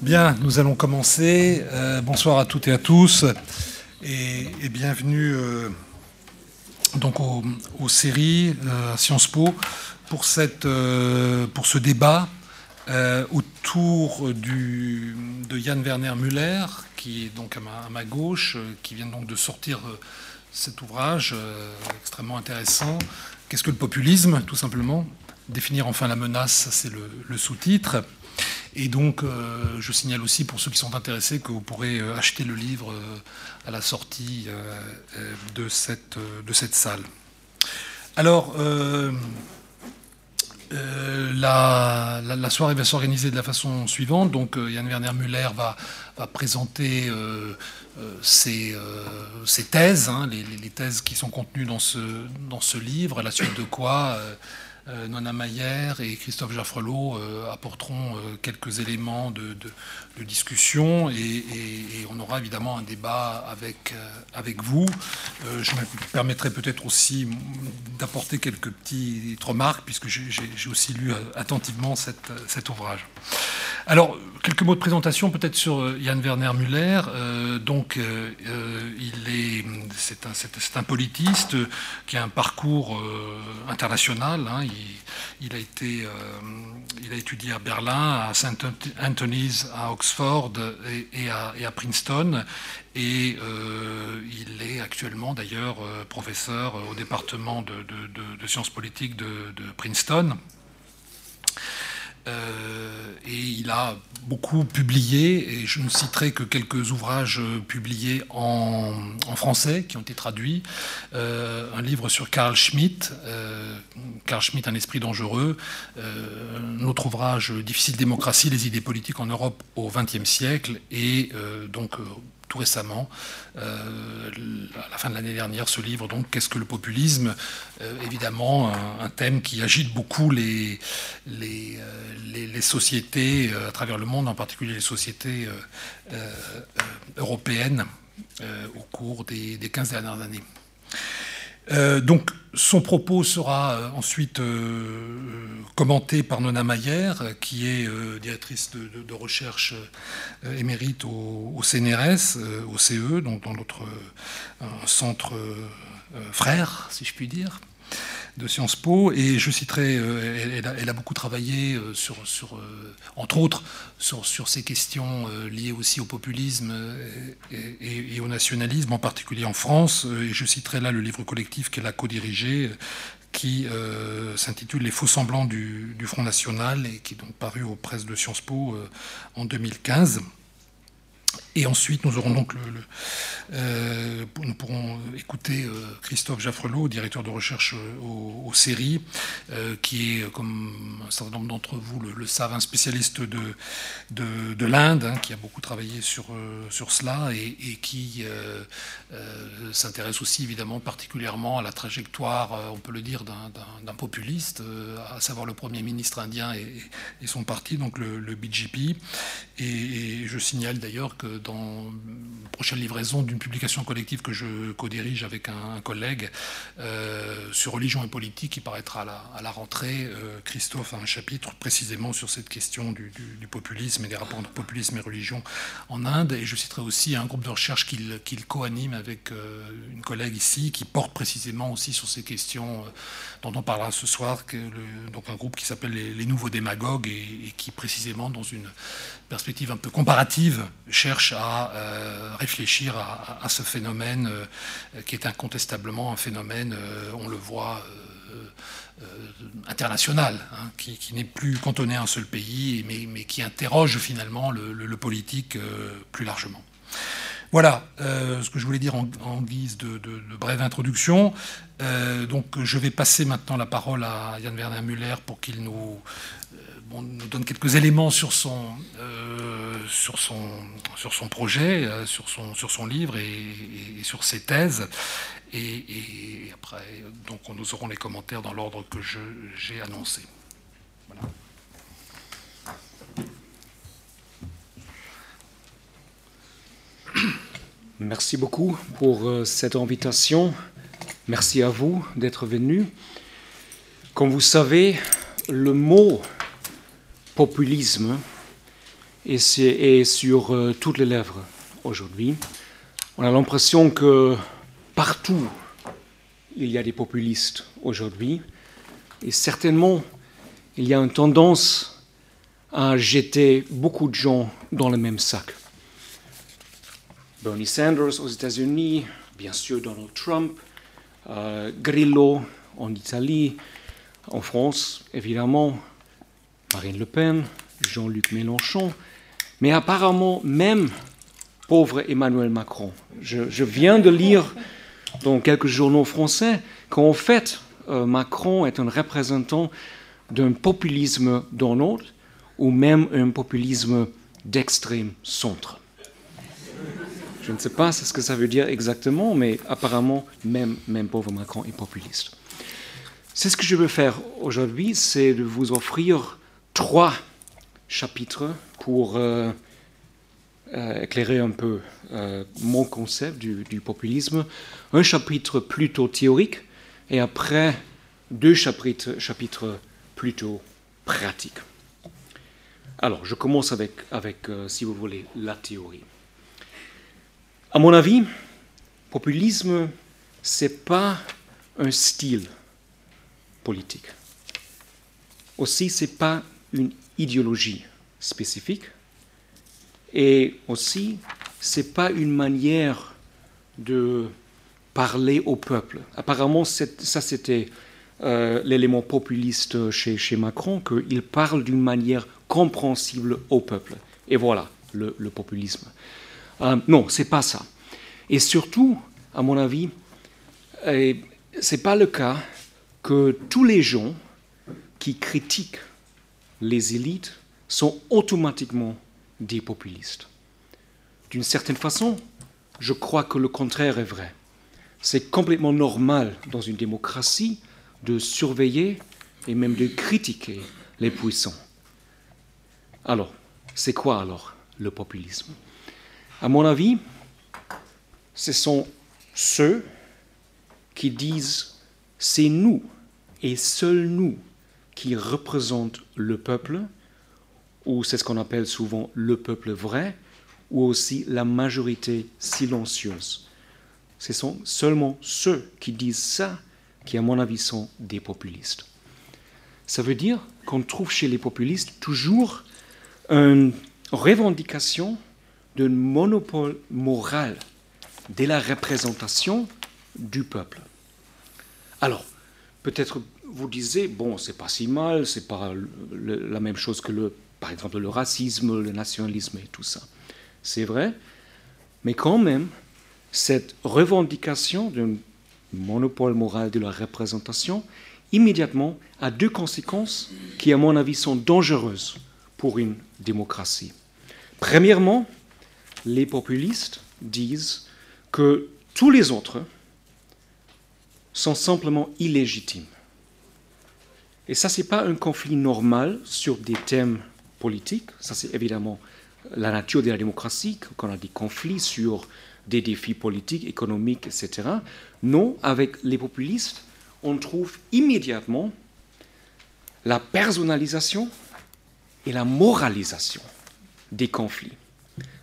Bien, nous allons commencer. Euh, bonsoir à toutes et à tous et, bienvenue euh, donc aux, séries euh, Sciences Po pour, cette, pour ce débat autour du, de Yann Werner Müller, qui est donc à ma, gauche, qui vient donc de sortir cet ouvrage extrêmement intéressant. Qu'est-ce que le populisme, tout simplement? Définir enfin la menace, c'est le sous-titre. Et donc, euh, je signale aussi pour ceux qui sont intéressés que vous pourrez euh, acheter le livre euh, à la sortie de, cette, de cette salle. Alors, la, la, soirée va s'organiser de la façon suivante. Donc, Yann Werner Müller va, va présenter ses, ses, thèses, hein, les, les, thèses qui sont contenues dans ce, dans ce livre, à la suite de quoi Nona Mayer et Christophe Jaffrelot euh, apporteront euh, quelques éléments de, discussion et, on aura évidemment un débat avec vous. je me permettrai peut-être aussi d'apporter quelques petites remarques puisque j'ai aussi lu attentivement cet ouvrage. Alors, quelques mots de présentation peut-être sur Yann Werner Müller. donc, il est, c'est un, politiste qui a un parcours international. Hein. Il, a euh, étudié à Berlin, à St. Anthony's, à Oxford et, à, Princeton. Et euh, il est actuellement d'ailleurs euh, professeur au département de, sciences politiques de Princeton. Euh, et il a beaucoup publié, et je ne citerai que quelques ouvrages publiés en, français qui ont été traduits. Euh, un livre sur Carl Schmitt, euh, Carl Schmitt, Un esprit dangereux. un autre ouvrage, Difficile démocratie, les idées politiques en Europe au XXe siècle. Et donc tout récemment, euh, à la fin de l'année dernière, ce livre, donc Qu'est-ce que le populisme euh, Évidemment, un, thème qui agite beaucoup les, euh, sociétés à travers le monde, en particulier les sociétés européennes, au cours des, des 15 dernières années. Euh, donc son propos sera euh, ensuite euh, commenté par Nona Mayer, qui est directrice de, recherche émérite au, CNRS, au CE, donc dans notre centre frère, si je puis dire de Sciences Po, et je citerai, euh, elle, a, beaucoup travaillé euh, sur, sur euh, entre autres, sur, ces questions liées aussi au populisme et, au nationalisme, en particulier en France, et je citerai là le livre collectif qu'elle a co-dirigé, qui s'intitule Les faux semblants du, du, Front National, et qui est donc paru aux presses de Sciences Po en 2015. Et ensuite, nous aurons donc le, euh, nous pourrons écouter euh, Christophe Jaffrelot, directeur de recherche euh, aux, qui est, comme un certain nombre d'entre vous le, savent, un spécialiste de, de, l'Inde, hein, qui a beaucoup travaillé sur, sur cela et, qui s'intéresse aussi évidemment particulièrement à la trajectoire, on peut le dire, d'un populiste, à savoir le Premier ministre indien et, son parti, donc le, BJP. Et, je signale d'ailleurs que dans prochaine livraison d'une publication collective que je co-dirige avec un, collègue euh, sur religion et politique qui paraîtra à la, rentrée. Euh, Christophe a un chapitre précisément sur cette question du, populisme et des rapports entre populisme et religion en Inde. Et je citerai aussi un groupe de recherche qu'il co-anime avec euh, une collègue ici qui porte précisément aussi sur ces questions dont on parlera ce soir, donc un groupe qui s'appelle les, Nouveaux Démagogues et, qui précisément dans une perspective un peu comparative cherche euh, réfléchir à, ce phénomène euh, qui est incontestablement un phénomène, euh, on le voit, international, hein, qui, n'est plus cantonné à un seul pays, mais, qui interroge finalement le, politique plus largement. Voilà ce que je voulais dire en, guise de, brève introduction. donc je vais passer maintenant la parole à Yann Werner Müller pour qu'il nous nous donne quelques éléments sur son, euh, sur son, sur son projet, euh, sur, son, sur son livre et, sur ses thèses. Et, après, donc, nous aurons les commentaires dans l'ordre que j'ai annoncé. Merci beaucoup pour euh, cette invitation. Merci à vous d'être venu. Comme vous savez, le mot populisme et c'est sur euh, toutes les lèvres aujourd'hui. On a l'impression que partout il y a des populistes aujourd'hui, et certainement il y a une tendance à jeter beaucoup de gens dans le même sac. Bernie Sanders aux États-Unis, bien sûr Donald Trump, euh, Grillo en Italie, en France, évidemment, Marine Le Pen, Jean-Luc Mélenchon, mais apparemment même pauvre Emmanuel Macron. Je, viens de lire dans quelques journaux français qu'en fait, euh, Macron est un représentant d'un populisme dans l'autre, ou même un populisme d'extrême centre. Je ne sais pas ce que ça veut dire exactement, mais apparemment, même, même pauvre Macron est populiste. C'est ce que je veux faire aujourd'hui, c'est de vous offrir trois chapitres pour euh, euh, éclairer un peu euh, mon concept du, populisme. Un chapitre plutôt théorique et après deux chapitres, chapitres plutôt pratiques. Alors, je commence avec, avec si vous voulez, la théorie. À mon avis, populisme, c'est pas un style politique. Aussi, c'est pas une idéologie spécifique. Et aussi, c'est pas une manière de parler au peuple. Apparemment, ça c'était euh, l'élément populiste chez, Macron, qu'il parle d'une manière compréhensible au peuple. Et voilà, le, populisme. Euh, non, c'est pas ça. Et surtout, à mon avis, euh, c'est pas le cas que tous les gens qui critiquent les élites sont automatiquement des populistes. D'une certaine façon, je crois que le contraire est vrai. C'est complètement normal dans une démocratie de surveiller et même de critiquer les puissants. Alors, c'est quoi alors le populisme? À mon avis, ce sont ceux qui disent c'est nous et seuls nous qui représentent le peuple, ou c'est ce qu'on appelle souvent le peuple vrai, ou aussi la majorité silencieuse. Ce sont seulement ceux qui disent ça qui, à mon avis, sont des populistes. Ça veut dire qu'on trouve chez les populistes toujours une revendication d'un monopole moral de la représentation du peuple. Alors, peut-être vous disiez, bon, c'est pas si mal, c'est pas la même chose que, le, par exemple, le racisme, le nationalisme et tout ça. C'est vrai, mais quand même, cette revendication d'un monopole moral de la représentation, immédiatement, a deux conséquences qui, à mon avis, sont dangereuses pour une démocratie. Premièrement, les populistes disent que tous les autres, sont simplement illégitimes. Et ça, ce n'est pas un conflit normal sur des thèmes politiques. Ça, c'est évidemment la nature de la démocratie, quand on a des conflits sur des défis politiques, économiques, etc. Non, avec les populistes, on trouve immédiatement la personnalisation et la moralisation des conflits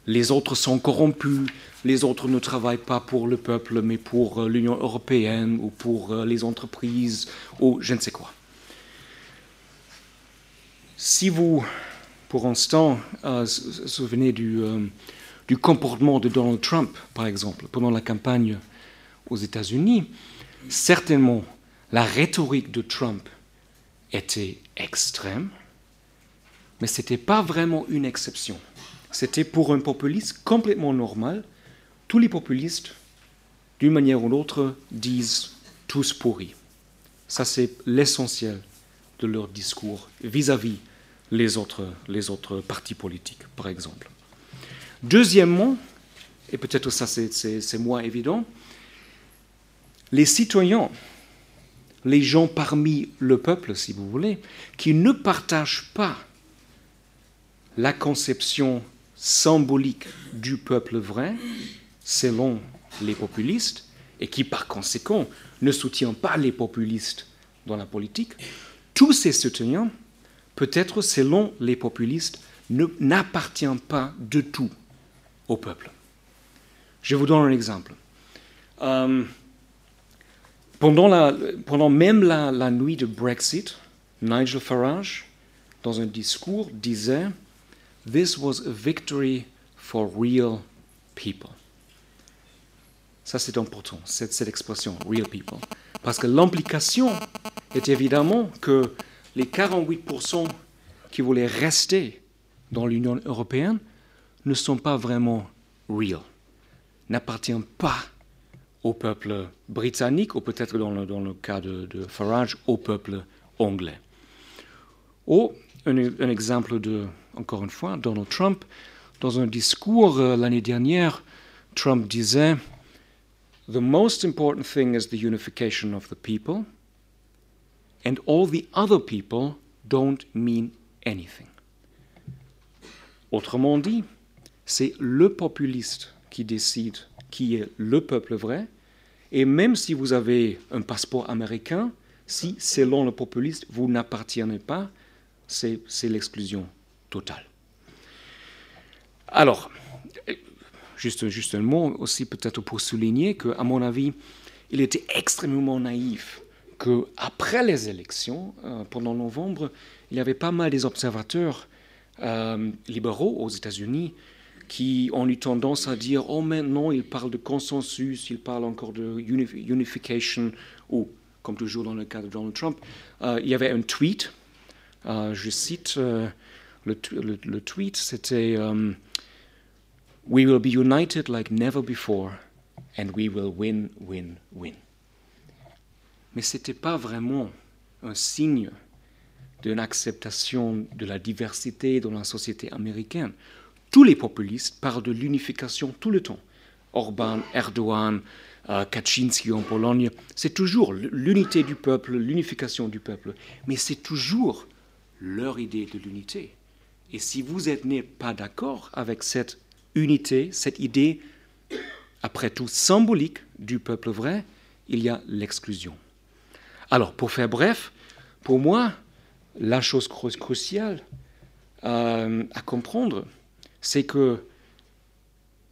les autres sont corrompus, les autres ne travaillent pas pour le peuple, mais pour euh, l'Union européenne ou pour euh, les entreprises ou je ne sais quoi. Si vous, pour l'instant, euh, souvenez du, du comportement de Donald Trump, par exemple, pendant la campagne aux États-Unis, certainement la rhétorique de Trump était extrême, mais ce n'était pas vraiment une exception c'était pour un populiste complètement normal. Tous les populistes, d'une manière ou l'autre, disent tous pourris. Ça, c'est l'essentiel de leur discours vis-à-vis les autres, partis politiques, par exemple. Deuxièmement, et peut-être ça c'est moins évident, les citoyens, les gens parmi le peuple, si vous voulez, qui ne partagent pas la conception symbolique du peuple vrai, selon les populistes, et qui par conséquent ne soutient pas les populistes dans la politique, tous ces soutiens, peut-être selon les populistes, n'appartient pas de tout au peuple. Je vous donne un exemple. Euh, pendant, même la, nuit de Brexit, Nigel Farage, dans un discours, disait This was a victory for real people. Ça, c'est important, cette expression, real people. Parce que l'implication est évidemment que les 48% qui voulaient rester dans l'Union européenne ne sont pas vraiment real, n'appartiennent pas au peuple britannique, ou peut-être dans le, dans le cas de, Farage, au peuple anglais. Ou un, exemple de, encore une fois, Donald Trump, dans un discours euh, l'année dernière, Trump disait The most important thing is the unification of the people, and all the other people don't mean anything. Autrement dit, c'est le populiste qui décide qui est le peuple vrai, et même si vous avez un passeport américain, si selon le populiste vous n'appartenez pas, c'est l'exclusion totale. Alors, juste, juste un mot aussi peut-être pour souligner qu'à mon avis, il était extrêmement naïf qu'après les élections, euh, pendant novembre, il y avait pas mal des observateurs euh, libéraux aux États-Unis qui ont eu tendance à dire Oh, maintenant, il parle de consensus, il parle encore de unification, ou, comme toujours dans le cas de Donald Trump, euh, il y avait un tweet, je cite, le, tweet, c'était We will be united like never before, and we will win, win, win. Mais ce n'était pas vraiment un signe d'une acceptation de la diversité dans la société américaine. Tous les populistes parlent de l'unification tout le temps. Orban, Erdogan, euh, Kaczynski en Pologne, c'est toujours l'unité du peuple, l'unification du peuple, mais c'est toujours leur idée de l'unité. Et si vous n'êtes pas d'accord avec cette unité, cette idée, après tout symbolique du peuple vrai, il y a l'exclusion. Alors, pour faire bref, pour moi, la chose cruciale euh, à comprendre, c'est que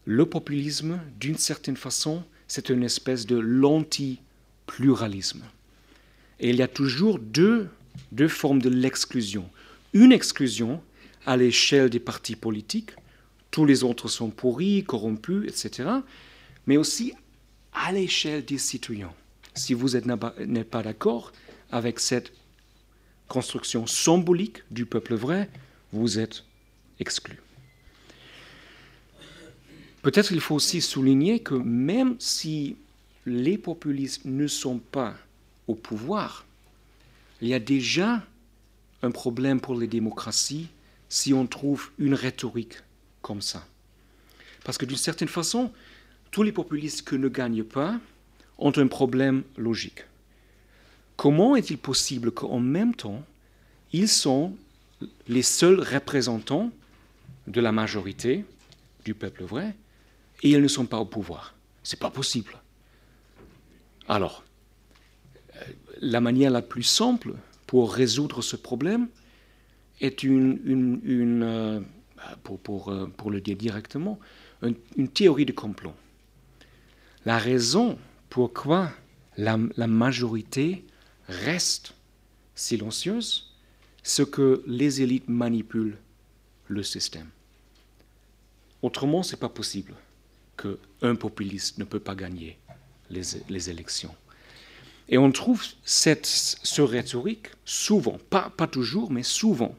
le populisme, d'une certaine façon, c'est une espèce de l'anti-pluralisme. Et il y a toujours deux, deux formes de l'exclusion. Une exclusion à l'échelle des partis politiques, tous les autres sont pourris, corrompus, etc. Mais aussi à l'échelle des citoyens. Si vous n'êtes pas d'accord avec cette construction symbolique du peuple vrai, vous êtes exclu. Peut-être il faut aussi souligner que même si les populistes ne sont pas au pouvoir, il y a déjà un problème pour les démocraties si on trouve une rhétorique comme ça. Parce que d'une certaine façon, tous les populistes qui ne gagnent pas ont un problème logique. Comment est-il possible qu'en même temps, ils sont les seuls représentants de la majorité du peuple vrai et ils ne sont pas au pouvoir? C'est pas possible. Alors, euh, la manière la plus simple pour résoudre ce problème est une, euh, pour, pour, euh, pour, le dire directement, une, théorie de complot. La raison pourquoi la, majorité reste silencieuse, c'est que les élites manipulent le système. Autrement, ce n'est pas possible qu'un populiste ne peut pas gagner les, les élections. Et on trouve cette, ce rhétorique souvent, pas, pas toujours, mais souvent,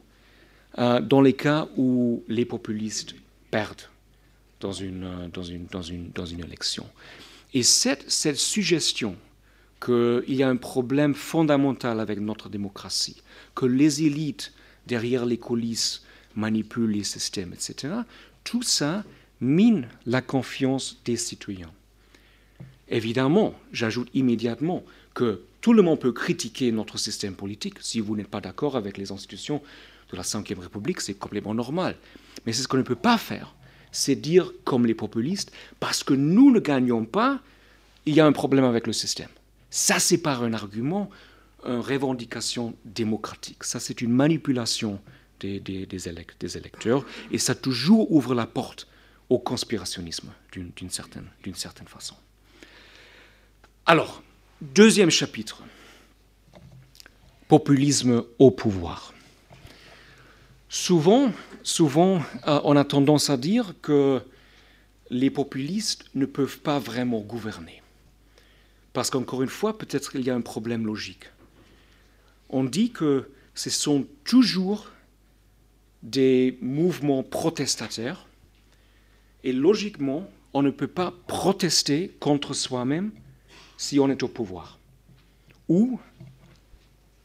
euh, dans les cas où les populistes perdent dans une, euh, dans une, dans une, dans une élection. Et cette, suggestion qu'il y a un problème fondamental avec notre démocratie, que les élites derrière les coulisses manipulent les systèmes, etc., tout ça mine la confiance des citoyens. Évidemment, j'ajoute immédiatement que tout le monde peut critiquer notre système politique si vous n'êtes pas d'accord avec les institutions de la Ve République, c'est complètement normal. Mais c'est ce qu'on ne peut pas faire, c'est dire comme les populistes, parce que nous ne gagnons pas, il y a un problème avec le système. Ça, c'est pas un argument, une revendication démocratique. Ça, c'est une manipulation des, électeurs, et ça toujours ouvre la porte au conspirationnisme d'une certaine façon. Alors, deuxième chapitre, populisme au pouvoir. Souvent, souvent euh, on a tendance à dire que les populistes ne peuvent pas vraiment gouverner. Parce qu'encore une fois, peut-être qu'il y a un problème logique. On dit que ce sont toujours des mouvements protestataires et logiquement, on ne peut pas protester contre soi-même si on est au pouvoir. Ou,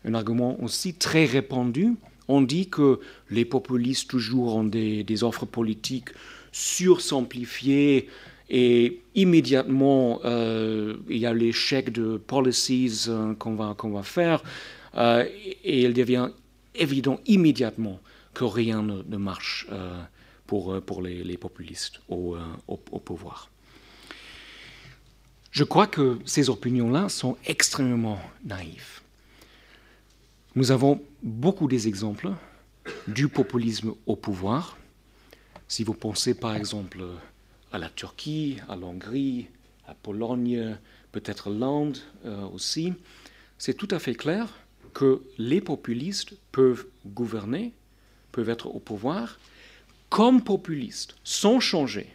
un argument aussi très répandu, on dit que les populistes toujours ont des, offres politiques sursimplifiées et immédiatement euh, il y a chèques de policies euh, qu'on va, va faire euh, et il devient évident immédiatement que rien ne, marche pour, pour les, populistes au, au, pouvoir. Je crois que ces opinions-là sont extrêmement naïves. Nous avons beaucoup d'exemples du populisme au pouvoir. Si vous pensez par exemple à la Turquie, à l'Hongrie, à Pologne, peut-être l'Inde euh, aussi, c'est tout à fait clair que les populistes peuvent gouverner, peuvent être au pouvoir comme populistes, sans changer.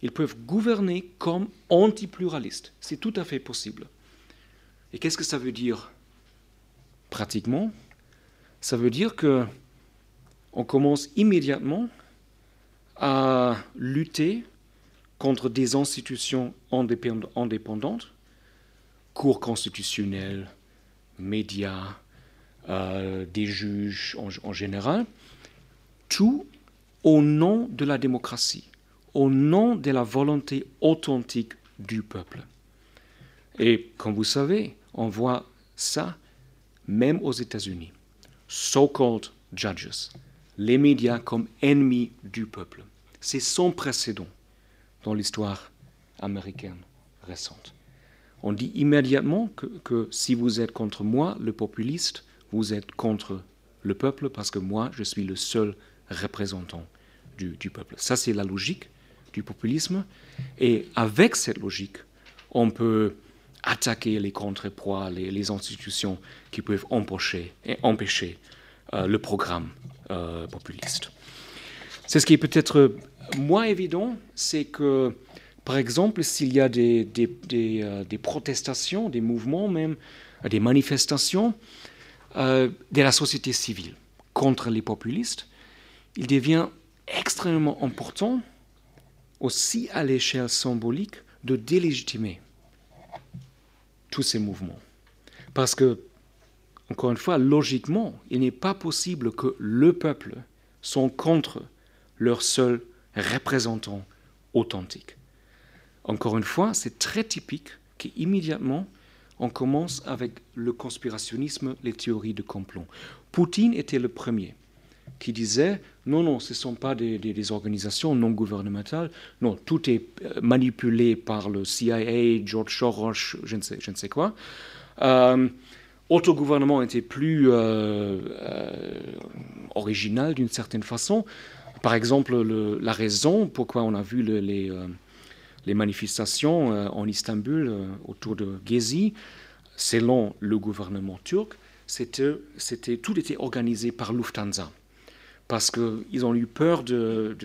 Ils peuvent gouverner comme antipluralistes. C'est tout à fait possible. Et qu'est-ce que ça veut dire pratiquement, ça veut dire que on commence immédiatement à lutter contre des institutions indépendantes, cours constitutionnels, médias, euh, des juges en, en, général, tout au nom de la démocratie, au nom de la volonté authentique du peuple. Et comme vous savez, on voit ça même aux États-Unis, so-called judges, les médias comme ennemis du peuple. C'est sans précédent dans l'histoire américaine récente. On dit immédiatement que, si vous êtes contre moi, le populiste, vous êtes contre le peuple parce que moi, je suis le seul représentant du, du peuple. Ça, c'est la logique du populisme. Et avec cette logique, on peut attaquer les contrepoids, les, les institutions qui peuvent empêcher, empêcher euh, le programme euh, populiste. C'est ce qui est peut-être moins évident, c'est que, par exemple, s'il y a des, euh, des, protestations, des mouvements même, des manifestations de la société civile contre les populistes, il devient extrêmement important, aussi à l'échelle symbolique, de délégitimer ces mouvements. Parce que, encore une fois, logiquement, il n'est pas possible que le peuple soit contre leur seul représentant authentique. Encore une fois, c'est très typique qu'immédiatement, on commence avec le conspirationnisme, les théories de complot. Poutine était le premier qui disait non, non, ce ne sont pas des, organisations non gouvernementales, non, tout est euh, manipulé par le CIA, George Soros, je ne sais, je ne sais quoi. Euh, autogouvernement était plus euh, euh, original d'une certaine façon. Par exemple, la raison pourquoi on a vu les, les, manifestations en Istanbul autour de Gezi, selon le gouvernement turc, c'était, tout était organisé par Lufthansa parce qu'ils ont eu peur de,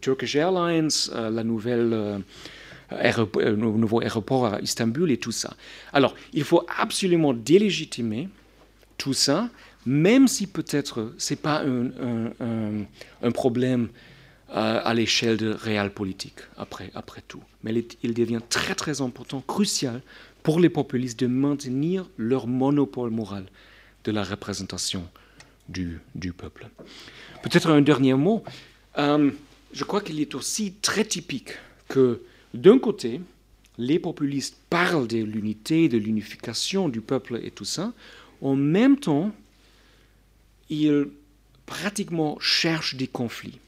Turkish Airlines, euh, la nouvelle, euh, euh, nouveau aéroport à Istanbul et tout ça. Alors, il faut absolument délégitimer tout ça, même si peut-être ce n'est pas un, problème à l'échelle de réel politique, après, après tout. Mais il devient très très important, crucial pour les populistes de maintenir leur monopole moral de la représentation du, peuple. Peut-être un dernier mot. Euh, je crois qu'il est aussi très typique que, d'un côté, les populistes parlent de l'unité, de l'unification du peuple et tout ça. En même temps, ils pratiquement cherchent des conflits.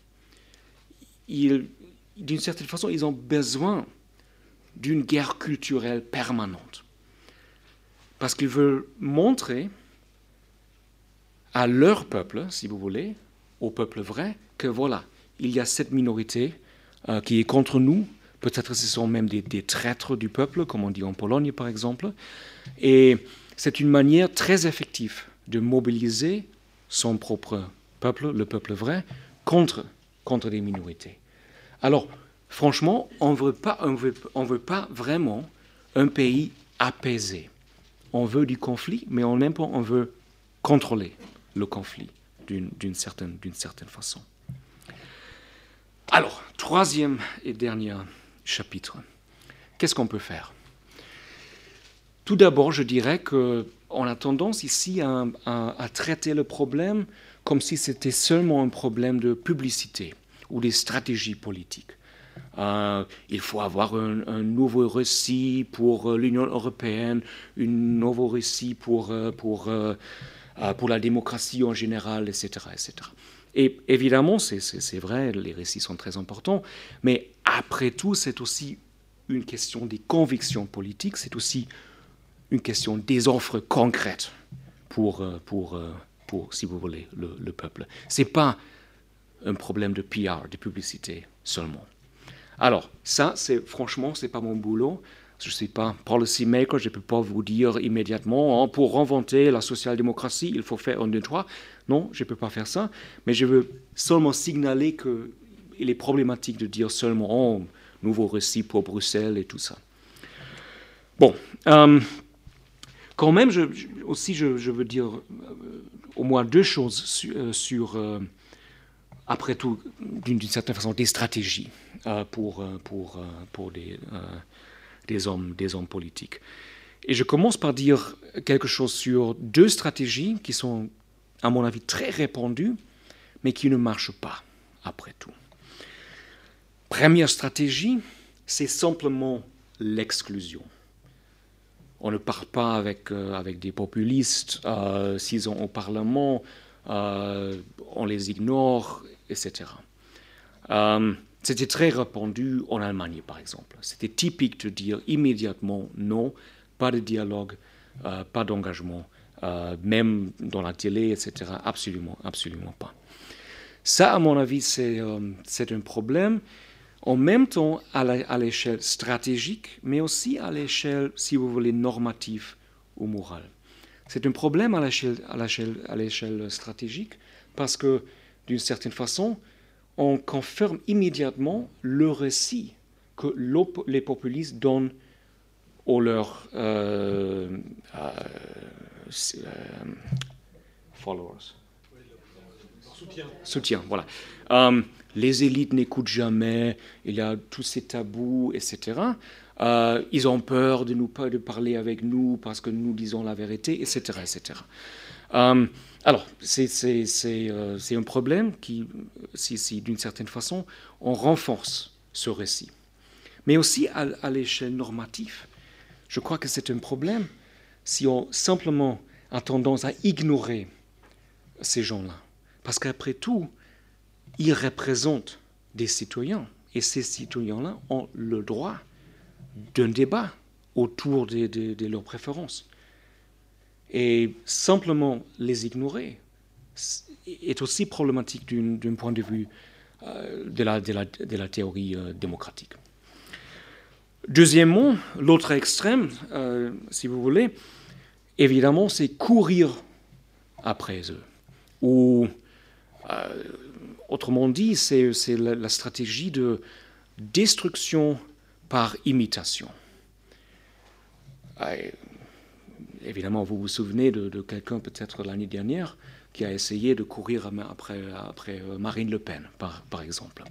D'une certaine façon, ils ont besoin d'une guerre culturelle permanente. Parce qu'ils veulent montrer à leur peuple, si vous voulez, au peuple vrai que voilà, il y a cette minorité euh, qui est contre nous. Peut-être ce sont même des, traîtres du peuple, comme on dit en Pologne par exemple. Et c'est une manière très effective de mobiliser son propre peuple, le peuple vrai, contre, contre des minorités. Alors, franchement, on ne veut, pas, on veut, pas vraiment un pays apaisé. On veut du conflit, mais on veut contrôler le conflit d'une certaine, certaine façon. Alors, troisième et dernier chapitre. Qu'est-ce qu'on peut faire? Tout d'abord, je dirais qu'on a tendance ici à, traiter le problème comme si c'était seulement un problème de publicité ou des stratégies politiques. Euh, il faut avoir un, nouveau récit pour euh, l'Union européenne, un nouveau récit pour, euh, pour, pour la démocratie en général, etc. etc. Et évidemment, c'est vrai, les récits sont très importants, mais après tout, c'est aussi une question des convictions politiques, c'est aussi une question des offres concrètes pour, pour, pour si vous voulez, le, le peuple. Ce n'est pas un problème de PR, de publicité seulement. Alors, ça, c'est franchement, ce n'est pas mon boulot. Je ne suis pas policy maker, je ne peux pas vous dire immédiatement, hein, pour inventer la social-démocratie, il faut faire un, deux, trois. Non, je ne peux pas faire ça. Mais je veux seulement signaler qu'il est problématique de dire seulement, oh, nouveau récit pour Bruxelles et tout ça. Bon, euh, quand même, aussi, je, veux dire euh, au moins deux choses euh, sur après tout, d'une certaine façon, des stratégies pour, pour, pour des, des, hommes, des hommes politiques. Et je commence par dire quelque chose sur deux stratégies qui sont, à mon avis, très répandues, mais qui ne marchent pas, après tout. Première stratégie, c'est simplement l'exclusion. On ne part pas avec, avec des populistes, s'ils sont au Parlement, on les ignore, etc. Euh, c'était très répandu en Allemagne, par exemple. C'était typique de dire immédiatement non, pas de dialogue, euh, pas d'engagement, euh, même dans la télé, etc. Absolument, absolument pas. Ça, à mon avis, c'est un problème, en même temps à l'échelle stratégique, mais aussi à l'échelle, si vous voulez, normative ou morale. C'est un problème à l'échelle stratégique parce que d'une certaine façon, on confirme immédiatement le récit que les populistes donnent aux leurs euh, euh, euh, followers. Soutien. Soutien, voilà. les élites n'écoutent jamais, il y a tous ces tabous, etc. ils ont peur de nous de parler avec nous parce que nous disons la vérité, etc. etc. Alors, euh, c'est un problème qui, si, d'une certaine façon, on renforce ce récit. Mais aussi à, l'échelle normative, je crois que c'est un problème si on simplement a tendance à ignorer ces gens-là. Parce qu'après tout, ils représentent des citoyens. Et ces citoyens-là ont le droit d'un débat autour de leurs préférences. Et simplement les ignorer est aussi problématique d'un point de vue euh, de, la, théorie euh, démocratique. Deuxièmement, l'autre extrême, euh, si vous voulez, évidemment, c'est courir après eux. Ou, autrement dit, c'est la, la, stratégie de destruction par imitation évidemment, vous vous souvenez de, quelqu'un peut-être l'année dernière qui a essayé de courir après, euh, Marine Le Pen, par, par exemple.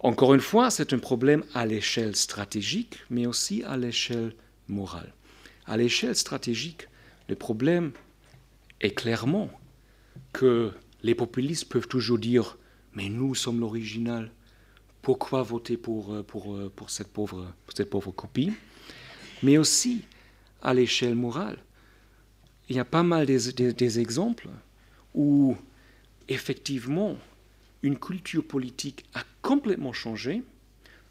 Encore une fois, c'est un problème à l'échelle stratégique, mais aussi à l'échelle morale. À l'échelle stratégique, le problème est clairement que les populistes peuvent toujours dire Mais nous sommes l'original, pourquoi voter pour, euh, pour, euh, pour, cette, pauvre, pour cette pauvre copie? Mais aussi, à l'échelle morale. Il y a pas mal des, exemples où effectivement une culture politique a complètement changé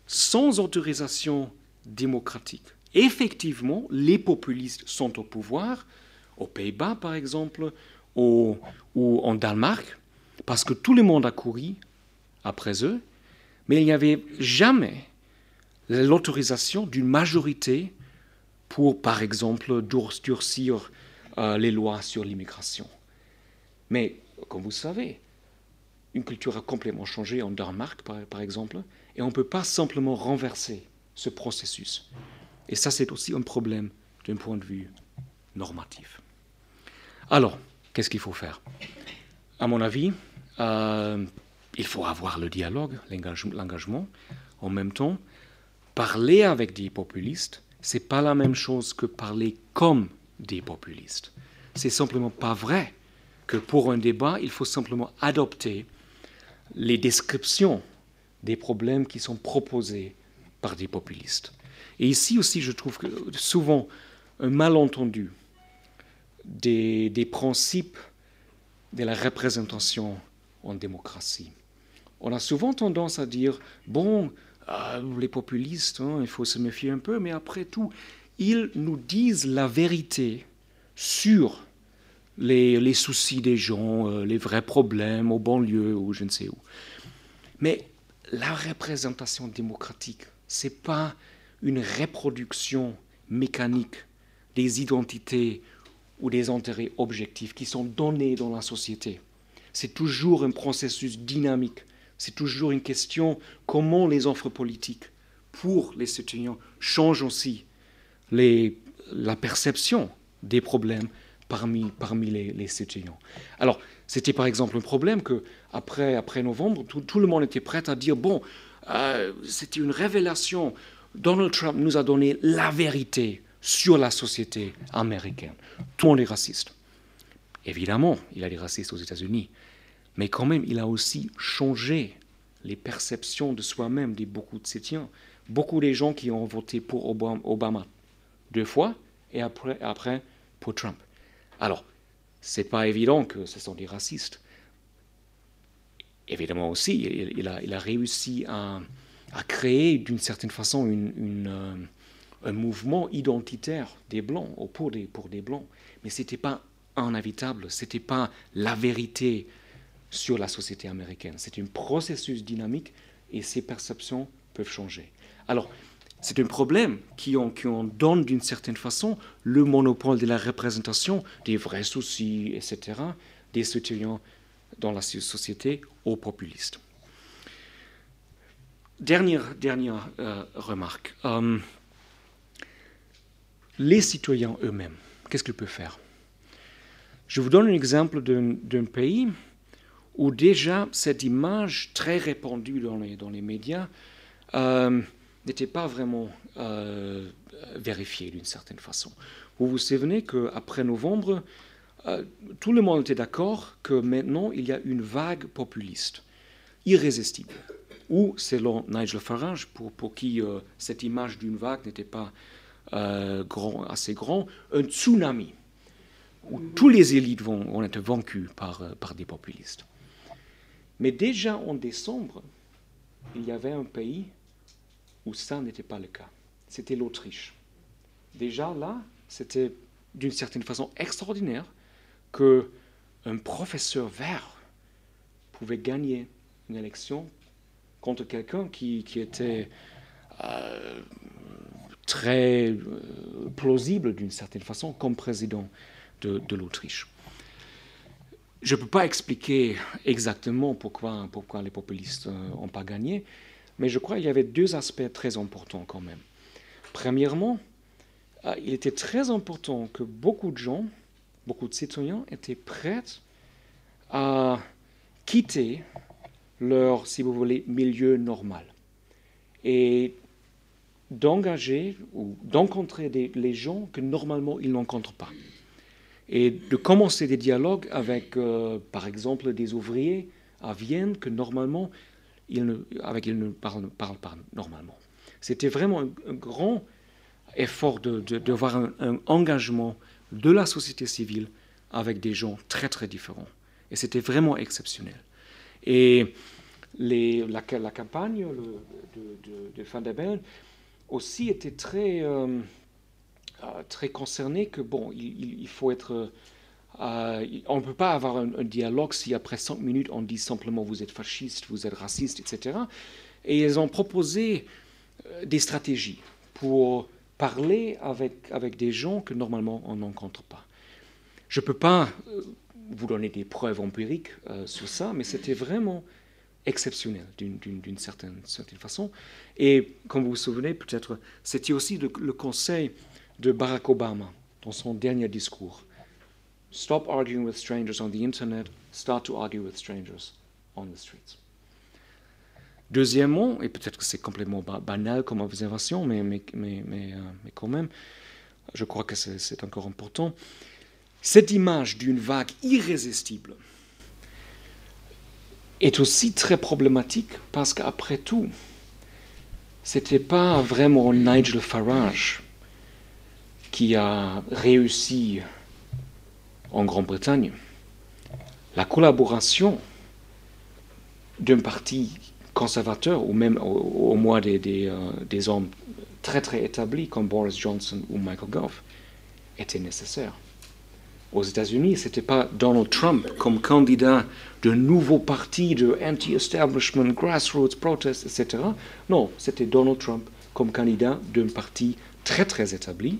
sans autorisation démocratique. Effectivement, les populistes sont au pouvoir, aux Pays-Bas par exemple, ou en Danemark, parce que tout le monde a couru après eux, mais il n'y avait jamais l'autorisation d'une majorité pour, par exemple, durcir euh, les lois sur l'immigration. Mais, comme vous savez, une culture a complètement changé en Danemark, par, exemple, et on ne peut pas simplement renverser ce processus. Et ça, c'est aussi un problème d'un point de vue normatif. Alors, qu'est-ce qu'il faut faire? À mon avis, euh, il faut avoir le dialogue, l'engagement. En même temps, parler avec des populistes, c'est pas la même chose que parler comme des populistes. C'est simplement pas vrai que pour un débat, il faut simplement adopter les descriptions des problèmes qui sont proposés par des populistes. Et ici aussi, je trouve souvent un malentendu des, des principes de la représentation en démocratie. On a souvent tendance à dire, bon, euh, les populistes, hein, il faut se méfier un peu, mais après tout, ils nous disent la vérité sur les, soucis des gens, euh, les vrais problèmes au banlieue ou je ne sais où. Mais la représentation démocratique, ce n'est pas une reproduction mécanique des identités ou des intérêts objectifs qui sont donnés dans la société. C'est toujours un processus dynamique. C'est toujours une question comment les offres politiques pour les citoyens changent aussi la perception des problèmes parmi, parmi les, les étudiants. Alors, c'était par exemple un problème que après, après novembre, tout, le monde était prêt à dire bon, euh, c'était une révélation. Donald Trump nous a donné la vérité sur la société américaine. Tout le monde est raciste. Évidemment, il y a des racistes aux États-Unis, mais quand même, il a aussi changé les perceptions de soi-même de beaucoup de citoyens. Beaucoup des gens qui ont voté pour Obama deux fois et après, après pour Trump. Alors, c'est pas évident que ce sont des racistes. Évidemment aussi, il, a, réussi à, créer d'une certaine façon euh, un mouvement identitaire des Blancs, pour des, pour des Blancs. Mais ce n'était pas inévitable, ce n'était pas la vérité sur la société américaine. C'est un processus dynamique et ces perceptions peuvent changer. Alors, c'est un problème qui en, qui donne d'une certaine façon le monopole de la représentation des vrais soucis, etc., des citoyens dans la société aux populistes. Dernière, dernière euh, remarque. Euh, les citoyens eux-mêmes, qu'est-ce qu'ils peuvent faire? Je vous donne un exemple d'un pays où déjà cette image très répandue dans les, dans les médias euh, n'était pas vraiment euh, vérifié d'une certaine façon. Vous vous souvenez qu'après novembre, euh, tout le monde était d'accord que maintenant il y a une vague populiste, irrésistible. Ou, selon Nigel Farage, pour, pour qui cette image d'une vague n'était pas assez grand, un tsunami, où tous les élites vont, vont être vaincus par, par des populistes. Mais déjà en décembre, il y avait un pays où ça n'était pas le cas. C'était l'Autriche. Déjà là, c'était d'une certaine façon extraordinaire que un professeur vert pouvait gagner une élection contre quelqu'un qui, était euh, très euh, plausible d'une certaine façon comme président de, l'Autriche. Je ne peux pas expliquer exactement pourquoi, les populistes n'ont pas gagné, mais je crois qu'il y avait deux aspects très importants quand même. Premièrement, euh, il était très important que beaucoup de gens, beaucoup de citoyens étaient prêts à quitter leur, si vous voulez, milieu normal et d'engager ou d'encontrer les gens que normalement ils n'encontrent pas. Et de commencer des dialogues avec, euh, par exemple, des ouvriers à Vienne que normalement avec ils ne parlent, pas normalement. C'était vraiment un, grand effort de, de, voir un, engagement de la société civile avec des gens très très différents. Et c'était vraiment exceptionnel. Et la, campagne de, de, Van der Bellen aussi était très, euh, très concernée que bon, il, faut être Euh, on ne peut pas avoir un, dialogue si après cinq minutes on dit simplement vous êtes fasciste, vous êtes raciste, etc. Et ils ont proposé euh, des stratégies pour parler avec, avec des gens que normalement on n'encontre pas. Je ne peux pas euh, vous donner des preuves empiriques sur ça, mais c'était vraiment exceptionnel d'une certaine, certaine, façon. Et comme vous vous souvenez, peut-être, c'était aussi le conseil de Barack Obama dans son dernier discours. Stop arguing with strangers on the internet, start to argue with strangers on the streets. Deuxièmement, et peut-être que c'est complètement banal comme observation, mais, mais, mais, mais, euh, quand même, je crois que c'est encore important, cette image d'une vague irrésistible est aussi très problématique parce qu'après tout, c'était pas vraiment Nigel Farage qui a réussi en Grande-Bretagne, la collaboration d'un parti conservateur ou même au, moins des, euh, des, hommes très très établis comme Boris Johnson ou Michael Gove était nécessaire. Aux États-Unis, ce n'était pas Donald Trump comme candidat d'un nouveau parti de anti-establishment, grassroots, protest, etc. Non, c'était Donald Trump comme candidat d'un parti très très établi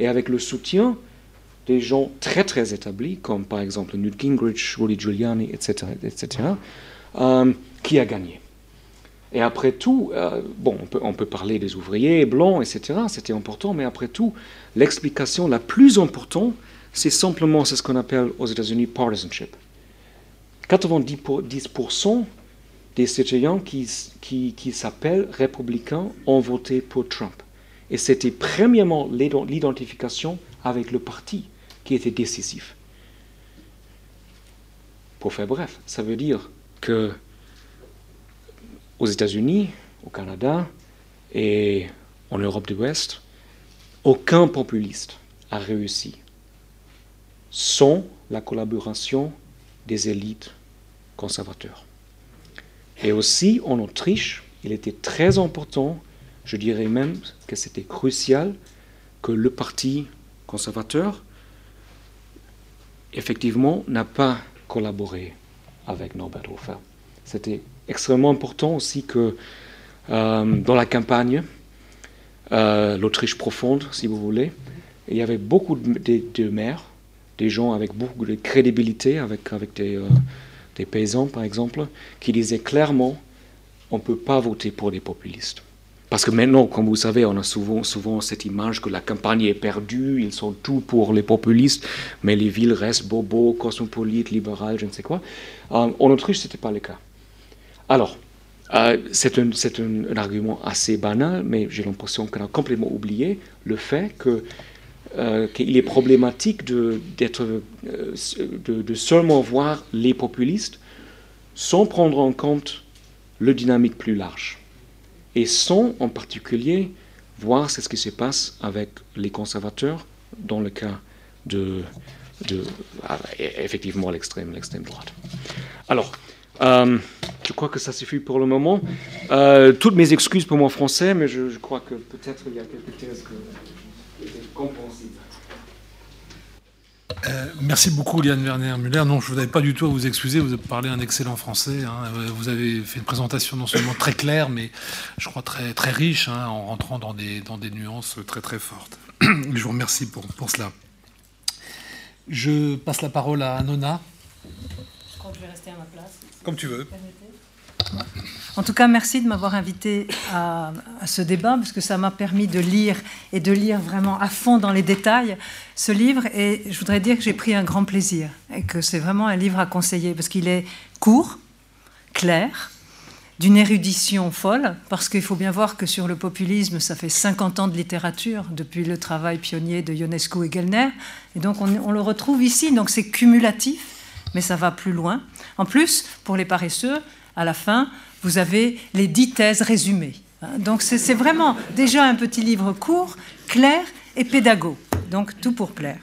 et avec le soutien des gens très très établis, comme par exemple Newt Gingrich, Rudy Giuliani, etc., etc., euh, qui a gagné. Et après tout, euh, bon, on peut, parler des ouvriers blancs, etc., c'était important, mais après tout, l'explication la plus importante, c'est simplement ce qu'on appelle aux États-Unis partisanship. 90% des citoyens qui, qui, qui s'appellent républicains ont voté pour Trump. Et c'était premièrement l'identification avec le parti qui était décisif. Pour faire bref, ça veut dire que aux États-Unis, au Canada et en Europe de l'Ouest, aucun populiste a réussi sans la collaboration des élites conservateurs. Et aussi en Autriche, il était très important, je dirais même que c'était crucial, que le parti conservateur effectivement, n'a pas collaboré avec Norbert Hofer. C'était extrêmement important aussi que euh, dans la campagne, euh, l'Autriche profonde, si vous voulez, il y avait beaucoup de, maires, des gens avec beaucoup de crédibilité, avec, des, euh, des paysans par exemple, qui disaient clairement on ne peut pas voter pour des populistes. Parce que maintenant, comme vous savez, on a souvent, cette image que la campagne est perdue, ils sont tout pour les populistes, mais les villes restent bobo, cosmopolites, libérales, je ne sais quoi. Euh, en Autriche, ce n'était pas le cas. Alors, euh, c'est un, argument assez banal, mais j'ai l'impression qu'on a complètement oublié le fait euh, qu'il est problématique de, de, seulement voir les populistes sans prendre en compte le dynamique plus large et sans en particulier voir ce qui se passe avec les conservateurs dans le cas de, ah, effectivement l'extrême, l'extrême droite. Alors, euh, je crois que ça suffit pour le moment. Euh, toutes mes excuses pour mon français, mais je, crois que peut-être il y a quelques thèses que, que. Euh, merci beaucoup, Liane Werner-Muller. Non, je ne vous avais pas du tout à vous excuser. Vous avez parlé un excellent français. Hein. Vous avez fait une présentation non seulement très claire, mais je crois très, très riche, hein, en rentrant dans des, dans des nuances très très fortes. je vous remercie pour, pour cela. Je passe la parole à Nona. Je crois que je vais rester à ma place. Comme tu veux. En tout cas, merci de m'avoir invité à, ce débat, parce que ça m'a permis de lire et de lire vraiment à fond dans les détails ce livre. Et je voudrais dire que j'ai pris un grand plaisir et que c'est vraiment un livre à conseiller, parce qu'il est court, clair, d'une érudition folle, parce qu'il faut bien voir que sur le populisme, ça fait 50 ans de littérature depuis le travail pionnier de Ionesco et Gellner, et donc on, on le retrouve ici, donc c'est cumulatif, mais ça va plus loin. En plus, pour les paresseux, à la fin, vous avez les dix thèses résumées. Hein, donc c'est vraiment déjà un petit livre court, clair et pédago. Donc tout pour plaire.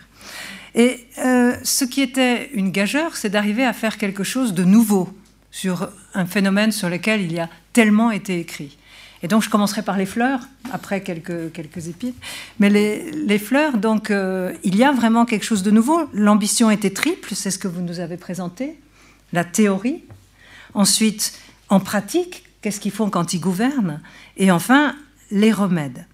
Et euh, ce qui était une gageure, c'est d'arriver à faire quelque chose de nouveau sur un phénomène sur lequel il y a tellement été écrit. Et donc je commencerai par les fleurs, après quelques, quelques épines. Mais les, fleurs, donc euh, il y a vraiment quelque chose de nouveau. L'ambition était triple, c'est ce que vous nous avez présenté. La théorie. Ensuite, en pratique, qu'est-ce qu'ils font quand ils gouvernent Et enfin, les remèdes.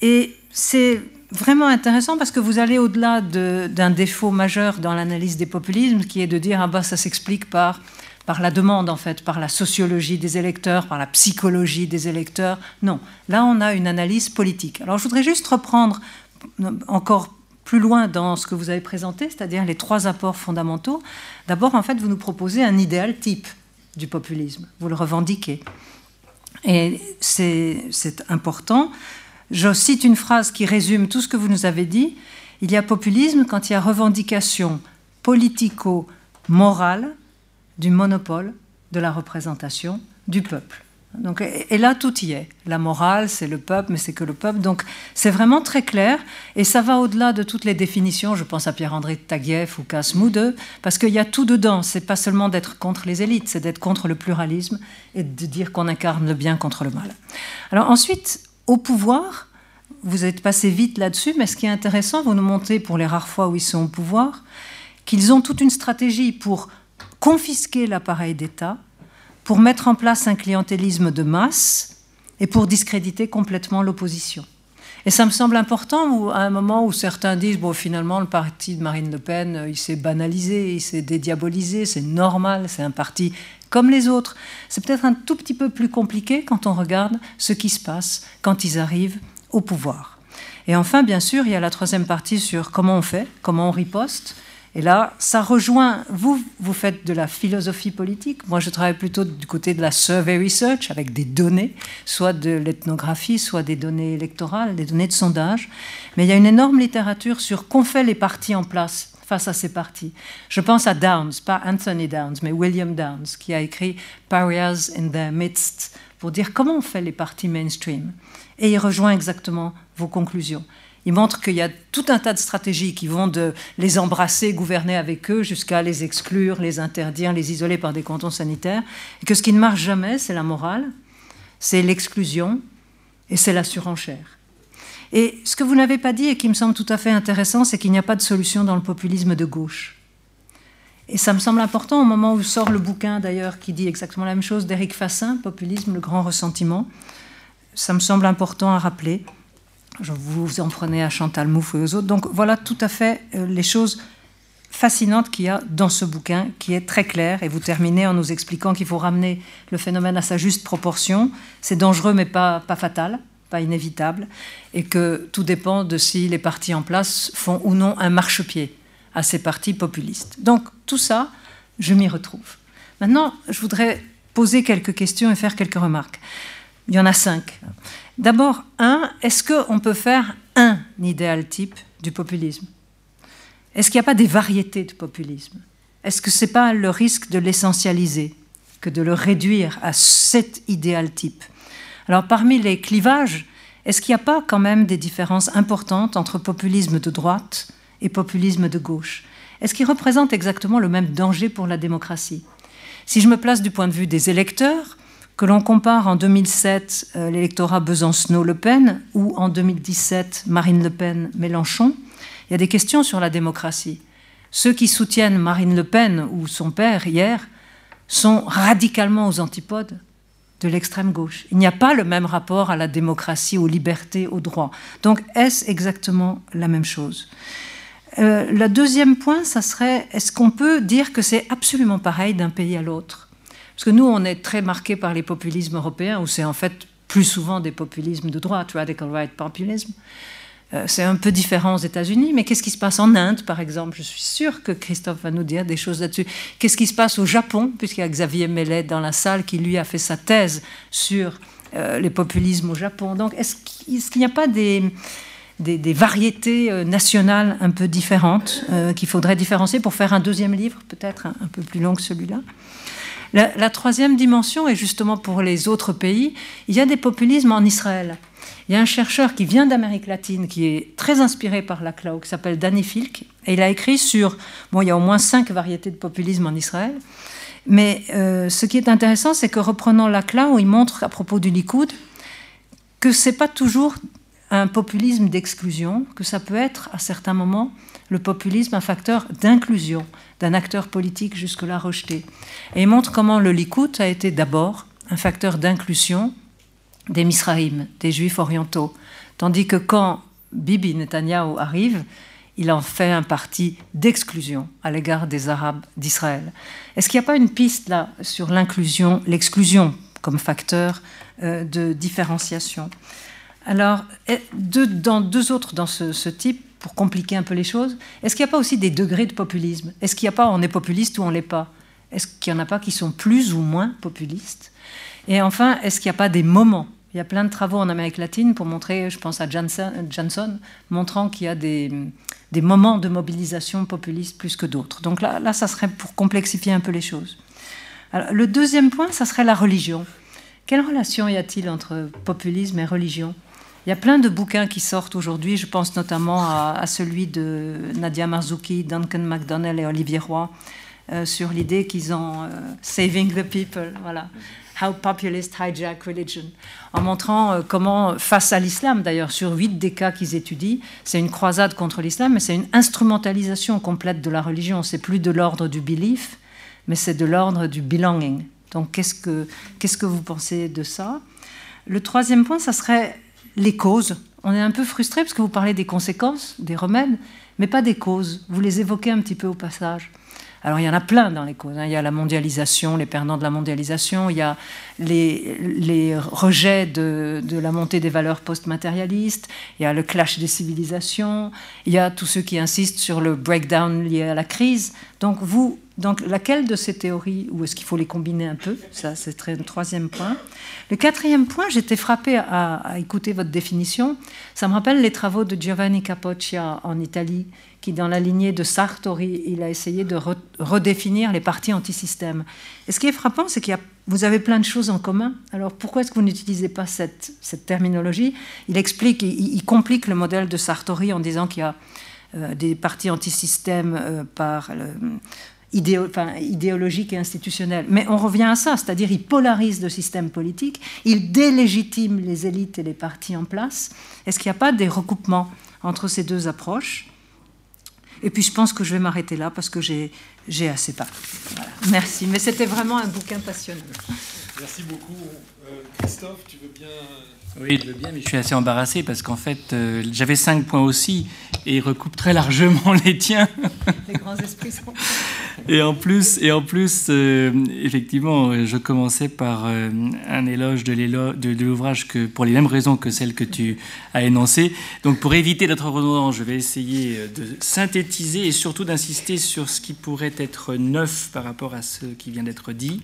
Et c'est vraiment intéressant parce que vous allez au-delà d'un défaut majeur dans l'analyse des populismes, qui est de dire ah bah ça s'explique par par la demande en fait, par la sociologie des électeurs, par la psychologie des électeurs. Non, là on a une analyse politique. Alors je voudrais juste reprendre encore plus loin dans ce que vous avez présenté, c'est-à-dire les trois apports fondamentaux. D'abord, en fait, vous nous proposez un idéal type du populisme. Vous le revendiquez. Et c'est important je cite une phrase qui résume tout ce que vous nous avez dit. Il y a populisme quand il y a revendication politico-morale du monopole de la représentation du peuple. Donc, et là, tout y est. La morale, c'est le peuple, mais c'est que le peuple. Donc, c'est vraiment très clair. Et ça va au-delà de toutes les définitions. Je pense à Pierre-André Taguieff ou Casmoude, parce qu'il y a tout dedans. C'est pas seulement d'être contre les élites, c'est d'être contre le pluralisme et de dire qu'on incarne le bien contre le mal. Alors, ensuite, au pouvoir, vous êtes passé vite là-dessus, mais ce qui est intéressant, vous nous montrez pour les rares fois où ils sont au pouvoir, qu'ils ont toute une stratégie pour confisquer l'appareil d'État, pour mettre en place un clientélisme de masse et pour discréditer complètement l'opposition. Et ça me semble important à un moment où certains disent bon finalement le parti de Marine Le Pen euh, il s'est banalisé, il s'est dédiabolisé, c'est normal, c'est un parti comme les autres. C'est peut-être un tout petit peu plus compliqué quand on regarde ce qui se passe quand ils arrivent au pouvoir. Et enfin, bien sûr, il y a la troisième partie sur comment on fait, comment on riposte. Et là, ça rejoint, vous, vous faites de la philosophie politique. Moi, je travaille plutôt du côté de la survey research, avec des données, soit de l'ethnographie, soit des données électorales, des données de sondage. Mais il y a une énorme littérature sur qu'ont fait les partis en place face à ces partis. Je pense à Downs, pas Anthony Downs, mais William Downs, qui a écrit Parias in their midst, pour dire comment on fait les partis mainstream. Et il rejoint exactement vos conclusions. Il montre qu'il y a tout un tas de stratégies qui vont de les embrasser, gouverner avec eux, jusqu'à les exclure, les interdire, les isoler par des cantons sanitaires, et que ce qui ne marche jamais, c'est la morale, c'est l'exclusion et c'est la surenchère. Et ce que vous n'avez pas dit et qui me semble tout à fait intéressant, c'est qu'il n'y a pas de solution dans le populisme de gauche. Et ça me semble important au moment où sort le bouquin d'ailleurs qui dit exactement la même chose d'Éric Fassin, Populisme, le grand ressentiment. Ça me semble important à rappeler. Je vous en prenez à Chantal Mouffe et aux autres. Donc voilà tout à fait euh, les choses fascinantes qu'il y a dans ce bouquin, qui est très clair. Et vous terminez en nous expliquant qu'il faut ramener le phénomène à sa juste proportion. C'est dangereux mais pas, pas fatal pas inévitable, et que tout dépend de si les partis en place font ou non un marchepied à ces partis populistes. Donc tout ça, je m'y retrouve. Maintenant, je voudrais poser quelques questions et faire quelques remarques. Il y en a cinq. D'abord, un, est-ce qu'on peut faire un idéal type du populisme? Est-ce qu'il n'y a pas des variétés de populisme? Est-ce que ce n'est pas le risque de l'essentialiser que de le réduire à cet idéal type? Alors parmi les clivages, est-ce qu'il n'y a pas quand même des différences importantes entre populisme de droite et populisme de gauche? Est-ce qu'ils représentent exactement le même danger pour la démocratie? Si je me place du point de vue des électeurs, que l'on compare en 2007 euh, l'électorat Besancenot-Le Pen ou en 2017 Marine Le Pen-Mélenchon, il y a des questions sur la démocratie. Ceux qui soutiennent Marine Le Pen ou son père hier sont radicalement aux antipodes de l'extrême gauche. Il n'y a pas le même rapport à la démocratie, aux libertés, aux droits. Donc est-ce exactement la même chose? Euh, Le deuxième point, ça serait, est-ce qu'on peut dire que c'est absolument pareil d'un pays à l'autre? Parce que nous, on est très marqué par les populismes européens, où c'est en fait plus souvent des populismes de droite, radical right populism. Euh, c'est un peu différent aux États-Unis, mais qu'est-ce qui se passe en Inde, par exemple? Je suis sûre que Christophe va nous dire des choses là-dessus. Qu'est-ce qui se passe au Japon, puisqu'il y a Xavier Mellet dans la salle qui, lui, a fait sa thèse sur euh, les populismes au Japon. Donc, est-ce qu'il n'y a pas des, variétés euh, nationales un peu différentes qu'il faudrait différencier pour faire un deuxième livre, peut-être un, peu plus long que celui-là? La troisième dimension est justement pour les autres pays. Il y a des populismes en Israël. Il y a un chercheur qui vient d'Amérique latine, qui est très inspiré par la qui s'appelle Danny Filk, et il a écrit sur, bon, il y a au moins cinq variétés de populisme en Israël, Mais euh, ce qui est intéressant, c'est que reprenant où il montre à propos du Likoud que c'est pas toujours un populisme d'exclusion, que ça peut être à certains moments le populisme un facteur d'inclusion d'un acteur politique jusque-là rejeté. Et il montre comment le Likoud a été d'abord un facteur d'inclusion des Misraïm, des Juifs orientaux, tandis que quand Bibi Netanyahu arrive, il en fait un parti d'exclusion à l'égard des Arabes d'Israël. Est-ce qu'il n'y a pas une piste là sur l'inclusion, l'exclusion comme facteur euh, de différenciation? Alors, dans deux autres dans ce, type, pour compliquer un peu les choses, est-ce qu'il n'y a pas aussi des degrés de populisme? Est-ce qu'il n'y a pas on est populiste ou on l'est pas? Est-ce qu'il n'y en a pas qui sont plus ou moins populistes? Et enfin, est-ce qu'il n'y a pas des moments? Il y a plein de travaux en Amérique latine pour montrer, je pense à Johnson, montrant qu'il y a des, moments de mobilisation populiste plus que d'autres. Donc là, ça serait pour complexifier un peu les choses. Le deuxième point, ça serait la religion. Quelle relation y a-t-il entre populisme et religion? Il y a plein de bouquins qui sortent aujourd'hui. Je pense notamment à, celui de Nadia Marzouki, Duncan MacDonnell et Olivier Roy euh, sur l'idée qu'ils ont euh, saving the people. Voilà. How Populists Hijack Religion, en montrant euh, comment, face à l'islam d'ailleurs, sur huit des cas qu'ils étudient, c'est une croisade contre l'islam, mais c'est une instrumentalisation complète de la religion. C'est plus de l'ordre du belief, mais c'est de l'ordre du belonging. Donc qu'est-ce que, qu'est-ce que vous pensez de ça? Le troisième point, ça serait les causes. On est un peu frustré parce que vous parlez des conséquences, des remèdes, mais pas des causes. Vous les évoquez un petit peu au passage. Alors il y en a plein dans les causes. Hein. Il y a la mondialisation, les perdants de la mondialisation, il y a les, rejets de, la montée des valeurs post-matérialistes, il y a le clash des civilisations, il y a tous ceux qui insistent sur le breakdown lié à la crise. Donc vous, donc laquelle de ces théories, ou est-ce qu'il faut les combiner un peu? Ça, c'est le troisième point. Le quatrième point, j'étais frappée à, à, écouter votre définition. Ça me rappelle les travaux de Giovanni Capoccia en Italie, qui, dans la lignée de Sartori, il a essayé de redéfinir les partis antisystèmes. Et ce qui est frappant, c'est qu'il vous avez plein de choses en commun. Alors pourquoi est-ce que vous n'utilisez pas cette, terminologie? Il explique, il, complique le modèle de Sartori en disant qu'il y a euh, des partis antisystèmes euh, par idéologique et institutionnel. Mais on revient à ça, c'est-à-dire il polarise le système politique, il délégitime les élites et les partis en place. Est-ce qu'il n'y a pas des recoupements entre ces deux approches? Et puis je pense que je vais m'arrêter là parce que j'ai assez parlé. Merci, mais c'était vraiment un bouquin passionnant. Merci beaucoup. Euh, Christophe, tu veux bien oui, je veux bien, mais je suis assez embarrassé parce qu'en fait, euh, j'avais cinq points aussi et il recoupe très largement les tiens. Les grands esprits sont. et en plus, et en plus euh, effectivement, je commençais par euh, un éloge de l'ouvrage que pour les mêmes raisons que celles que tu as énoncées. Donc, pour éviter d'être redondant, je vais essayer de synthétiser et surtout d'insister sur ce qui pourrait être neuf par rapport à ce qui vient d'être dit.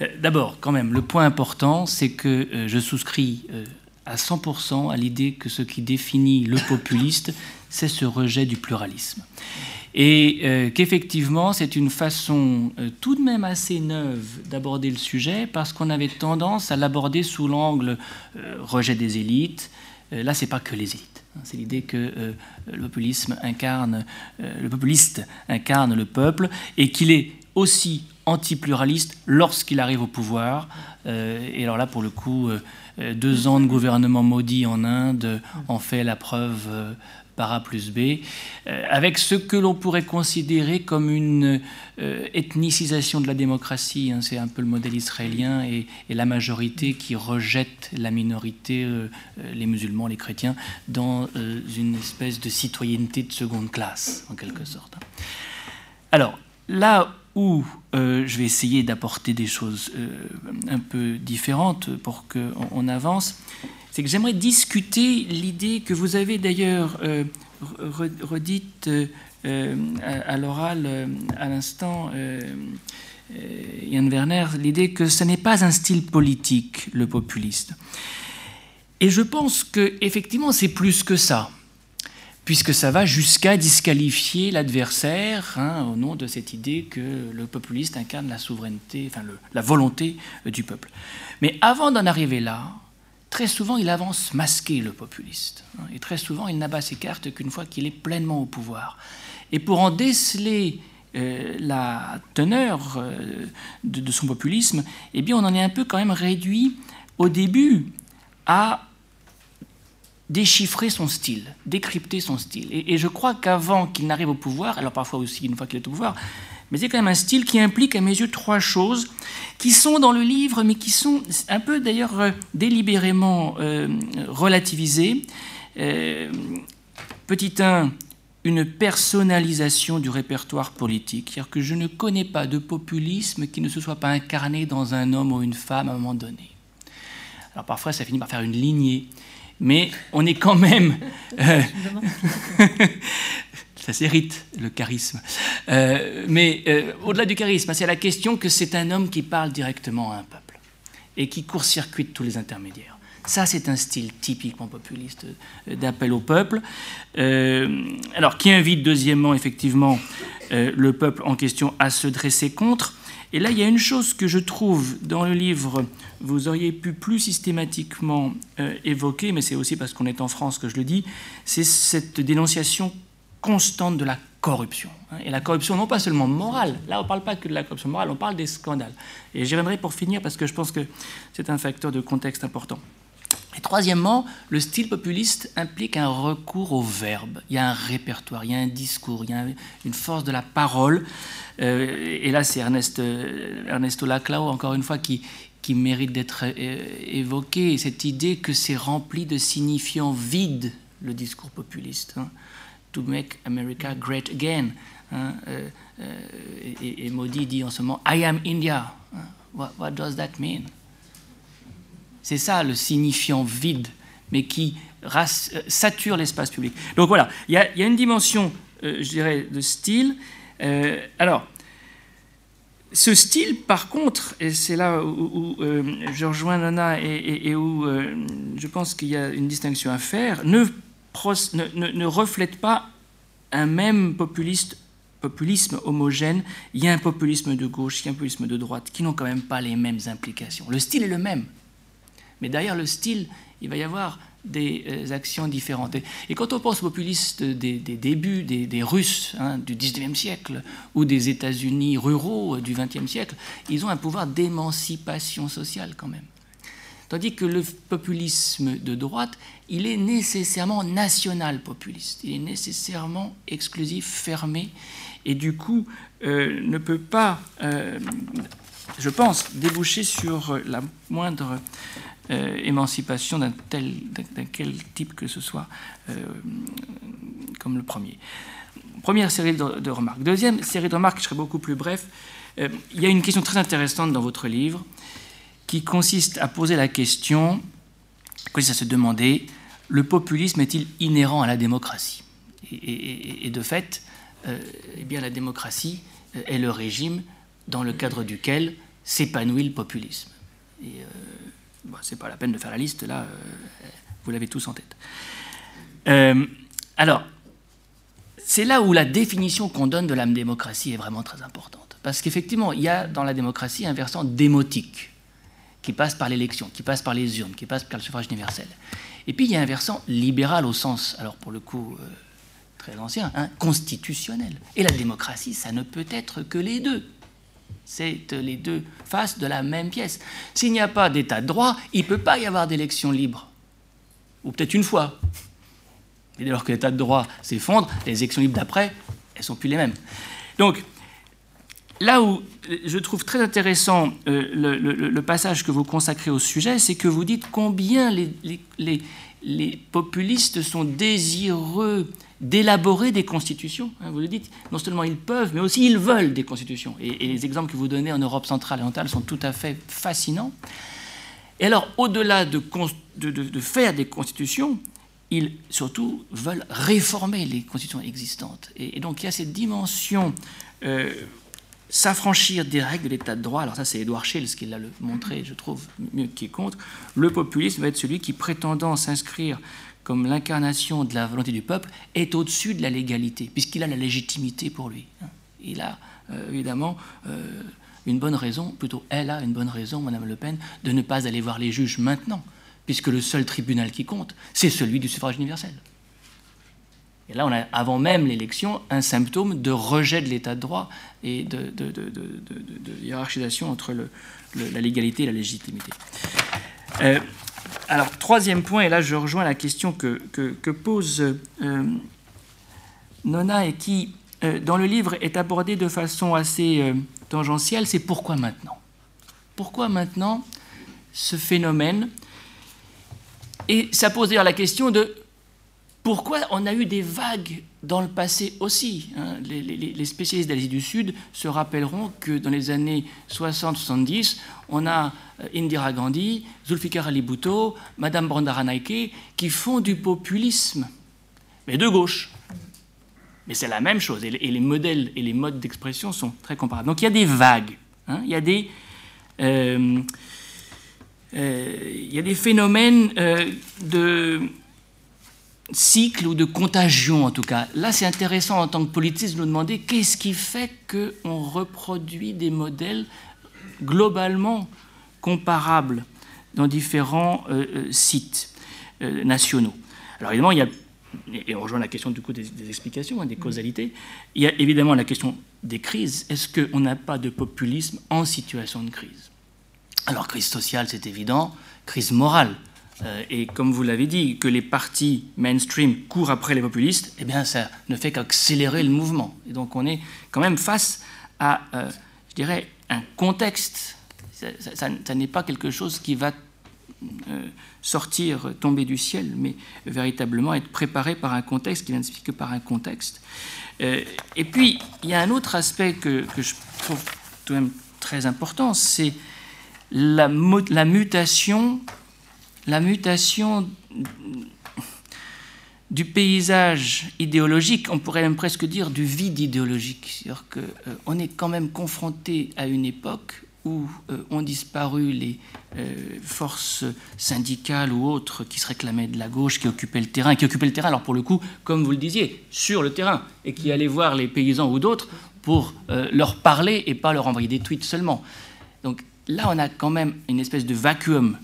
Euh, d'abord, quand même, le point important, c'est que euh, je souscris euh, à 100% à l'idée que ce qui définit le populiste, c'est ce rejet du pluralisme. Et qu'effectivement, c'est une façon tout de même assez neuve d'aborder le sujet, parce qu'on avait tendance à l'aborder sous l'angle rejet des élites. là, c'est pas que les élites. Hein. C'est l'idée que le populisme incarne, le populiste incarne le peuple et qu'il est aussi anti-pluraliste lorsqu'il arrive au pouvoir. Euh, et alors là, pour le coup, euh, euh, deux ans de gouvernement maudit en Inde en fait la preuve par A plus B, avec ce que l'on pourrait considérer comme une ethnicisation de la démocratie. Hein. c'est un peu le modèle israélien et, la majorité qui rejette la minorité, les musulmans, les chrétiens, dans une espèce de citoyenneté de seconde classe, en quelque sorte. Alors, là où euh, je vais essayer d'apporter des choses euh, un peu différentes pour qu'on avance, c'est que j'aimerais discuter l'idée que vous avez d'ailleurs euh, redite à, l'oral à l'instant, Yann Werner, l'idée que ce n'est pas un style politique, le populiste. Et je pense que effectivement c'est plus que ça puisque ça va jusqu'à disqualifier l'adversaire hein, au nom de cette idée que le populiste incarne la souveraineté, enfin la volonté euh, du peuple. Mais avant d'en arriver là, très souvent il avance masqué le populiste, hein, et très souvent il n'abat ses cartes qu'une fois qu'il est pleinement au pouvoir. Et pour en déceler la teneur de, son populisme, eh bien, on en est un peu quand même réduit au début à déchiffrer son style, décrypter son style. Et, je crois qu'avant qu'il n'arrive au pouvoir, alors parfois aussi une fois qu'il est au pouvoir, mais c'est quand même un style qui implique à mes yeux trois choses qui sont dans le livre, mais qui sont un peu d'ailleurs euh, délibérément euh, relativisées. Euh, petit 1, une personnalisation du répertoire politique, c'est-à-dire que je ne connais pas de populisme qui ne se soit pas incarné dans un homme ou une femme à un moment donné. Alors parfois ça finit par faire une lignée, mais on est quand même... Euh, ça s'hérite, le charisme. Euh, mais euh, au-delà du charisme, c'est la question que c'est un homme qui parle directement à un peuple et qui court-circuite tous les intermédiaires. Ça, c'est un style typiquement populiste d'appel au peuple. alors, qui invite, deuxièmement, effectivement, le peuple en question à se dresser contre? Et là, il y a une chose que je trouve dans le livre, vous auriez pu plus systématiquement euh, évoquer, mais c'est aussi parce qu'on est en France que je le dis, c'est cette dénonciation constante de la corruption. Hein. Et la corruption, non pas seulement morale, là on ne parle pas que de la corruption morale, on parle des scandales. Et j'y reviendrai pour finir parce que je pense que c'est un facteur de contexte important. Et troisièmement, le style populiste implique un recours au verbe. Il y a un répertoire, il y a un discours, il y a une force de la parole. Euh, et là, c'est Ernest, euh, Ernesto Laclau, encore une fois, qui, qui mérite d'être euh, évoqué. Cette idée que c'est rempli de signifiants vides, le discours populiste. Hein. To make America great again. Hein, et, et, Modi dit en ce moment I am India. Hein. What, does that mean? C'est ça le signifiant vide, mais qui euh, sature l'espace public. Donc voilà, il y, a une dimension, euh, je dirais, de style. Euh, alors, ce style, par contre, et c'est là où, je rejoins Nona et, où je pense qu'il y a une distinction à faire, ne, reflète pas un même populisme homogène. Il y a un populisme de gauche, il y a un populisme de droite, qui n'ont quand même pas les mêmes implications. Le style est le même. Mais derrière le style, il va y avoir des euh, actions différentes. Et, quand on pense aux populistes des, débuts des, Russes hein, du 19e siècle ou des États-Unis ruraux euh, du 20e siècle, ils ont un pouvoir d'émancipation sociale quand même. Tandis que le populisme de droite, il est nécessairement national populiste, il est nécessairement exclusif, fermé, et du coup euh, ne peut pas, je pense, déboucher sur la moindre euh, émancipation d'un tel, d'un quel type que ce soit, euh, comme le premier. Première série de, remarques. Deuxième série de remarques, je serai beaucoup plus bref. Euh, il y a une question très intéressante dans votre livre qui consiste à poser la question, consiste à se demander, le populisme est-il inhérent à la démocratie? Et, de fait, eh bien, la démocratie est le régime dans le cadre duquel s'épanouit le populisme. Et, Bon, c'est pas la peine de faire la liste, là, euh, vous l'avez tous en tête. Euh, alors, c'est là où la définition qu'on donne de la démocratie est vraiment très importante. Parce qu'effectivement, il y a dans la démocratie un versant démotique, qui passe par l'élection, qui passe par les urnes, qui passe par le suffrage universel. Et puis il y a un versant libéral au sens, alors pour le coup euh, très ancien, hein, constitutionnel. Et la démocratie, ça ne peut être que les deux. C'est les deux faces de la même pièce. S'il n'y a pas d'état de droit, il ne peut pas y avoir d'élection libre. Ou peut-être une fois. Et dès lors que l'état de droit s'effondre, les élections libres d'après, elles ne sont plus les mêmes. Donc, là où je trouve très intéressant euh, le, passage que vous consacrez au sujet, c'est que vous dites combien les populistes sont désireux d'élaborer des constitutions. Hein, vous le dites, non seulement ils peuvent, mais aussi ils veulent des constitutions. Et, les exemples que vous donnez en Europe centrale et orientale sont tout à fait fascinants. Et alors, au-delà de, de, faire des constitutions, ils surtout veulent réformer les constitutions existantes. Et, donc il y a cette dimension euh, s'affranchir des règles de l'état de droit. Alors ça, c'est Edouard Schills qui l'a montré, je trouve, mieux que quiconque. Le populisme va être celui qui, prétendant s'inscrire comme l'incarnation de la volonté du peuple, est au-dessus de la légalité, puisqu'il a la légitimité pour lui. Il a euh, évidemment euh, une bonne raison, plutôt elle a une bonne raison, Madame Le Pen, de ne pas aller voir les juges maintenant, puisque le seul tribunal qui compte, c'est celui du suffrage universel. Et là, on a, avant même l'élection, un symptôme de rejet de l'état de droit et de, hiérarchisation entre la légalité et la légitimité. Euh, alors, troisième point, et là je rejoins la question que, pose euh, Nona et qui, euh, dans le livre, est abordée de façon assez tangentielle, c'est pourquoi maintenant? Pourquoi maintenant ce phénomène? Et ça pose d'ailleurs la question de pourquoi on a eu des vagues dans le passé aussi hein? les, spécialistes d'Asie du Sud se rappelleront que dans les années 60-70, on a euh, Indira Gandhi, Zulfikar Ali Bhutto, Madame Bandaranaike qui font du populisme, mais de gauche. Mais c'est la même chose, et les, modèles et les modes d'expression sont très comparables. Donc il y a des vagues, hein? euh, euh, il y a des phénomènes de cycle ou de contagion en tout cas. Là, c'est intéressant en tant que politiste de nous demander qu'est-ce qui fait qu'on reproduit des modèles globalement comparables dans différents euh, euh, sites euh, nationaux. Alors évidemment, il y a, et on rejoint la question du coup des, explications, hein, des causalités, il y a évidemment la question des crises. Est-ce qu'on n'a pas de populisme en situation de crise? Alors crise sociale, c'est évident, crise morale, et comme vous l'avez dit, que les partis mainstream courent après les populistes, eh bien, ça ne fait qu'accélérer le mouvement. Et donc, on est quand même face à, euh, je dirais, un contexte. Ça, n'est pas quelque chose qui va euh, sortir, tomber du ciel, mais véritablement être préparé par un contexte qui vient de par un contexte. et puis, il y a un autre aspect que, que je trouve tout de même très important, c'est la mutation la mutation du paysage idéologique, on pourrait même presque dire du vide idéologique. C'est-à-dire qu'on euh, est quand même confronté à une époque où euh, ont disparu les euh, forces syndicales ou autres qui se réclamaient de la gauche, qui occupaient le terrain, qui occupaient le terrain, alors pour le coup, comme vous le disiez, sur le terrain, et qui allaient voir les paysans ou d'autres pour leur parler et pas leur envoyer des tweets seulement. Donc là, on a quand même une espèce de vacuum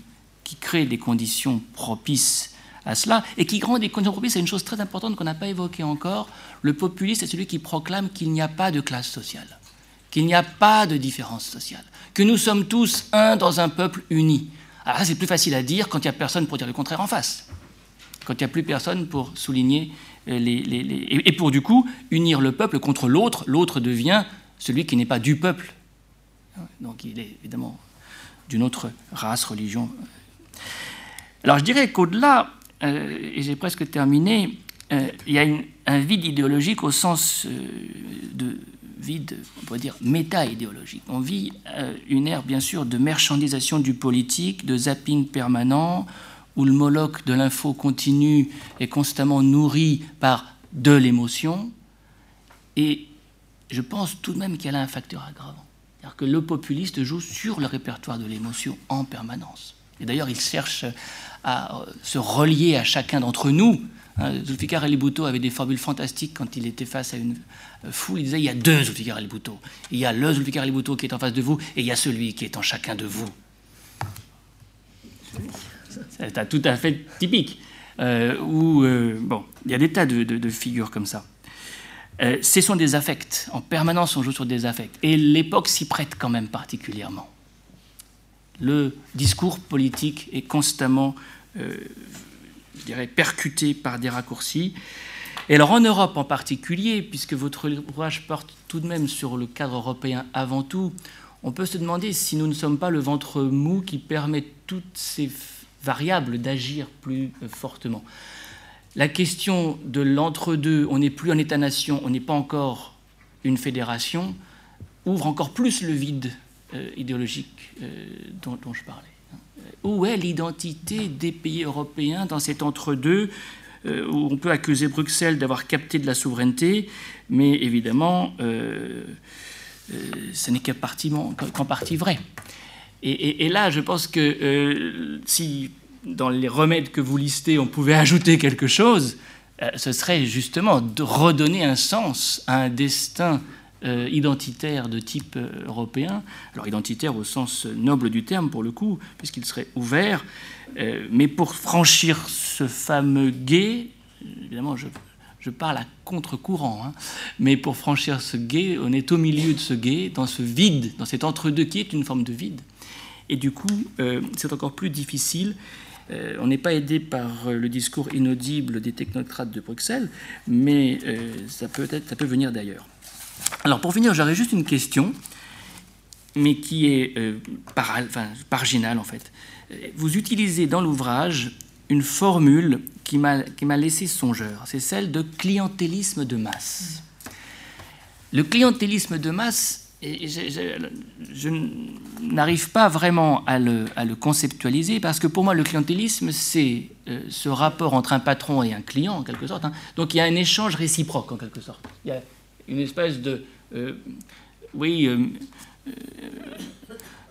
qui crée des conditions propices à cela, et qui rend des conditions propices à une chose très importante qu'on n'a pas évoquée encore. Le populiste est celui qui proclame qu'il n'y a pas de classe sociale, qu'il n'y a pas de différence sociale, que nous sommes tous un dans un peuple uni. Alors c'est plus facile à dire quand il n'y a personne pour dire le contraire en face, quand il n'y a plus personne pour souligner euh, les, les, Et pour du coup unir le peuple contre l'autre, l'autre devient celui qui n'est pas du peuple. Donc il est évidemment d'une autre race, religion, alors je dirais qu'au-delà, euh, et j'ai presque terminé, euh, il y a un vide idéologique au sens euh, de vide, on pourrait dire méta-idéologique. On vit une ère, bien sûr, de marchandisation du politique, de zapping permanent, où le moloch de l'info continue est constamment nourri par de l'émotion. Et je pense tout de même qu'il y a un facteur aggravant. C'est-à-dire que le populiste joue sur le répertoire de l'émotion en permanence. Et d'ailleurs, il cherche à euh, se relier à chacun d'entre nous. Hein, Zulfikar Ali Bhutto avait des formules fantastiques quand il était face à une euh, foule. Il disait il y a deux Zulfikar Ali Bhutto. Il y a le Zulfikar Ali Bhutto qui est en face de vous et il y a celui qui est en chacun de vous. C'est tout à fait typique. Euh, où, bon, il y a des tas de, figures comme ça. ce sont des affects. En permanence, on joue sur des affects. Et l'époque s'y prête quand même particulièrement. Le discours politique est constamment euh, je dirais, percuté par des raccourcis. Et alors en Europe en particulier, puisque votre ouvrage porte tout de même sur le cadre européen avant tout, on peut se demander si nous ne sommes pas le ventre mou qui permet toutes ces variables d'agir plus euh, fortement. La question de l'entre-deux, on n'est plus un État-nation, on n'est pas encore une fédération, ouvre encore plus le vide euh, idéologique dont je parlais où est l'identité des pays européens dans cet entre-deux euh, où on peut accuser Bruxelles d'avoir capté de la souveraineté, mais évidemment, euh, euh, ce n'est qu'en partie, partie, vrai. Et, là, je pense que si dans les remèdes que vous listez, on pouvait ajouter quelque chose, ce serait justement de redonner un sens à un destin euh, identitaire de type euh, européen, alors identitaire au sens noble du terme pour le coup, puisqu'il serait ouvert, euh, mais pour franchir ce fameux guet, évidemment je, parle à contre-courant, hein. mais pour franchir ce guet, on est au milieu de ce guet, dans ce vide, dans cet entre-deux qui est une forme de vide. Et du coup, c'est encore plus difficile. On n'est pas aidé par le discours inaudible des technocrates de Bruxelles, mais ça, peut être, ça peut venir d'ailleurs. Alors pour finir, j'aurais juste une question, mais qui est par, enfin, marginale en fait. Vous utilisez dans l'ouvrage une formule qui m'a laissé songeur. C'est celle de clientélisme de masse. Le clientélisme de masse, je, n'arrive pas vraiment à le, conceptualiser parce que pour moi, le clientélisme, c'est euh, ce rapport entre un patron et un client, en quelque sorte. Hein. Donc il y a un échange réciproque, en quelque sorte. Il y a une espèce de. Euh, oui. Euh,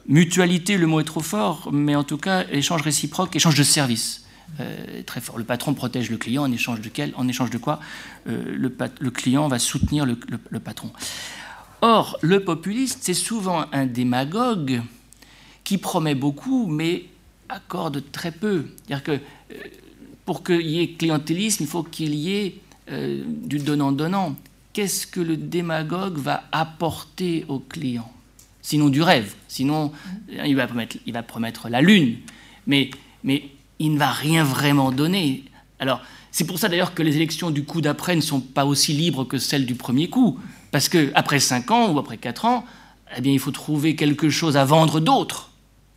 mutualité, le mot est trop fort, mais en tout cas, échange réciproque, échange de services. Euh, très fort. Le patron protège le client en échange de, quel, en échange de quoi euh, le, client va soutenir le, patron. Or, le populiste, c'est souvent un démagogue qui promet beaucoup, mais accorde très peu. C'est-à-dire que euh, pour qu'il y ait clientélisme, il faut qu'il y ait du donnant-donnant. Qu'est-ce que le démagogue va apporter au client? Sinon du rêve. Sinon, il va promettre, il va promettre la lune. Mais, il ne va rien vraiment donner. Alors, c'est pour ça d'ailleurs que les élections du coup d'après ne sont pas aussi libres que celles du premier coup. Parce qu'après 5 ans ou après 4 ans, eh bien, il faut trouver quelque chose à vendre d'autre.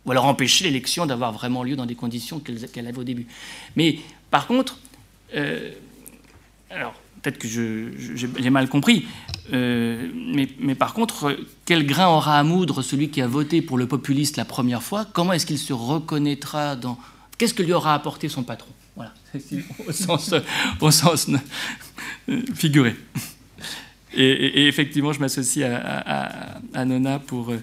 Ou alors empêcher l'élection d'avoir vraiment lieu dans des conditions qu'elle avait au début. Mais par contre, euh, alors peut-être que j'ai mal compris, euh, mais, par contre, quel grain aura à moudre celui qui a voté pour le populiste la première fois? Comment est-ce qu'il se reconnaîtra dans, Qu'est-ce que lui aura apporté son patron? Voilà, au sens, au sens euh, figuré. Et, effectivement, je m'associe à, Nona pour euh,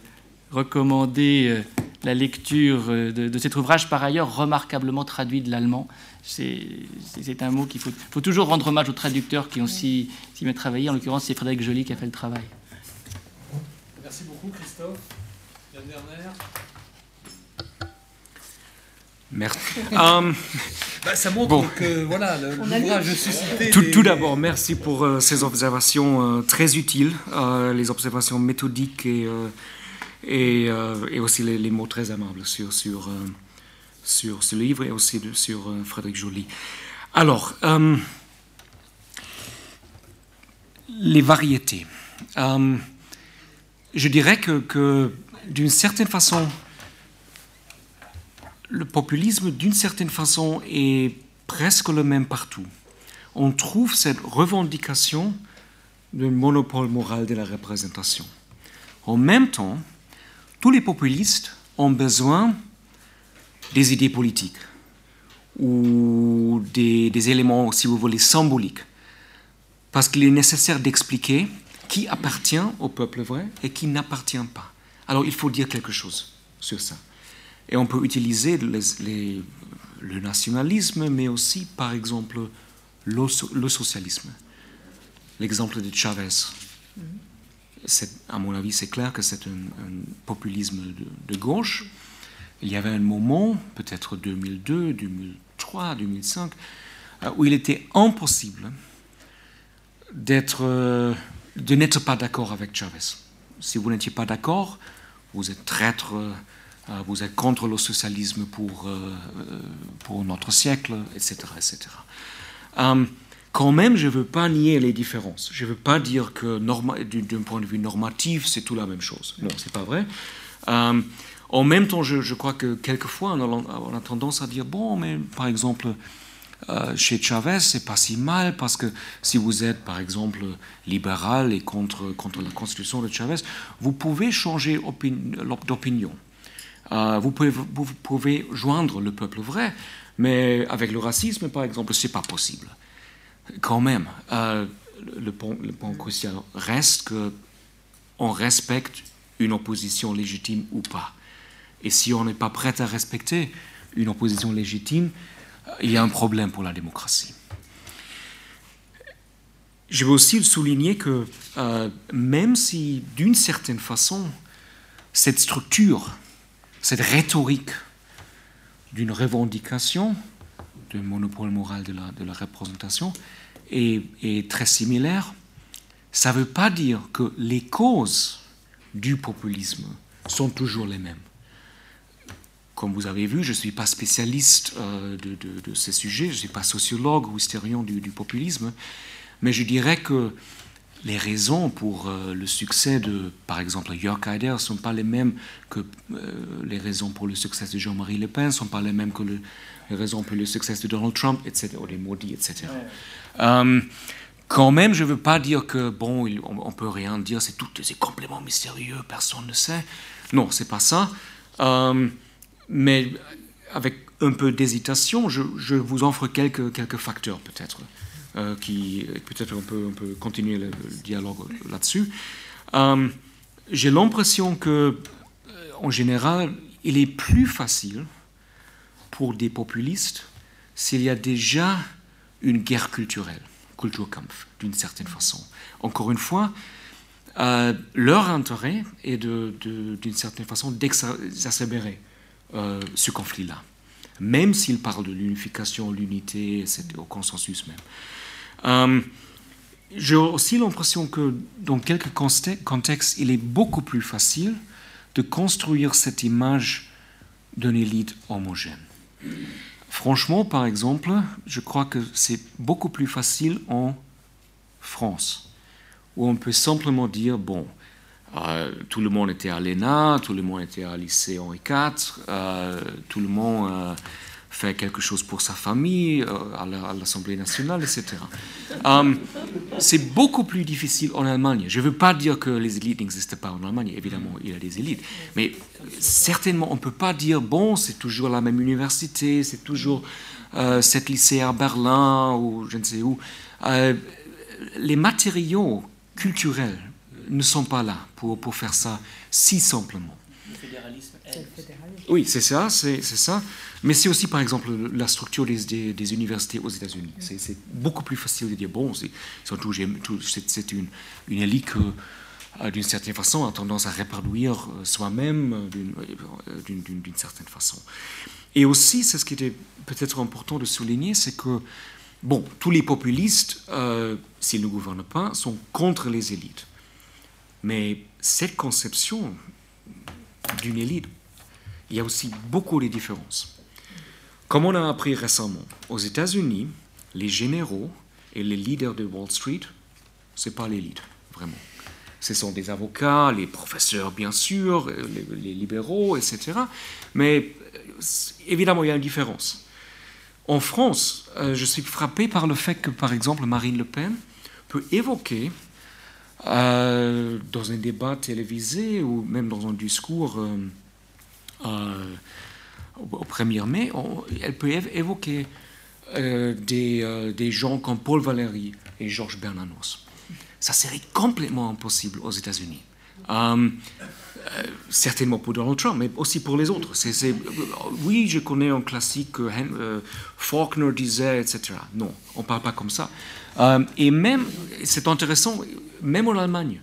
recommander la lecture de, cet ouvrage, par ailleurs remarquablement traduit de l'allemand. C'est un mot qu'il faut, faut, toujours rendre hommage aux traducteurs qui ont si, si bien travaillé. En l'occurrence, c'est Frédéric Joly qui a fait le travail. Merci beaucoup, Christophe. Yann Werner. Merci. Euh, bah, ça montre que voilà, l'ouvrage suscité. Tout, tout d'abord, merci pour euh, ces observations euh, très utiles, les observations méthodiques et, et, et, aussi les, mots très amables sur, sur, sur ce livre et aussi sur Frédéric Joly. Alors, les variétés. je dirais que, que d'une certaine façon, le populisme, d'une certaine façon, est presque le même partout. On trouve cette revendication d'un monopole moral de la représentation. En même temps, tous les populistes ont besoin des idées politiques ou des, éléments, si vous voulez, symboliques. Parce qu'il est nécessaire d'expliquer qui appartient au peuple vrai et qui n'appartient pas. Alors il faut dire quelque chose sur ça. Et on peut utiliser le nationalisme, mais aussi, par exemple, le, socialisme. L'exemple de Chavez. À mon avis, c'est clair que c'est un, populisme de, gauche. Il y avait un moment, peut-être 2002, 2003, 2005, où il était impossible euh, de n'être pas d'accord avec Chavez. Si vous n'étiez pas d'accord, vous êtes traître euh, vous êtes contre le socialisme pour, euh, pour notre siècle, etc. etc. quand même, je ne veux pas nier les différences. Je ne veux pas dire que d'un point de vue normatif, c'est tout la même chose. Non, ce n'est pas vrai. En même temps, je, crois que quelquefois, on a, tendance à dire, bon, mais par exemple, chez Chavez, c'est pas si mal parce que si vous êtes, par exemple, libéral et contre, contre la constitution de Chavez, vous pouvez changer d'opinion. Euh, vous, pouvez, vous, pouvez, joindre le peuple vrai, mais avec le racisme, par exemple, c'est pas possible. Quand même, euh, le, point, crucial reste que on respecte une opposition légitime ou pas. Et si on n'est pas prêt à respecter une opposition légitime, il y a un problème pour la démocratie. Je veux aussi souligner que euh, même si d'une certaine façon, cette structure cette rhétorique d'une revendication, du monopole moral de la, de la représentation, est, très similaire, ça ne veut pas dire que les causes du populisme sont toujours les mêmes. Comme vous avez vu, je ne suis pas spécialiste euh, de, ces sujets, je ne suis pas sociologue ou historien du, populisme, mais je dirais que les raisons pour euh, le succès de, par exemple, Jörg Haider ne sont pas les mêmes que euh, les raisons pour le succès de Jean-Marie Le Pen, ne sont pas les mêmes que les raisons pour le succès de Donald Trump, etc., ou maudits, etc. Quand même, je ne veux pas dire que, bon, on, ne peut rien dire, c'est tout, c'est complètement mystérieux, personne ne sait. Non, c'est pas ça. Mais avec un peu d'hésitation, je, vous offre quelques, quelques facteurs peut-être. Euh, qui peut-être on peut, on peut continuer le, dialogue là-dessus. Euh, j'ai l'impression que, euh, en général, il est plus facile pour des populistes s'il y a déjà une guerre culturelle, Kulturkampf, d'une certaine façon. Encore une fois, leur intérêt est d'une certaine façon d'exacerber ce conflit-là, même s'ils parlent de l'unification, l'unité, au consensus même. Euh, j'ai aussi l'impression que dans quelques contextes, il est beaucoup plus facile de construire cette image d'une élite homogène. Franchement, par exemple, je crois que c'est beaucoup plus facile en France, où on peut simplement dire, bon, euh, tout le monde était à l'ENA, tout le monde était à lycée Henri IV, euh, tout le monde fait quelque chose pour sa famille, euh, à l'Assemblée nationale, etc. Euh, c'est beaucoup plus difficile en Allemagne. Je ne veux pas dire que les élites n'existent pas en Allemagne, évidemment, il y a des élites. Mais certainement, on ne peut pas dire, bon, c'est toujours la même université, c'est toujours euh, cet lycée à Berlin ou je ne sais où. les matériaux culturels ne sont pas là pour, pour faire ça si simplement. Le fédéralisme Oui, c'est ça, c'est ça. Mais c'est aussi, par exemple, la structure des, des, universités aux États-Unis. C'est beaucoup plus facile de dire, bon, c'est une, une élite qui, euh, d'une certaine façon, a tendance à reproduire euh, soi-même euh, d'une certaine façon. Et aussi, c'est ce qui était peut-être important de souligner, c'est que, bon, tous les populistes, s'ils ne gouvernent pas, sont contre les élites. Mais cette conception d'une élite, il y a aussi beaucoup de différences. Comme on a appris récemment, aux États-Unis, les généraux et les leaders de Wall Street, ce n'est pas l'élite, vraiment. Ce sont des avocats, les professeurs, bien sûr, les, libéraux, etc. Mais euh, évidemment, il y a une différence. En France, euh, je suis frappé par le fait que, par exemple, Marine Le Pen peut évoquer euh, dans un débat télévisé ou même dans un discours au 1er mai, elle peut évoquer euh, des, euh, des, gens comme Paul Valéry et Georges Bernanos. Ça serait complètement impossible aux États-Unis. Euh, certainement pour Donald Trump, mais aussi pour les autres. oui, je connais un classique que Faulkner disait, etc. Non, on ne parle pas comme ça. et même, c'est intéressant, même en Allemagne,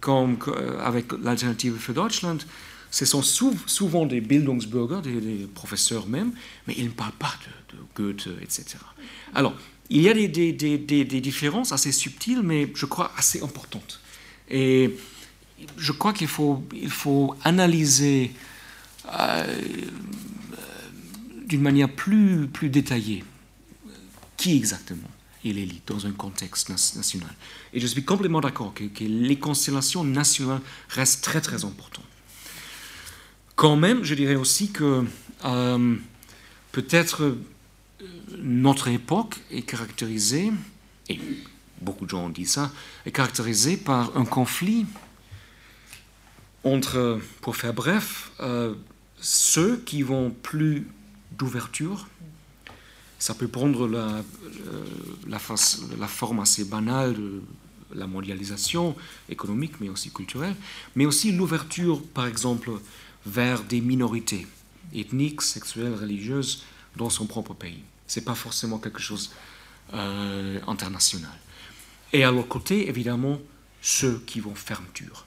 comme avec l'alternative für Deutschland, ce sont souvent des Bildungsbürger, des, professeurs même, mais ils ne parlent pas de, Goethe, etc. Alors, il y a des, des, différences assez subtiles, mais je crois assez importantes. Et je crois qu'il faut, il faut analyser euh, d'une manière plus, plus détaillée qui exactement est l'élite dans un contexte national. Et je suis complètement d'accord que, que les constellations nationales restent très très importantes. Quand même, je dirais aussi que euh, peut-être euh, notre époque est caractérisée, et beaucoup de gens ont dit ça, est caractérisée par un conflit entre, pour faire bref, euh, ceux qui vont plus d'ouverture. Ça peut prendre la, la, forme assez banale de la mondialisation économique, mais aussi culturelle, mais aussi l'ouverture, par exemple, vers des minorités ethniques, sexuelles, religieuses dans son propre pays. Ce n'est pas forcément quelque chose euh, international. Et à l'autre côté, évidemment, ceux qui vont fermeture.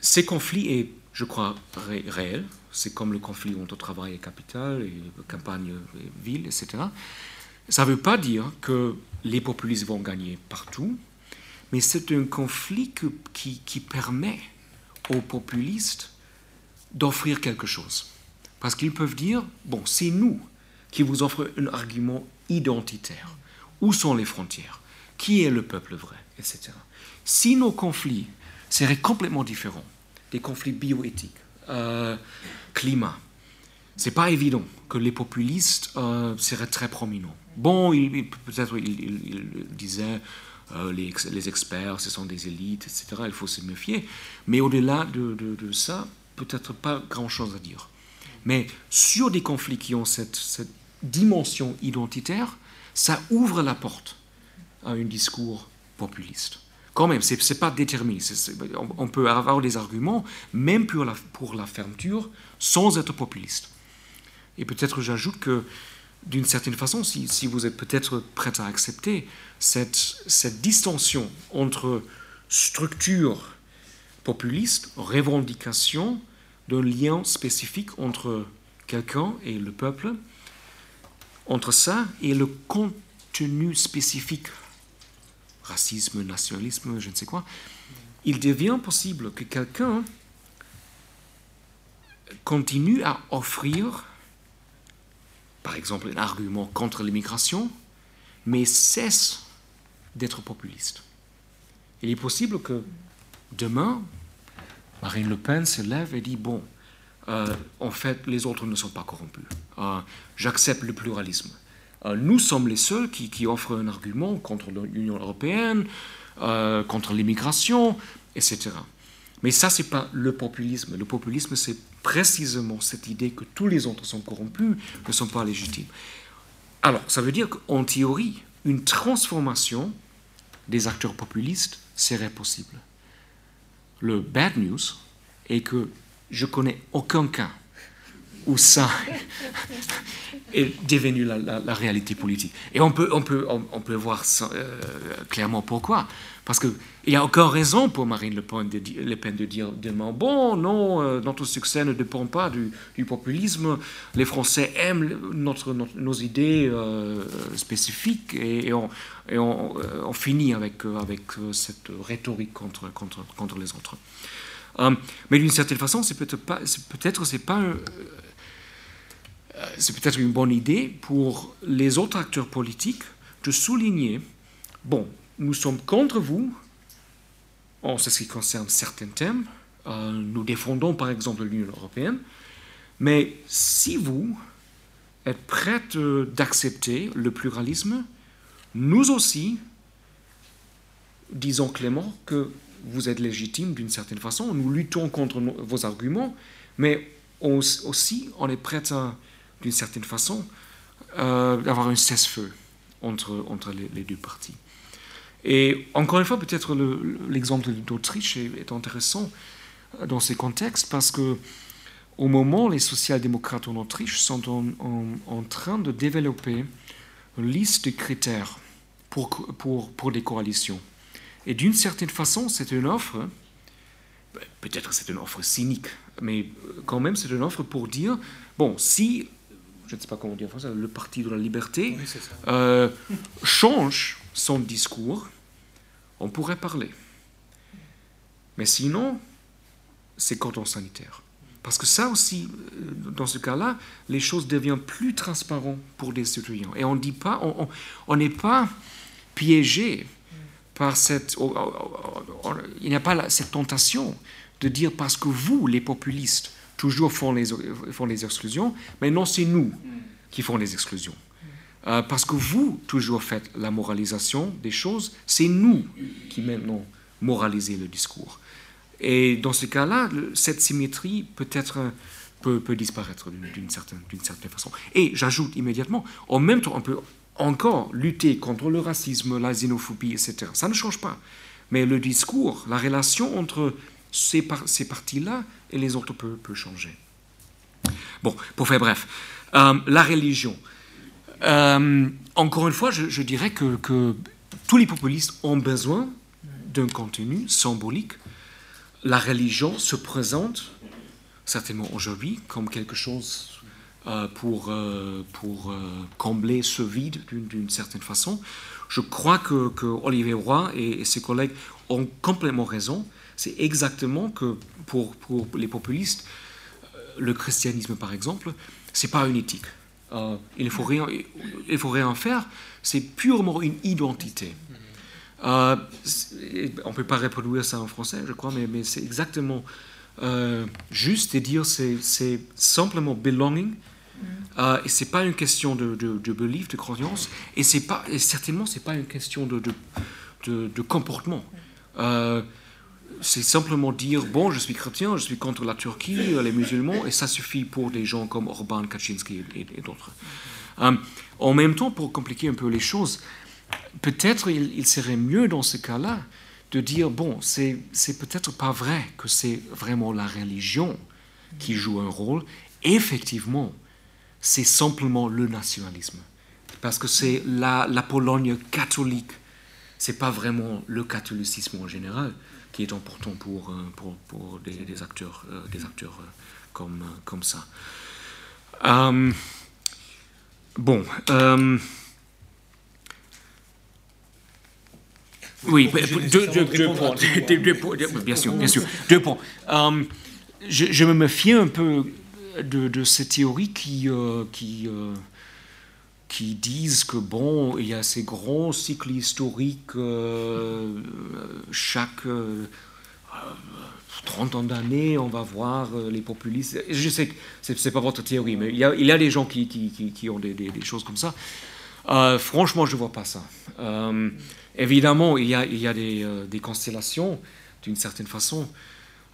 Ces conflits est, je crois, réel. C'est comme le conflit entre travail et capital, campagne et ville, etc. Ça ne veut pas dire que les populistes vont gagner partout, mais c'est un conflit qui, qui permet aux populistes d'offrir quelque chose. Parce qu'ils peuvent dire, bon, c'est nous qui vous offrons un argument identitaire. Où sont les frontières? Qui est le peuple vrai? Etc. Si nos conflits seraient complètement différents, des conflits bioéthiques, euh, climat, c'est pas évident que les populistes euh, seraient très prominents. Bon, peut-être il, disait euh, les, les, experts, ce sont des élites, etc. Il faut se méfier. Mais au-delà de, de, ça, peut-être pas grand-chose à dire. Mais sur des conflits qui ont cette, cette dimension identitaire, ça ouvre la porte à un discours populiste. Quand même, ce n'est pas déterminé. on, peut avoir des arguments, même pour la, fermeture, sans être populiste. Et peut-être j'ajoute que, d'une certaine façon, si, vous êtes peut-être prêt à accepter cette, cette distinction entre structure populiste, revendication d'un lien spécifique entre quelqu'un et le peuple, entre ça et le contenu spécifique, racisme, nationalisme, je ne sais quoi, il devient possible que quelqu'un continue à offrir, par exemple, un argument contre l'immigration, mais cesse d'être populiste. Il est possible que demain, Marine Le Pen se lève et dit, bon, euh, en fait, les autres ne sont pas corrompus. Euh, j'accepte le pluralisme. Euh, nous sommes les seuls qui, offrent un argument contre l'Union européenne, contre l'immigration, etc. Mais ça, ce n'est pas le populisme. Le populisme, c'est précisément cette idée que tous les autres sont corrompus, ne sont pas légitimes. Alors, ça veut dire qu'en théorie, une transformation des acteurs populistes serait possible. Le bad news est que je connais aucun cas où ça est devenu la, réalité politique. Et on peut, on peut, on, peut voir euh, clairement pourquoi. Parce qu'il n'y a aucune raison pour Marine Le Pen de, Le Pen de dire demain, bon, non, euh, notre succès ne dépend pas du, populisme, les Français aiment notre, nos idées euh, spécifiques et, on, et on, finit avec, avec cette rhétorique contre, contre, contre les autres. Mais d'une certaine façon, c'est peut-être pas, peut-être c'est pas, c'est peut-être une bonne idée pour les autres acteurs politiques de souligner, bon, nous sommes contre vous en ce qui concerne certains thèmes. Euh, nous défendons par exemple l'Union européenne, mais si vous êtes prête d'accepter le pluralisme, nous aussi, disons clairement que vous êtes légitime d'une certaine façon, nous luttons contre vos arguments, mais aussi on est prêt d'une certaine façon, euh, d'avoir un cesse-feu entre, entre les, deux parties. Et encore une fois, peut-être l'exemple d'Autriche est, intéressant euh, dans ces contextes parce que au moment les social-démocrates en Autriche sont en, en, train de développer une liste de critères pour, pour, pour des coalitions. Et d'une certaine façon, c'est une offre, peut-être c'est une offre cynique, mais euh, quand même c'est une offre pour dire, bon, si, je ne sais pas comment dire ça, le Parti de la Liberté euh, change son discours, on pourrait parler. Mais sinon, c'est cordon sanitaire. Parce que ça aussi, euh, dans ce cas-là, les choses deviennent plus transparentes pour les citoyens. Et on dit pas, on n'est pas piégé par cette... Il n'y a pas cette tentation de dire parce que vous, les populistes, toujours font les, font les exclusions, mais non, c'est nous qui font les exclusions. Euh, parce que vous, toujours faites la moralisation des choses, c'est nous qui maintenant moraliser le discours. Et dans ce cas-là, cette symétrie peut-être peut, peut disparaître d'une certaine, certaine façon. Et j'ajoute immédiatement, en même temps, on peut encore lutter contre le racisme, la xénophobie, etc. Ça ne change pas. Mais le discours, la relation entre ces, ces parties-là et les autres peut, changer. Bon, pour faire bref, euh, la religion. Euh, encore une fois, je, dirais que, que, tous les populistes ont besoin d'un contenu symbolique. La religion se présente certainement aujourd'hui comme quelque chose pour, pour combler ce vide d'une certaine façon. Je crois que, que Olivier Roy et, ses collègues ont complètement raison. C'est exactement que pour, pour, les populistes, le christianisme par exemple, c'est pas une éthique. il ne faut rien, il faut rien faire. C'est purement une identité. Euh, on ne peut pas reproduire ça en français, je crois, mais, mais c'est exactement euh, juste de dire c'est simplement belonging. Mm. Euh, et c'est pas une question de, de, de, belief, de croyance, et c'est pas, et certainement c'est pas une question de, de, de comportement. Euh, c'est simplement dire bon, je suis chrétien, je suis contre la Turquie, les musulmans, et ça suffit pour des gens comme Orban, Kaczynski et, d'autres. en même temps, pour compliquer un peu les choses, peut-être il, serait mieux dans ce cas-là de dire, bon, c'est peut-être pas vrai que c'est vraiment la religion qui joue un rôle. Effectivement, c'est simplement le nationalisme. Parce que c'est la, la, Pologne catholique. C'est pas vraiment le catholicisme en général qui est important pour, euh, pour, pour des, acteurs, euh, des acteurs euh, comme, comme ça. bon. Oui, deux, points. bien sûr, bien sûr. Deux points. Euh, je, me méfie un peu de, de ces théories qui, euh, qui, euh, qui disent que, bon, il y a ces grands cycles historiques chaque 30 ans d'années, on va voir les populistes. Je sais que ce n'est pas votre théorie, mais il y a, il y a des gens qui, qui, ont des, choses comme ça. franchement, je ne vois pas ça. Évidemment, il y a, il y a des, euh, constellations, d'une certaine façon.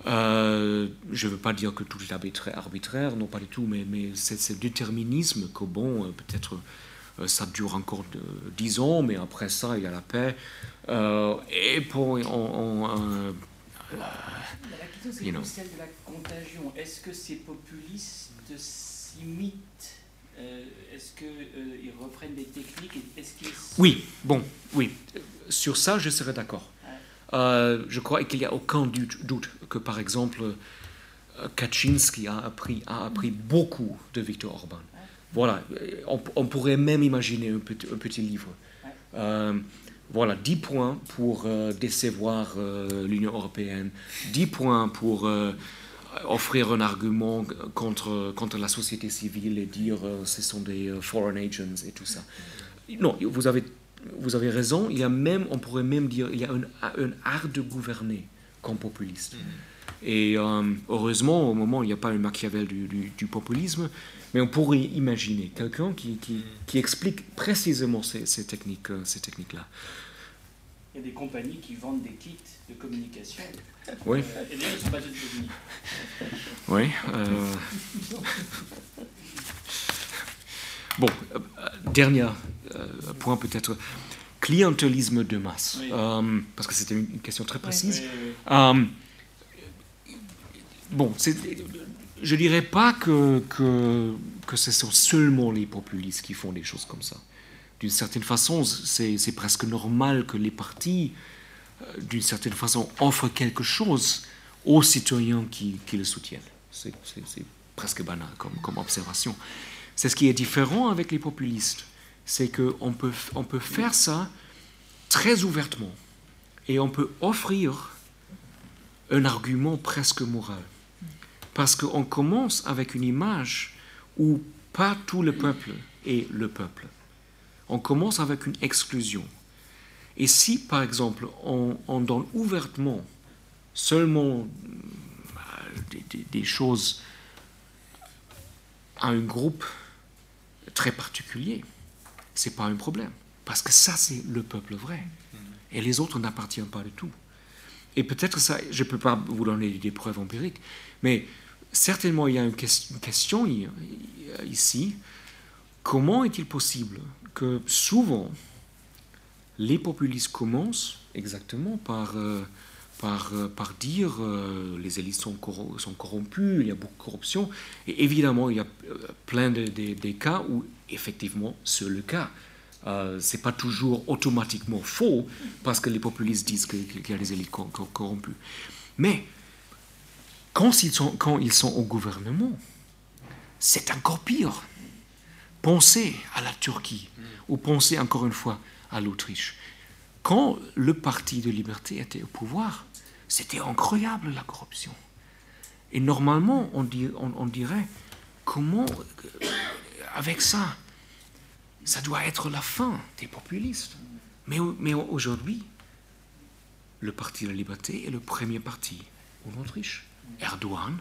Euh, je ne veux pas dire que tout est arbitraire, non pas du tout, mais, mais c'est ce déterminisme que, bon, euh, peut-être ça dure encore dix ans, mais après ça, il y a la paix. et pour. On, on, la question, c'est celle de la contagion. Est-ce que ces populistes s'imitent Est-ce qu'ils reprennent des techniques Oui, bon, oui sur ça, je serais d'accord. Euh, je crois qu'il n'y a aucun doute que, par exemple, euh, Kaczynski a appris, a appris beaucoup de Viktor Orban. Voilà, on, pourrait même imaginer un petit, un petit livre. Euh, voilà, 10 points pour décevoir l'Union européenne, 10 points pour offrir un argument contre, contre la société civile et dire ce sont des foreign agents et tout ça. Non, vous avez vous avez raison, il y a même, on pourrait même dire, il y a un, art de gouverner comme populiste. Mm-hmm. Et euh, heureusement, au moment, il n'y a pas un Machiavel du, populisme, mais on pourrait imaginer quelqu'un qui, qui, explique précisément ces, ces techniques, euh, ces techniques-là. Il y a des compagnies qui vendent des kits de communication. Oui. Euh, et ne sont pas. Oui. Bon, dernier point peut-être clientélisme de masse, euh, parce que c'était une question très précise. Euh, bon, je ne dirais pas que, que, ce sont seulement les populistes qui font des choses comme ça. D'une certaine façon, c'est presque normal que les partis, euh, d'une certaine façon, offrent quelque chose aux citoyens qui, qui le soutiennent. C'est presque banal comme, comme observation. C'est ce qui est différent avec les populistes c'est qu'on peut, on peut faire ça très ouvertement et on peut offrir un argument presque moral. Parce qu'on commence avec une image où pas tout le peuple est le peuple. On commence avec une exclusion. Et si, par exemple, on, donne ouvertement seulement euh, des choses à un groupe très particulier, c'est pas un problème. Parce que ça, c'est le peuple vrai. Et les autres n'appartiennent pas du tout. Et peut-être ça, je ne peux pas vous donner des preuves empiriques, mais certainement il y a une question ici. Comment est-il possible que souvent les populistes commencent exactement par, euh, euh, dire euh, les élites sont, corrompues, il y a beaucoup de corruption, et évidemment il y a plein de, cas où effectivement, c'est le cas. Euh, c'est pas toujours automatiquement faux parce que les populistes disent qu'il y a des élites corrompues. Mais quand ils sont, quand ils sont au gouvernement, c'est encore pire. Pensez à la Turquie, ou pensez encore une fois à l'Autriche. Quand le Parti de liberté était au pouvoir, c'était incroyable la corruption. Et normalement, on, on dirait, comment, euh, avec ça, ça doit être la fin des populistes. Mais, mais aujourd'hui, le Parti de la Liberté est le premier parti en Autriche. Erdogan,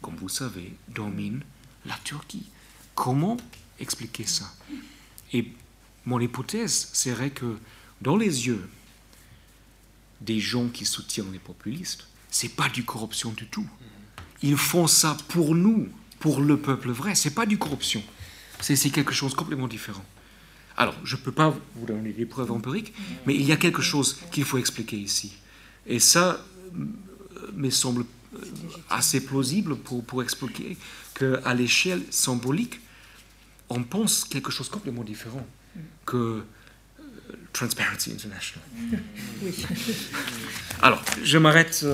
comme vous savez, domine la Turquie. Comment expliquer ça? Et mon hypothèse serait que dans les yeux des gens qui soutiennent les populistes, c'est pas du corruption du tout. Ils font ça pour nous, pour le peuple vrai. C'est pas du corruption. C'est quelque chose complètement différent. Alors, je ne peux pas vous donner des preuves empiriques, mais il y a quelque chose qu'il faut expliquer ici. Et ça euh, me semble assez plausible pour, pour expliquer qu'à l'échelle symbolique, on pense quelque chose complètement différent que euh, Transparency International. Alors, je m'arrête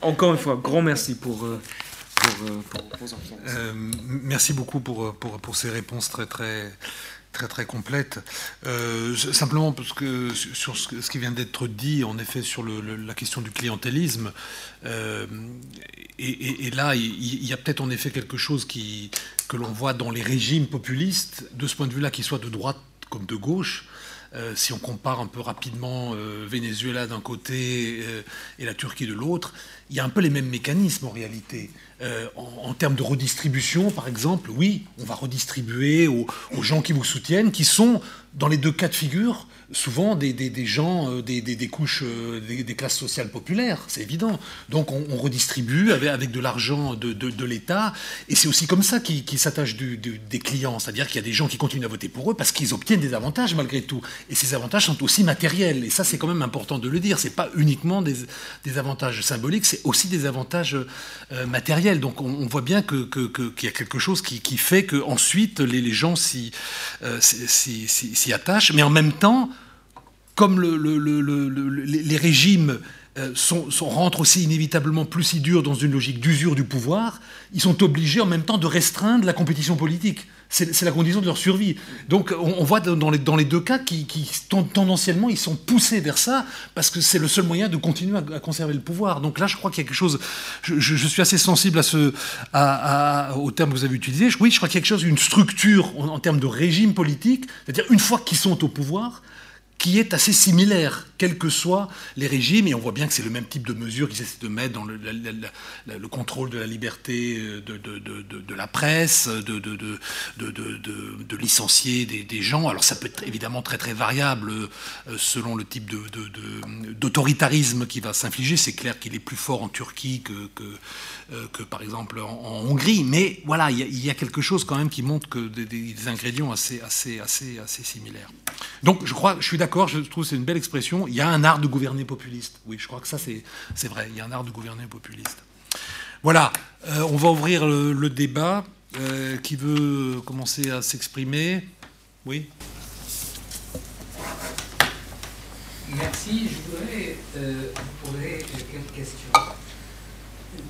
encore une fois. Grand merci pour, pour, vos merci beaucoup pour, pour, pour, ces réponses très, très, très très complète. Euh, simplement parce que sur ce, qui vient d'être dit, en effet, sur la question du clientélisme, euh, et, là, il, y a peut-être en effet quelque chose que l'on voit dans les régimes populistes, de ce point de vue-là, qu'ils soient de droite comme de gauche. Euh, si on compare un peu rapidement Venezuela d'un côté et la Turquie de l'autre, il y a un peu les mêmes mécanismes en réalité. Euh, en, termes de redistribution, par exemple, oui, on va redistribuer aux, gens qui vous soutiennent, qui sont, dans les deux cas de figure, souvent des, gens euh, des, couches, euh, des, classes sociales populaires, c'est évident. Donc on, redistribue avec, de l'argent de, l'État, et c'est aussi comme ça qu'ils s'attachent des clients, c'est-à-dire qu'il y a des gens qui continuent à voter pour eux parce qu'ils obtiennent des avantages malgré tout. Et ces avantages sont aussi matériels, et ça c'est quand même important de le dire, c'est pas uniquement des, avantages symboliques, c'est aussi des avantages matériels. Donc on, voit bien qu'il y a quelque chose qui, fait qu'ensuite les, les gens euh, s'y attachent. Mais en même temps, comme les régimes euh, rentrent aussi inévitablement plus si durs dans une logique d'usure du pouvoir, ils sont obligés en même temps de restreindre la compétition politique. C'est la condition de leur survie. Donc on, voit dans les, deux cas qui, tendanciellement ils sont poussés vers ça parce que c'est le seul moyen de continuer à, conserver le pouvoir. Donc là je crois qu'il y a quelque chose. Je, suis assez sensible à ce, au terme que vous avez utilisé. Oui, je crois qu'il y a quelque chose, une structure en termes de régime politique, c'est-à-dire une fois qu'ils sont au pouvoir, qui est assez similaire, quels que soient les régimes, et on voit bien que c'est le même type de mesures qu'ils essaient de mettre dans le, le, contrôle de la liberté euh, de, de, de, la presse, de, licencier des, gens. Alors ça peut être évidemment très très variable euh, selon le type d'autoritarisme qui va s'infliger. C'est clair qu'il est plus fort en Turquie que, que, euh, que par exemple en, Hongrie, mais voilà, il y, a quelque chose quand même qui montre que des, des ingrédients assez, assez, assez, assez similaires. Donc je crois, je suis d'accord je trouve que c'est une belle expression. Il y a un art de gouverner populiste. Oui, je crois que ça, c'est vrai. Il y a un art de gouverner populiste. Voilà, euh, on va ouvrir le, débat. Euh, qui veut commencer à s'exprimer Oui Merci. Je voudrais euh, vous poser quelques questions.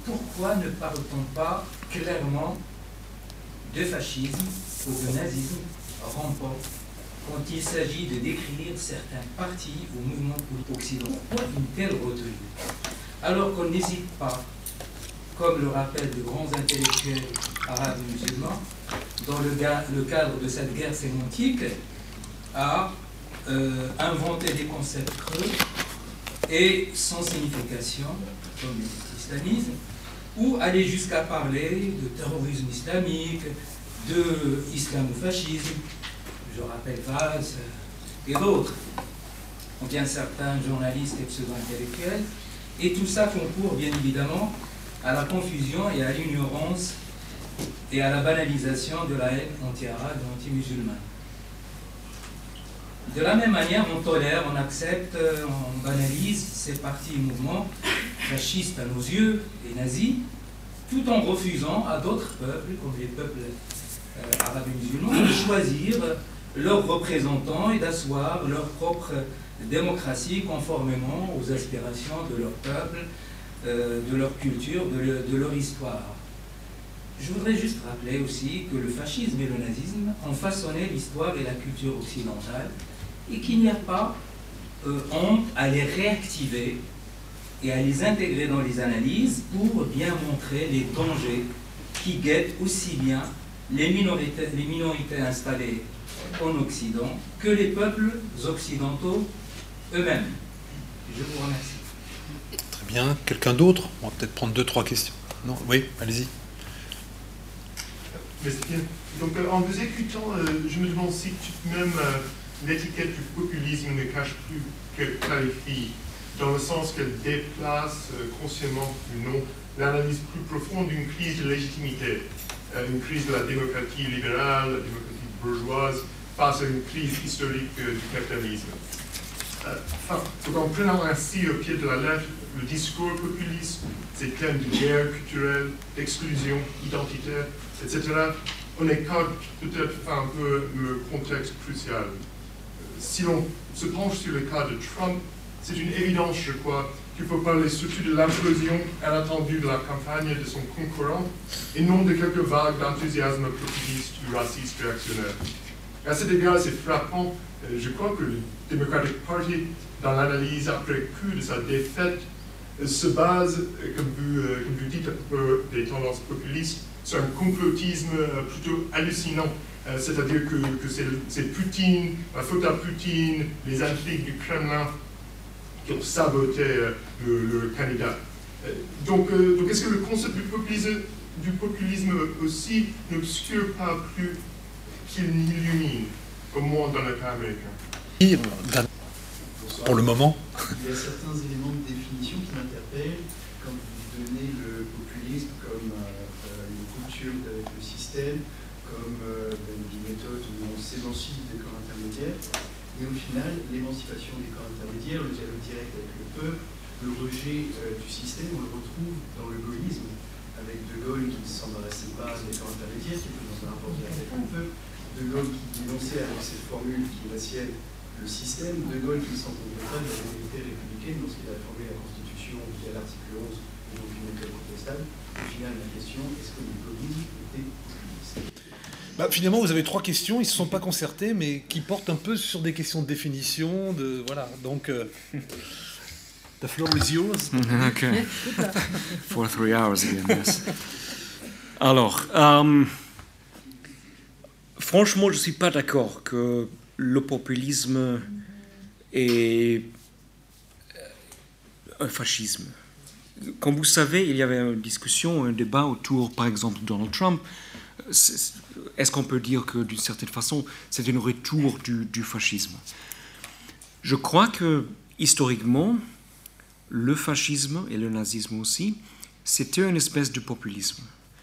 Pourquoi ne parle-t-on pas clairement de fascisme ou de nazisme? Rampant quand il s'agit de décrire certains partis ou mouvements occidentaux. une telle retenue Alors qu'on n'hésite pas, comme le rappellent de grands intellectuels arabes et musulmans, dans le, cadre de cette guerre sémantique, à euh, inventer des concepts creux et sans signification, comme l'islamisme, ou aller jusqu'à parler de terrorisme islamique, de islamofascisme, je rappelle Vaz et d'autres, bien certains journalistes et pseudo-intellectuels, et tout ça concourt bien évidemment à la confusion et à l'ignorance et à la banalisation de la haine anti-arabe et anti-musulmane. De la même manière, on tolère, on accepte, on banalise ces partis et mouvements fascistes à nos yeux et nazis, tout en refusant à d'autres peuples, comme les peuples euh, arabes et musulmans, de choisir leurs représentants et d'asseoir leur propre démocratie conformément aux aspirations de leur peuple, euh, de leur culture, de, leur histoire. je voudrais juste rappeler aussi que le fascisme et le nazisme ont façonné l'histoire et la culture occidentale et qu'il n'y a pas euh, honte à les réactiver et à les intégrer dans les analyses pour bien montrer les dangers qui guettent aussi bien les minorités, les minorités installées en Occident que les peuples occidentaux eux-mêmes. Je vous remercie. Très bien. Quelqu'un d'autre? On va peut-être prendre deux, trois questions. Non? Oui, allez-y. Donc, euh, en vous écoutant, euh, je me demande si tout de même euh, l'étiquette du populisme ne cache plus que clarifie, dans le sens qu'elle déplace, consciemment ou non, l'analyse plus profonde d'une crise de légitimité, une crise de la démocratie libérale, la démocratie bourgeoise, face à une crise historique du capitalisme. Donc en prenant ainsi au pied de la lettre le discours populiste, ces thèmes de guerre culturelle, d'exclusion identitaire, etc., on écarte peut-être un peu le contexte crucial. Si l'on se penche sur le cas de Trump, c'est une évidence, je crois, qu'il faut parler surtout de l'implosion inattendue de la campagne de son concurrent et non de quelques vagues d'enthousiasme populiste ou raciste réactionnaire. À cet égard, c'est frappant, euh, je crois que le Democratic Party, dans l'analyse après coup de sa défaite, euh, se base, euh, comme vous, comme vous dites, des tendances populistes c'est un complotisme euh, plutôt hallucinant. Euh, c'est-à-dire que, c'est Poutine, la faute à Poutine, les intrigues du Kremlin qui ont saboté euh, le, candidat. Donc, donc est-ce que le concept du populisme, du populisme aussi n'obscure pas plus qu'il n'illumine, au moins dans le cas américain? Pour le moment Il y a certains éléments de définition qui m'interpellent quand vous donnez le populisme comme avec le système, comme euh, ben, une méthode où on s'émancipe des corps intermédiaires. Et au final, l'émancipation des corps intermédiaires, le dialogue direct avec le peuple, le rejet euh, du système, on le retrouve dans le gaullisme, avec De Gaulle qui ne s'embarrassait pas des corps intermédiaires, qui était dans un rapport direct avec le peuple, De Gaulle qui dénonçait avec cette formule qui est la sienne le système, De Gaulle qui ne s'entendait pas de la vérité républicaine lorsqu'il a formé la Constitution via l'article 11 et donc une méthode contestable. Au final, la question, est-ce que le gaullisme était bah, finalement, vous avez trois questions, ils ne se sont pas concertés, mais qui portent un peu sur des questions de définition, de voilà. Donc, euh, the floor is yours. okay. For three hours again, yes. Alors, euh, franchement, je ne suis pas d'accord que le populisme est un fascisme comme vous savez, il y avait une discussion, un débat autour, par exemple, de Donald Trump. Est-ce qu'on peut dire que, d'une certaine façon, c'est un retour du, fascisme? Je crois que, historiquement, le fascisme et le nazisme aussi, c'était une espèce de populisme.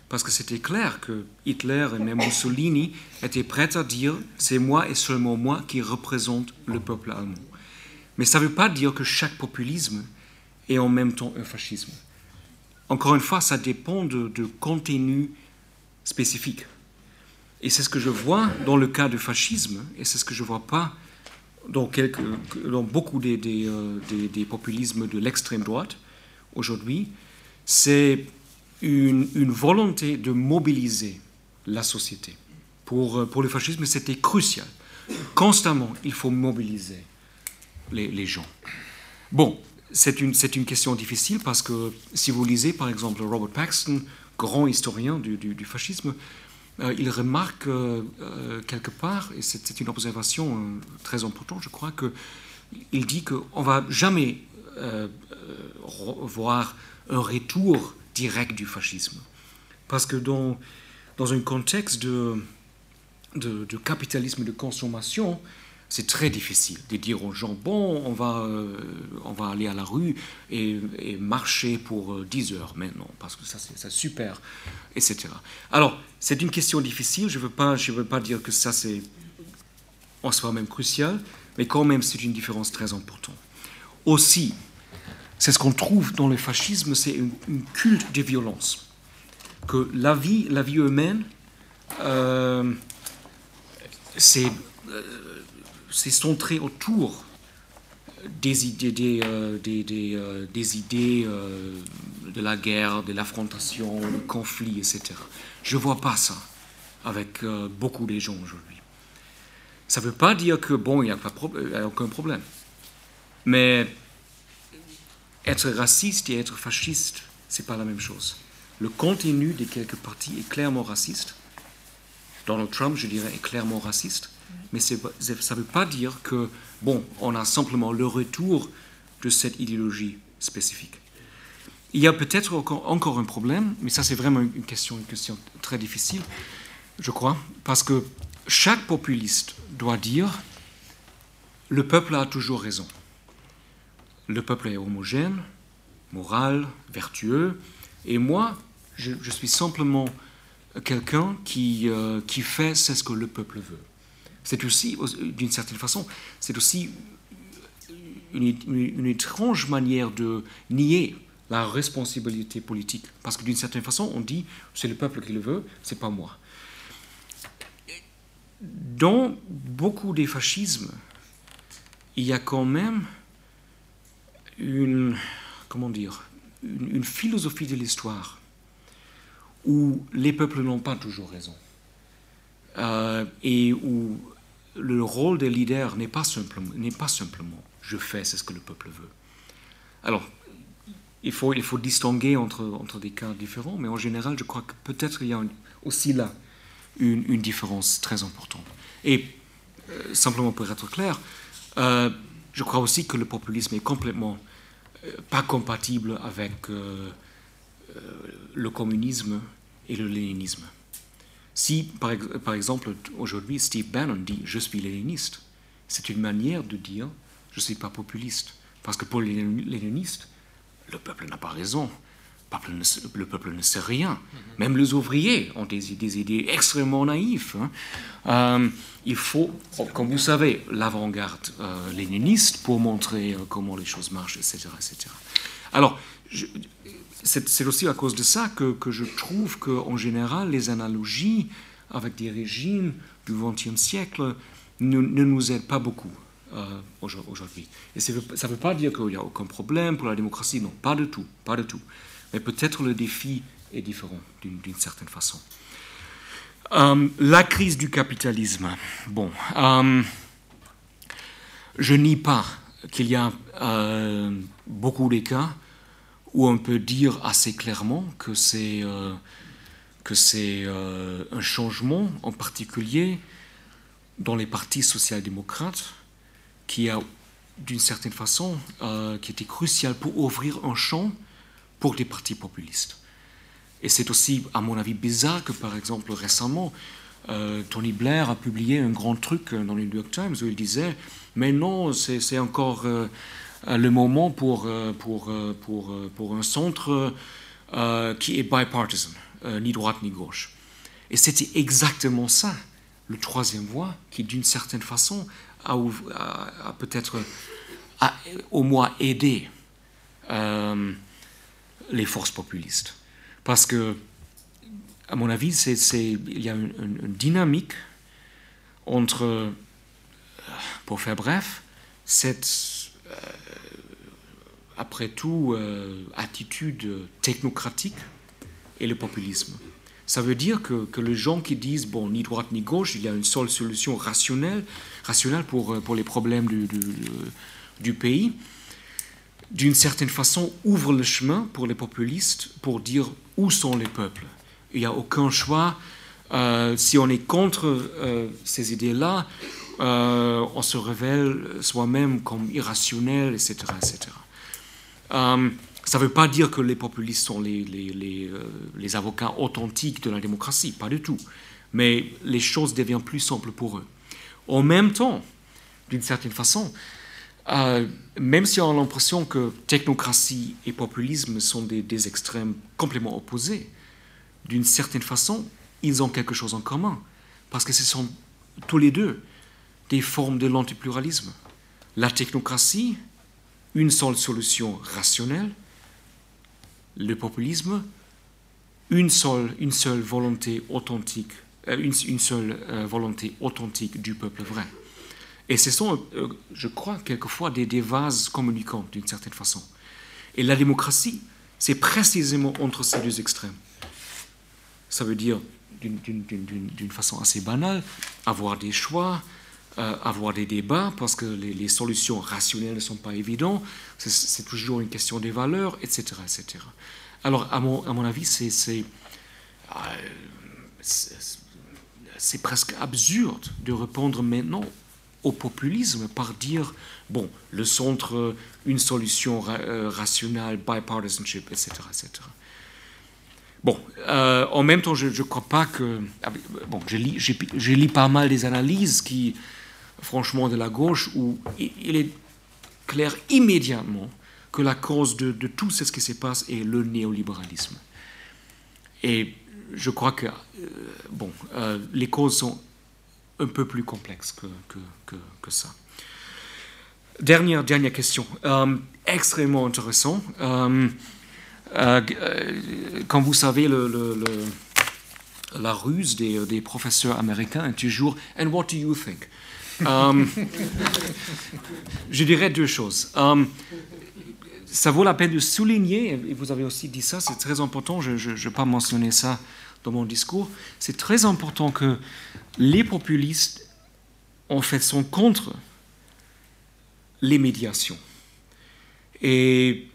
Parce que c'était clair que Hitler et même Mussolini étaient prêts à dire c'est moi et seulement moi qui représente le peuple allemand. Mais ça ne veut pas dire que chaque populisme et en même temps un fascisme. Encore une fois, ça dépend de, contenu spécifique. Et c'est ce que je vois dans le cas du fascisme, et c'est ce que je ne vois pas dans, beaucoup des, euh, des, populismes de l'extrême droite aujourd'hui. C'est une, volonté de mobiliser la société. Pour, euh, le fascisme, c'était crucial. Constamment, il faut mobiliser les, gens. Bon, c'est une, question difficile parce que si vous lisez par exemple Robert Paxton, grand historien du, fascisme, il remarque euh, euh, quelque part, et c'est une observation très importante, je crois, qu'il dit qu'on ne va jamais voir un retour direct du fascisme. Parce que dans, dans un contexte de, de, de capitalisme de consommation, c'est très difficile de dire aux gens, bon, on va, euh, on va aller à la rue et, marcher pour 10 euh, heures maintenant, parce que ça c'est super, etc. Alors, c'est une question difficile, je ne veux, pas, veux pas dire que ça c'est en soi même crucial, mais quand même c'est une différence très importante. Aussi, c'est ce qu'on trouve dans le fascisme, c'est une, culte de violence. Que la vie, la vie humaine, euh, c'est c'est centré autour des idées, des, des, idées de la guerre, de l'affrontation, du conflit, etc. Je ne vois pas ça avec beaucoup de gens aujourd'hui. Ça ne veut pas dire que, bon, il n'y a, aucun problème. Mais être raciste et être fasciste, c'est pas la même chose. Le contenu de quelques partis est clairement raciste. Donald Trump, je dirais, est clairement raciste. Mais ça ne veut pas dire que, bon, on a simplement le retour de cette idéologie spécifique. Il y a peut-être encore un problème, mais ça c'est vraiment une question, une question très difficile, je crois, parce que chaque populiste doit dire le peuple a toujours raison. Le peuple est homogène, moral, vertueux, et moi, je, suis simplement quelqu'un qui, euh, qui fait ce que le peuple veut. C'est aussi, d'une certaine façon, c'est aussi une, une, étrange manière de nier la responsabilité politique. Parce que d'une certaine façon, on dit c'est le peuple qui le veut, c'est pas moi dans beaucoup des fascismes, il y a quand même une, comment dire, une, philosophie de l'histoire où les peuples n'ont pas toujours raison euh, et où le rôle des leaders n'est pas simplement, je fais ce que le peuple veut. Alors, il faut, il faut distinguer entre, entre des cas différents, mais en général, je crois que peut-être il y a aussi là une, différence très importante. Et euh, simplement pour être clair, euh, je crois aussi que le populisme est complètement euh, pas compatible avec le communisme et le léninisme. Si, par, par exemple, aujourd'hui, Steve Bannon dit je suis léniniste, c'est une manière de dire je ne suis pas populiste. Parce que pour les léninistes, le peuple n'a pas raison le peuple ne sait rien. Même les ouvriers ont des, idées extrêmement naïves. Hein. Euh, il faut, comme vous savez, l'avant-garde euh, léniniste pour montrer euh, comment les choses marchent, etc. etc. Alors, c'est aussi à cause de ça que, je trouve qu'en général, les analogies avec des régimes du XXe siècle ne, nous aident pas beaucoup. aujourd'hui. Et ça ne veut pas dire qu'il n'y a aucun problème pour la démocratie, non, pas du tout, pas du tout. Mais peut-être le défi est différent d'une certaine façon. Euh, la crise du capitalisme. Bon, euh, je nie pas qu'il y a euh, beaucoup de cas où on peut dire assez clairement que c'est que c'est un changement en particulier dans les partis social-démocrates qui a d'une certaine façon qui était crucial pour ouvrir un champ pour les partis populistes. Et c'est aussi, à mon avis, bizarre que, par exemple, récemment, euh, Tony Blair a publié un grand truc dans le New York Times où il disait Mais non, c'est encore euh, le moment pour, euh, pour, pour, pour un centre qui est bipartisan, ni droite ni gauche. Et c'était exactement ça, le troisième voie, qui d'une certaine façon a, peut-être au moins aidé les forces populistes. Parce que, à mon avis, il y a une, dynamique entre, euh, pour faire bref, cette, euh, après tout, euh, attitude technocratique et le populisme. Ça veut dire que, que, les gens qui disent, bon, ni droite ni gauche, il y a une seule solution rationnelle, rationnelle pour, pour les problèmes du, du, du pays, d'une certaine façon, ouvre le chemin pour les populistes pour dire où sont les peuples. Il n'y a aucun choix. Euh, si on est contre euh, ces idées-là, euh, on se révèle soi-même comme irrationnel, etc. etc. ça ne veut pas dire que les populistes sont les, les, les, avocats authentiques de la démocratie, pas du tout. Mais les choses deviennent plus simples pour eux. En même temps, d'une certaine façon, euh, même si on a l'impression que technocratie et populisme sont des, extrêmes complètement opposés, d'une certaine façon, ils ont quelque chose en commun, parce que ce sont tous les deux des formes de l'antipluralisme. La technocratie, une seule solution rationnelle, le populisme, une seule, une seule volonté authentique, euh, une, seule euh, volonté authentique du peuple vrai. Et ce sont, euh, je crois, quelquefois des, des vases communicants d'une certaine façon. Et la démocratie, c'est précisément entre ces deux extrêmes. Ça veut dire, d'une façon assez banale, avoir des choix, euh, avoir des débats, parce que les, solutions rationnelles ne sont pas évidentes, c'est toujours une question des valeurs, etc. etc. Alors, à mon, à mon avis, c'est euh, c'est presque absurde de répondre maintenant au populisme par dire, bon, le centre, une solution euh, rationnelle, bipartisanship, etc. etc. Bon, euh, en même temps, je ne crois pas que... Ah, bon, je lis, je lis pas mal des analyses qui, franchement, de la gauche, où il est clair immédiatement que la cause de, de tout ce qui se passe est le néolibéralisme. Et je crois que, euh, bon, les causes sont un peu plus complexe que, que, que, ça. Dernière, dernière question, euh, extrêmement intéressant. Euh, euh, comme vous savez, la ruse des, des, professeurs américains est toujours And what do you think? Je dirais deux choses. ça vaut la peine de souligner, et vous avez aussi dit ça, c'est très important, je ne vais pas mentionner ça dans mon discours, c'est très important que les populistes, en fait, sont contre les médiations. Et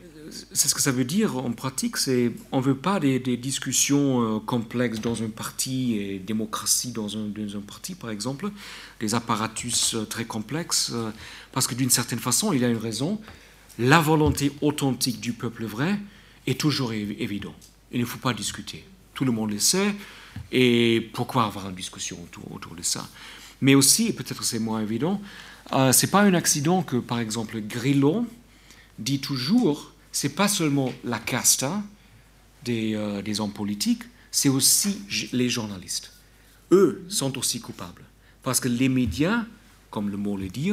c'est ce que ça veut dire en pratique, c'est on ne veut pas des, discussions euh, complexes dans un parti et démocratie dans un, parti, par exemple, des apparatus euh, très complexes, euh, parce que d'une certaine façon, il y a une raison, la volonté authentique du peuple vrai est toujours évidente. Il ne faut pas discuter. Tout le monde le sait. Et pourquoi avoir une discussion autour, de ça? Mais aussi, et peut-être c'est moins évident, euh, c'est pas un accident que, par exemple, Grillo dit toujours, c'est pas seulement la casta des, euh, des hommes politiques, c'est aussi les journalistes. Eux sont aussi coupables. Parce que les médias, comme le mot le dit,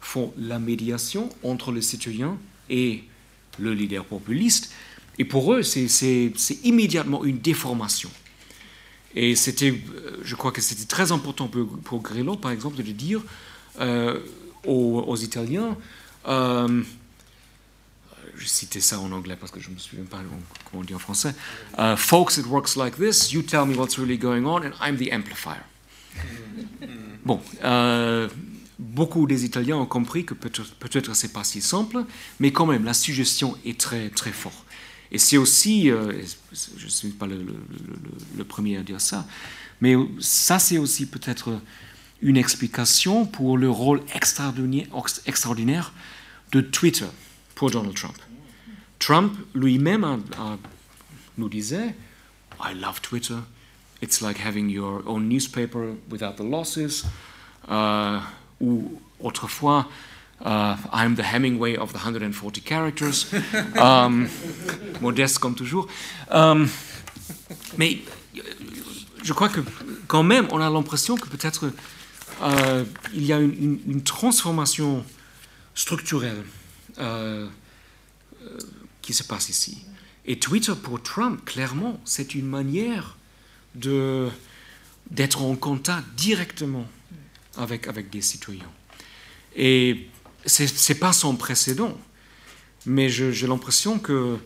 font la médiation entre le citoyen et le leader populiste. Et pour eux, c'est immédiatement une déformation. Et euh, je crois que c'était très important pour, pour, Grillo, par exemple, de dire euh, aux, Italiens, je citais ça en anglais parce que je ne me souviens pas comment on dit en français, Folks, it works like this, you tell me what's really going on, and I'm the amplifier. bon, beaucoup des Italiens ont compris que peut-être peut c'est pas si simple, mais quand même, la suggestion est très, très forte. Et c'est aussi, euh, je ne suis pas le, premier à dire ça, mais ça c'est aussi peut-être une explication pour le rôle extraordinaire, extraordinaire de Twitter pour Donald Trump. Trump lui-même nous disait, I love Twitter, it's like having your own newspaper without the losses, euh, ou autrefois, Uh, I'm the Hemingway of the 140 characters. Um, modeste comme toujours. Um, mais je crois que quand même, on a l'impression que peut-être euh, il y a une, une, transformation structurelle euh, euh, qui se passe ici. Et Twitter pour Trump, clairement, c'est une manière de d'être en contact directement avec, avec des citoyens. Et ce n'est pas son précédent, mais j'ai l'impression que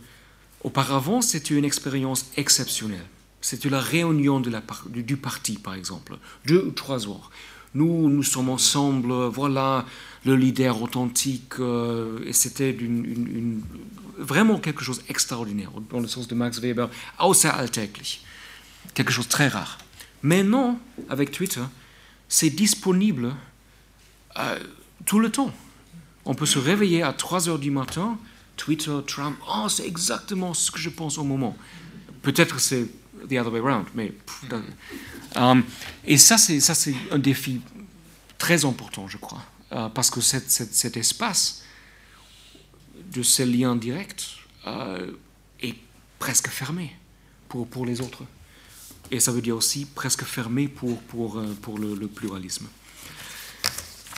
auparavant c'était une expérience exceptionnelle. C'était la réunion la, du, parti, par exemple, deux ou trois jours. Nous, nous sommes ensemble, voilà le leader authentique, euh, et c'était vraiment quelque chose d'extraordinaire, dans le sens de Max Weber, außeralltäglich, quelque chose de très rare. Maintenant, avec Twitter, c'est disponible euh, tout le temps. On peut se réveiller à 3 heures du matin, Twitter, Trump, oh, c'est exactement ce que je pense au moment. Peut-être c'est the other way around, mais. Um, et ça, c'est un défi très important, je crois, euh, parce que cet espace de ces liens directs euh, est presque fermé pour, les autres. Et ça veut dire aussi presque fermé pour, euh, le pluralisme.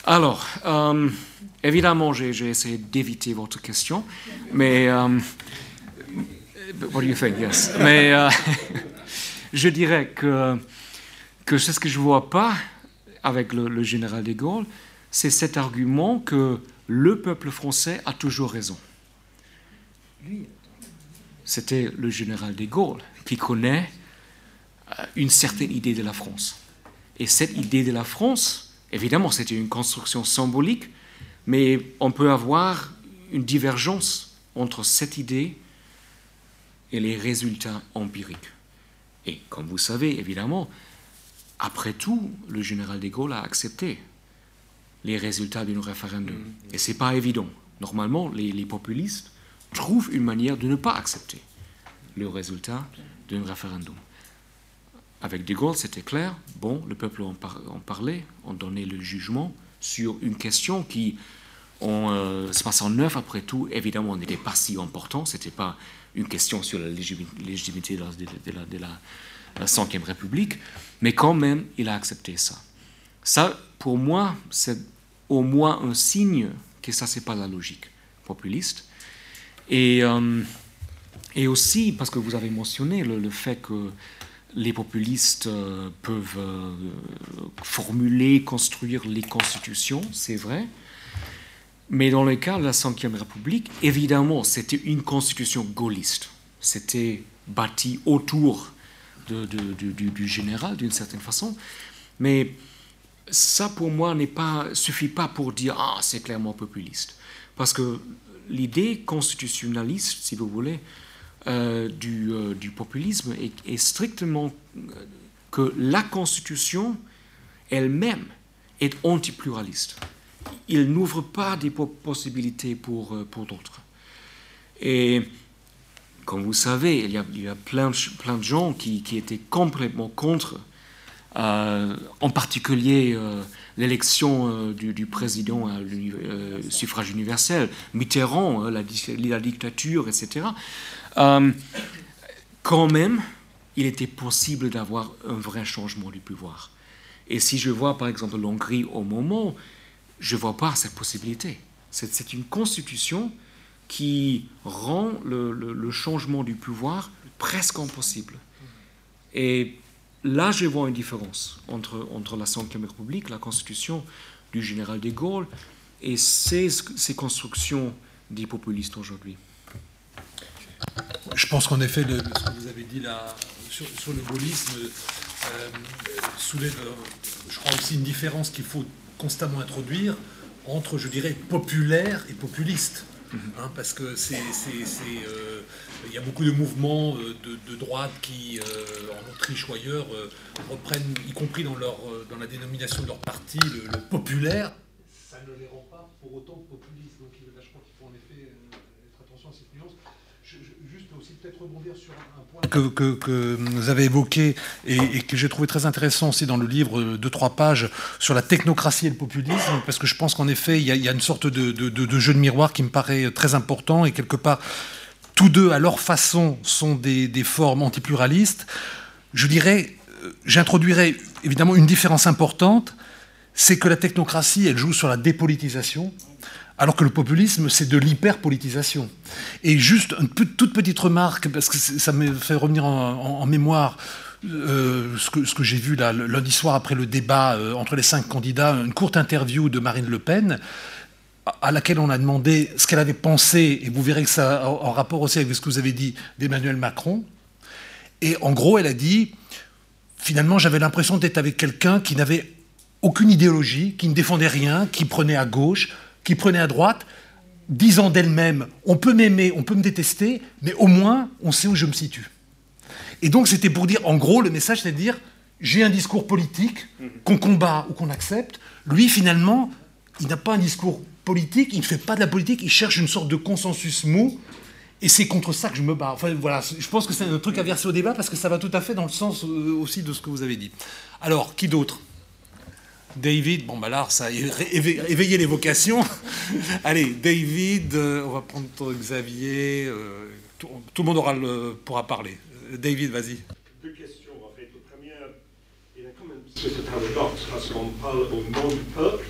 Alors, évidemment, j'ai essayé d'éviter votre question, mais what do you think? Yes. Mais je dirais que c'est ce que je vois pas avec le, général de Gaulle, c'est cet argument que le peuple français a toujours raison. C'était le général de Gaulle qui connaît euh, une certaine idée de la France. Et cette idée de la France, évidemment, c'était une construction symbolique, mais on peut avoir une divergence entre cette idée et les résultats empiriques. Et comme vous savez, évidemment, après tout, le général de Gaulle a accepté les résultats d'un référendum. Et ce n'est pas évident. Normalement, les, populistes trouvent une manière de ne pas accepter le résultat d'un référendum. Avec de Gaulle, c'était clair. Bon, le peuple en, parlait, on donnait le jugement sur une question qui, en 69, euh, après tout, évidemment, n'était pas si important. Ce n'était pas une question sur la légitimité de la, de la, République, mais quand même, il a accepté ça. Ça, pour moi, c'est au moins un signe que ça, c'est pas la logique populiste. Et, euh, et aussi, parce que vous avez mentionné le, fait que les populistes euh, peuvent euh, formuler, construire les constitutions, c'est vrai. Mais dans le cas de la Ve République, évidemment, c'était une constitution gaulliste. C'était bâti autour de, du, général, d'une certaine façon. Mais ça, pour moi, ne pas, suffit pas pour dire Ah, c'est clairement populiste. Parce que l'idée constitutionnaliste, si vous voulez, euh, du, euh, du, populisme est, strictement que la Constitution elle-même est antipluraliste il n'ouvre pas des possibilités pour, euh, pour d'autres. Et comme vous savez, il y a, il y a plein, plein, de gens qui, qui étaient complètement contre, euh, en particulier euh, l'élection du, président à suffrage universel, Mitterrand, la, dictature, etc. quand même, il était possible d'avoir un vrai changement du pouvoir. Et si je vois par exemple l'Hongrie au moment, je ne vois pas cette possibilité. C'est une constitution qui rend le, changement du pouvoir presque impossible. Et là, je vois une différence entre, entre la Ve République, la constitution du général de Gaulle, et ces, ces constructions des populistes aujourd'hui. Je pense qu'en effet, ce que vous avez dit là sur, le gaullisme euh, soulève, je crois aussi une différence qu'il faut constamment introduire entre, je dirais, populaire et populiste. Mhm. Hein, parce que c'est, euh, il y a beaucoup de mouvements euh, de, droite qui, euh, en Autriche ou ailleurs, reprennent, y compris dans, leur, dans la dénomination de leur parti, le, le populaire. Ça ne les rend pas pour autant populistes. Donc là, je crois qu'il faut en effet être attention à cette nuance juste aussi peut-être rebondir sur un point que, que, vous avez évoqué et, que j'ai trouvé très intéressant aussi dans le livre de trois pages sur la technocratie et le populisme, parce que je pense qu'en effet, il y, a, une sorte de, de, jeu de miroir qui me paraît très important et quelque part, tous deux, à leur façon, sont des, formes antipluralistes. Je dirais, euh, j'introduirais évidemment une différence importante, c'est que la technocratie, elle joue sur la dépolitisation, alors que le populisme, c'est de l'hyperpolitisation. Et juste une toute petite remarque, parce que ça me fait revenir en, mémoire euh, ce que, j'ai vu lundi soir après le débat euh, entre les cinq candidats, une courte interview de Marine Le Pen, à laquelle on a demandé ce qu'elle avait pensé, et vous verrez que ça a en rapport aussi avec ce que vous avez dit d'Emmanuel Macron. Et en gros, elle a dit, finalement, j'avais l'impression d'être avec quelqu'un qui n'avait aucune idéologie, qui ne défendait rien, qui prenait à gauche, qui prenait à droite, disant d'elle-même on peut m'aimer, on peut me détester, mais au moins on sait où je me situe. Et donc c'était pour dire, en gros, le message c'est de dire j'ai un discours politique qu'on combat ou qu'on accepte. Lui, finalement, il n'a pas un discours il ne fait pas de la politique, il cherche une sorte de consensus mou. Et c'est contre ça que je me bats. Enfin, voilà, je pense que c'est un truc à verser au débat parce que ça va tout à fait dans le sens euh, aussi de ce que vous avez dit. Alors, qui d'autre? David, bon bah là, ça a éveillé les vocations. Allez, David, euh, on va prendre Xavier, euh, tout, le monde pourra parler. David, vas-y. Deux questions en fait. La première, il a quand même un petit paradoxe parce qu'on parle au nom du peuple,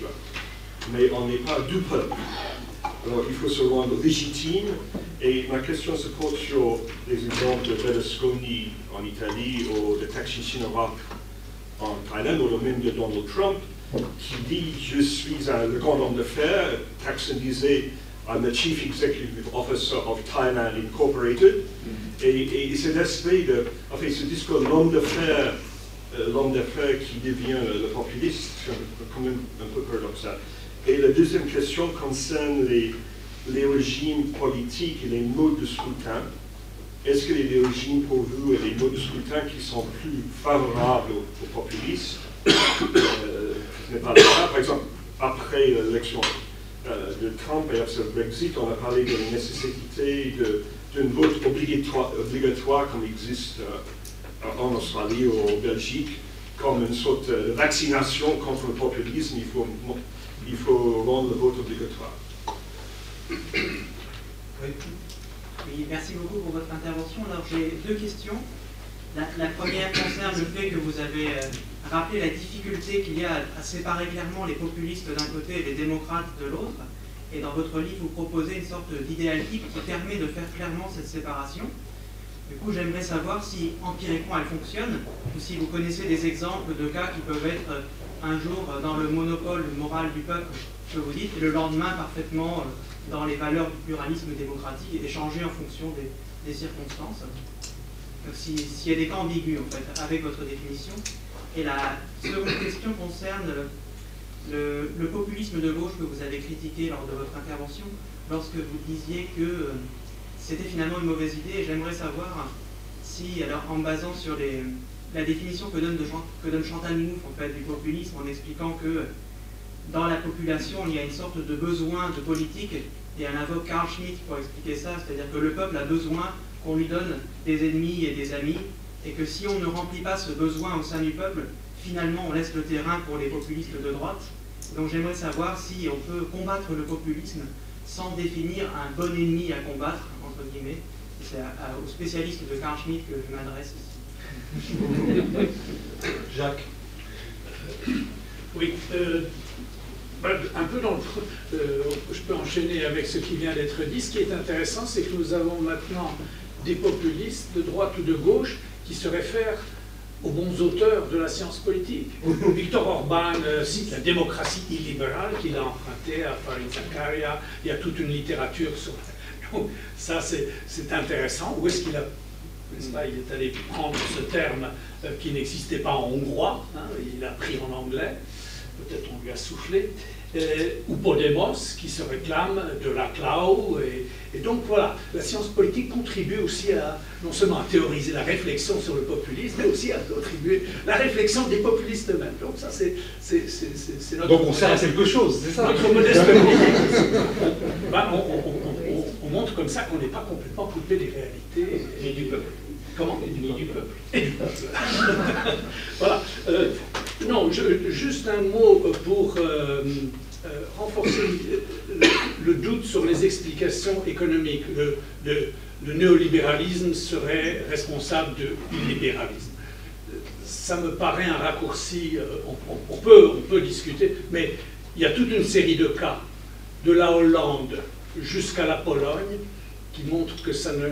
mais on n'est pas du peuple. Alors il faut se rendre légitime. Et ma question se porte sur les exemples de Berlusconi en Italie ou de Thaksin Shinawatra en Thaïlande ou même de Donald Trump, qui dit Je suis un, le grand homme d'affaires. Thaksin disait I'm the Chief Executive Officer of Thailand Incorporated. Et, et cet aspect de. En fait, ce discours l'homme d'affaires euh, l'homme d'affaires qui devient le, populiste, c'est quand même un peu paradoxal. Et la deuxième question concerne les, régimes politiques et les modes de scrutin. Est-ce que les régimes pour vous et les modes de scrutin qui sont plus favorables aux, populistes euh, Ce n'est pas le. Par exemple, après l'élection euh, de Trump et après le Brexit, on a parlé de la nécessité d'un vote obligatoire, obligatoire comme existe en Australie ou en Belgique comme une sorte de vaccination contre le populisme. Il faut, il faut rendre le vote obligatoire. Oui. merci beaucoup pour votre intervention. Alors j'ai deux questions. La, première concerne le fait que vous avez euh, rappelé la difficulté qu'il y a à, séparer clairement les populistes d'un côté et les démocrates de l'autre. Et dans votre livre, vous proposez une sorte d'idéal type qui permet de faire clairement cette séparation. Du coup, j'aimerais savoir si empiriquement elle fonctionne, ou si vous connaissez des exemples de cas qui peuvent être euh, un jour euh, dans le monopole moral du peuple, que vous dites, et le lendemain parfaitement euh, dans les valeurs du pluralisme démocratique et d'échanger en fonction des, circonstances. S'il y a des cas ambigus, en fait, avec votre définition. Et la seconde question concerne le, le, populisme de gauche que vous avez critiqué lors de votre intervention, lorsque vous disiez que c'était finalement une mauvaise idée j'aimerais savoir si, alors en basant sur les, la définition que donne, que donne Chantal Mouffe en fait, du populisme, en expliquant que dans la population, il y a une sorte de besoin de politique, et elle invoque Carl Schmitt pour expliquer ça, c'est-à-dire que le peuple a besoin qu'on lui donne des ennemis et des amis, et que si on ne remplit pas ce besoin au sein du peuple, finalement on laisse le terrain pour les populistes de droite. Donc j'aimerais savoir si on peut combattre le populisme sans définir un bon ennemi à combattre, c'est aux spécialistes de Carl Schmitt que je m'adresse ici. Jacques. Oui. Euh, bah, un peu dans le, euh, je peux enchaîner avec ce qui vient d'être dit. Ce qui est intéressant, c'est que nous avons maintenant des populistes de droite ou de gauche qui se réfèrent aux bons auteurs de la science politique. Victor Orban euh, cite la démocratie illibérale qu'il a empruntée à Farid Zakaria. Il y a toute une littérature sur ça, c'est intéressant. Où est-ce qu'il a il est allé prendre ce terme euh, qui n'existait pas en hongrois, hein, il a pris en anglais, peut-être on lui a soufflé, euh, ou Podemos qui se réclame de la clau. Et, donc voilà, la science politique contribue aussi à non seulement à théoriser la réflexion sur le populisme, mais aussi à contribuer la réflexion des populistes eux-mêmes. Donc ça, c'est notre... Donc on sert à quelque chose, c'est ça? Notre modeste ben, montre comme ça qu'on n'est pas complètement coupé des réalités. Et du peuple. Comment Et du, peuple. Et du peuple. voilà. Euh, non, juste un mot pour euh, euh, renforcer le, doute sur les explications économiques. Le, le néolibéralisme serait responsable de l'illibéralisme ça me paraît un raccourci, on, peut, on peut discuter, mais il y a toute une série de cas, de la Hollande jusqu'à la Pologne, qui montre que ça ne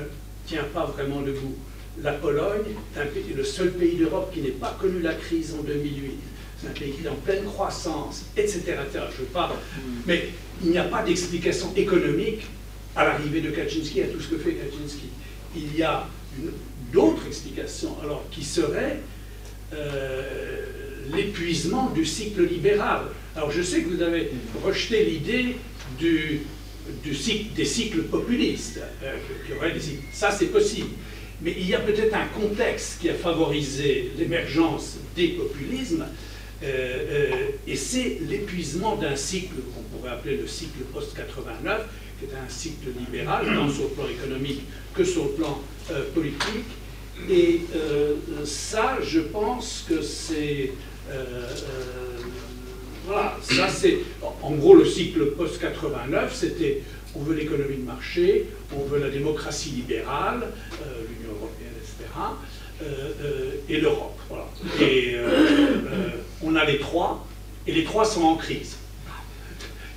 tient pas vraiment debout. La Pologne est le seul pays d'Europe qui n'ait pas connu la crise en 2008. C'est un pays qui est en pleine croissance, etc. Je veux pas, mais il n'y a pas d'explication économique à l'arrivée de Kaczynski, à tout ce que fait Kaczynski. Il y a d'autres explications, alors qui serait euh, l'épuisement du cycle libéral. Alors je sais que vous avez rejeté l'idée du cycle, des cycles populistes. Euh, ça, c'est possible. Mais il y a peut-être un contexte qui a favorisé l'émergence des populismes, euh, euh, et c'est l'épuisement d'un cycle qu'on pourrait appeler le cycle post-89, qui est un cycle libéral, tant sur le plan économique que sur le plan politique. Et ça, je pense que c'est voilà, ça c'est en gros le cycle post-89, c'était on veut l'économie de marché, on veut la démocratie libérale, euh, l'Union européenne, etc., euh, euh, et l'Europe. Voilà. Et on a les trois, et les trois sont en crise.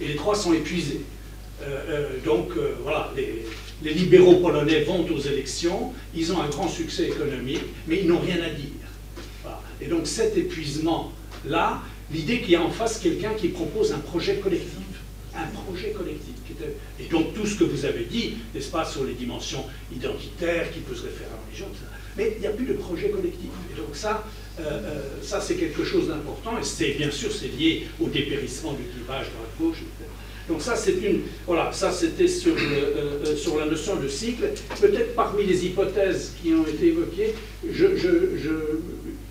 Et les trois sont épuisés. donc voilà, les, libéraux polonais vont aux élections, ils ont un grand succès économique, mais ils n'ont rien à dire. Et donc cet épuisement là l'idée qu'il y a en face quelqu'un qui propose un projet collectif. Un projet collectif. Et donc tout ce que vous avez dit, n'est-ce pas, sur les dimensions identitaires qui peut se référer à la religion, etc. Mais il n'y a plus de projet collectif. Et donc ça, euh, euh, ça c'est quelque chose d'important. Et c'est bien sûr, c'est lié au dépérissement du clivage droite-gauche. Donc ça, c'est une, voilà, ça c'était sur, euh, sur la notion de cycle. Peut-être parmi les hypothèses qui ont été évoquées,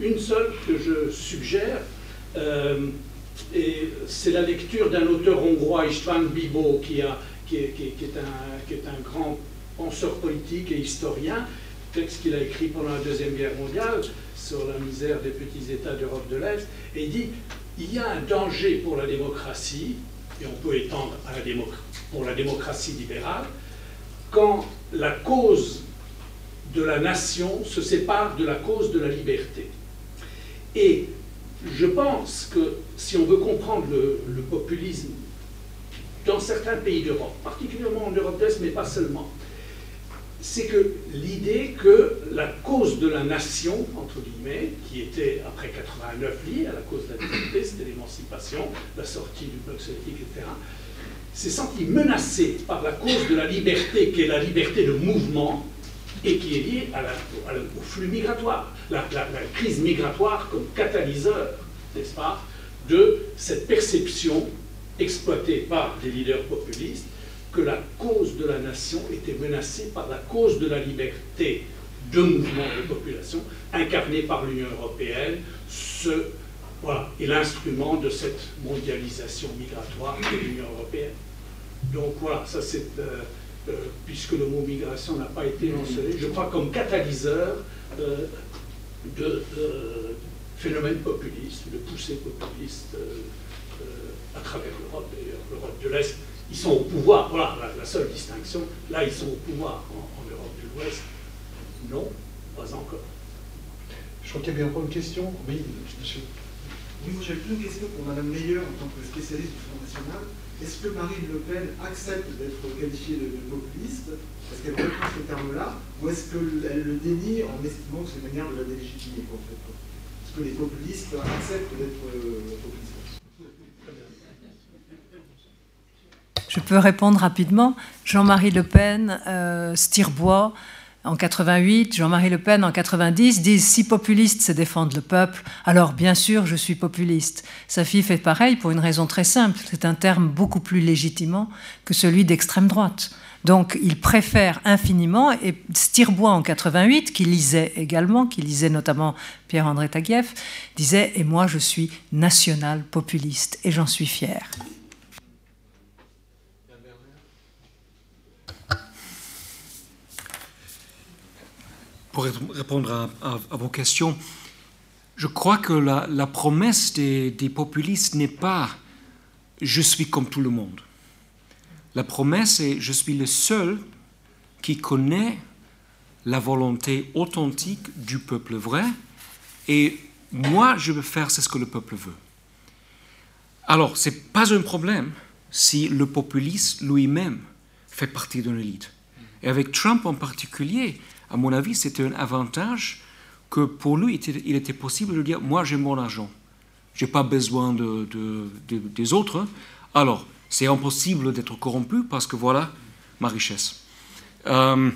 une seule que je suggère, et c'est la lecture d'un auteur hongrois, István Bibo, qui, est, un, grand penseur politique et historien, texte qu'il a écrit pendant la Deuxième Guerre mondiale sur la misère des petits États d'Europe de l'Est, et il dit il y a un danger pour la démocratie, et on peut étendre pour la démocratie libérale, quand la cause de la nation se sépare de la cause de la liberté. Et je pense que si on veut comprendre le, populisme dans certains pays d'Europe, particulièrement en Europe de l'Est, mais pas seulement, c'est que l'idée que la cause de la nation, entre guillemets, qui était après 89 liée à la cause de la liberté, c'était l'émancipation, la sortie du bloc soviétique, etc., s'est sentie menacée par la cause de la liberté, qui est la liberté de mouvement, et qui est liée au flux migratoire, la, crise migratoire comme catalyseur, n'est-ce pas, de cette perception exploitée par des leaders populistes que la cause de la nation était menacée par la cause de la liberté de mouvement de population incarnée par l'Union européenne, ce, voilà, et l'instrument de cette mondialisation migratoire de l'Union européenne. Donc voilà, ça c'est, euh, euh, puisque le mot migration n'a pas été mentionné, je crois comme catalyseur euh, de phénomènes populistes, de poussées populistes à travers l'Europe, d'ailleurs, l'Europe de l'Est ils sont au pouvoir. Voilà la, seule distinction. Là, ils sont au pouvoir. En, Europe de l'Ouest, non, pas encore. Je crois qu'il y avait encore une question. Oui, monsieur. Oui, moi j'avais une question pour Mme Meyer en tant que spécialiste du Front National. Est-ce que Marine Le Pen accepte d'être qualifiée de, populiste Est-ce qu'elle reprend ce terme-là Ou est-ce qu'elle le dénie en estimant que c'est une manière de la délégitimer en fait Est-ce que les populistes acceptent d'être euh, populistes Je peux répondre rapidement. Jean-Marie Le Pen, euh, Stirbois en 88, Jean-Marie Le Pen en 90 disent si populiste c'est défendre le peuple, alors bien sûr je suis populiste. Sa fille fait pareil pour une raison très simple, c'est un terme beaucoup plus légitimant que celui d'extrême droite. Donc il préfère infiniment, et Stirbois en 88, qui lisait également, qui lisait notamment Pierre-André Taguieff, disait Et moi je suis national populiste, et j'en suis fier. pour répondre à, vos questions, je crois que la, promesse des, populistes n'est pas je suis comme tout le monde. La promesse est je suis le seul qui connaît la volonté authentique du peuple vrai et moi je veux faire ce que le peuple veut. Alors, ce n'est pas un problème si le populiste lui-même fait partie d'une élite. Et avec Trump en particulier, à mon avis, c'était un avantage que pour lui, il était possible de dire, moi j'ai mon argent, je n'ai pas besoin de, des autres, alors c'est impossible d'être corrompu parce que voilà ma richesse. Euh,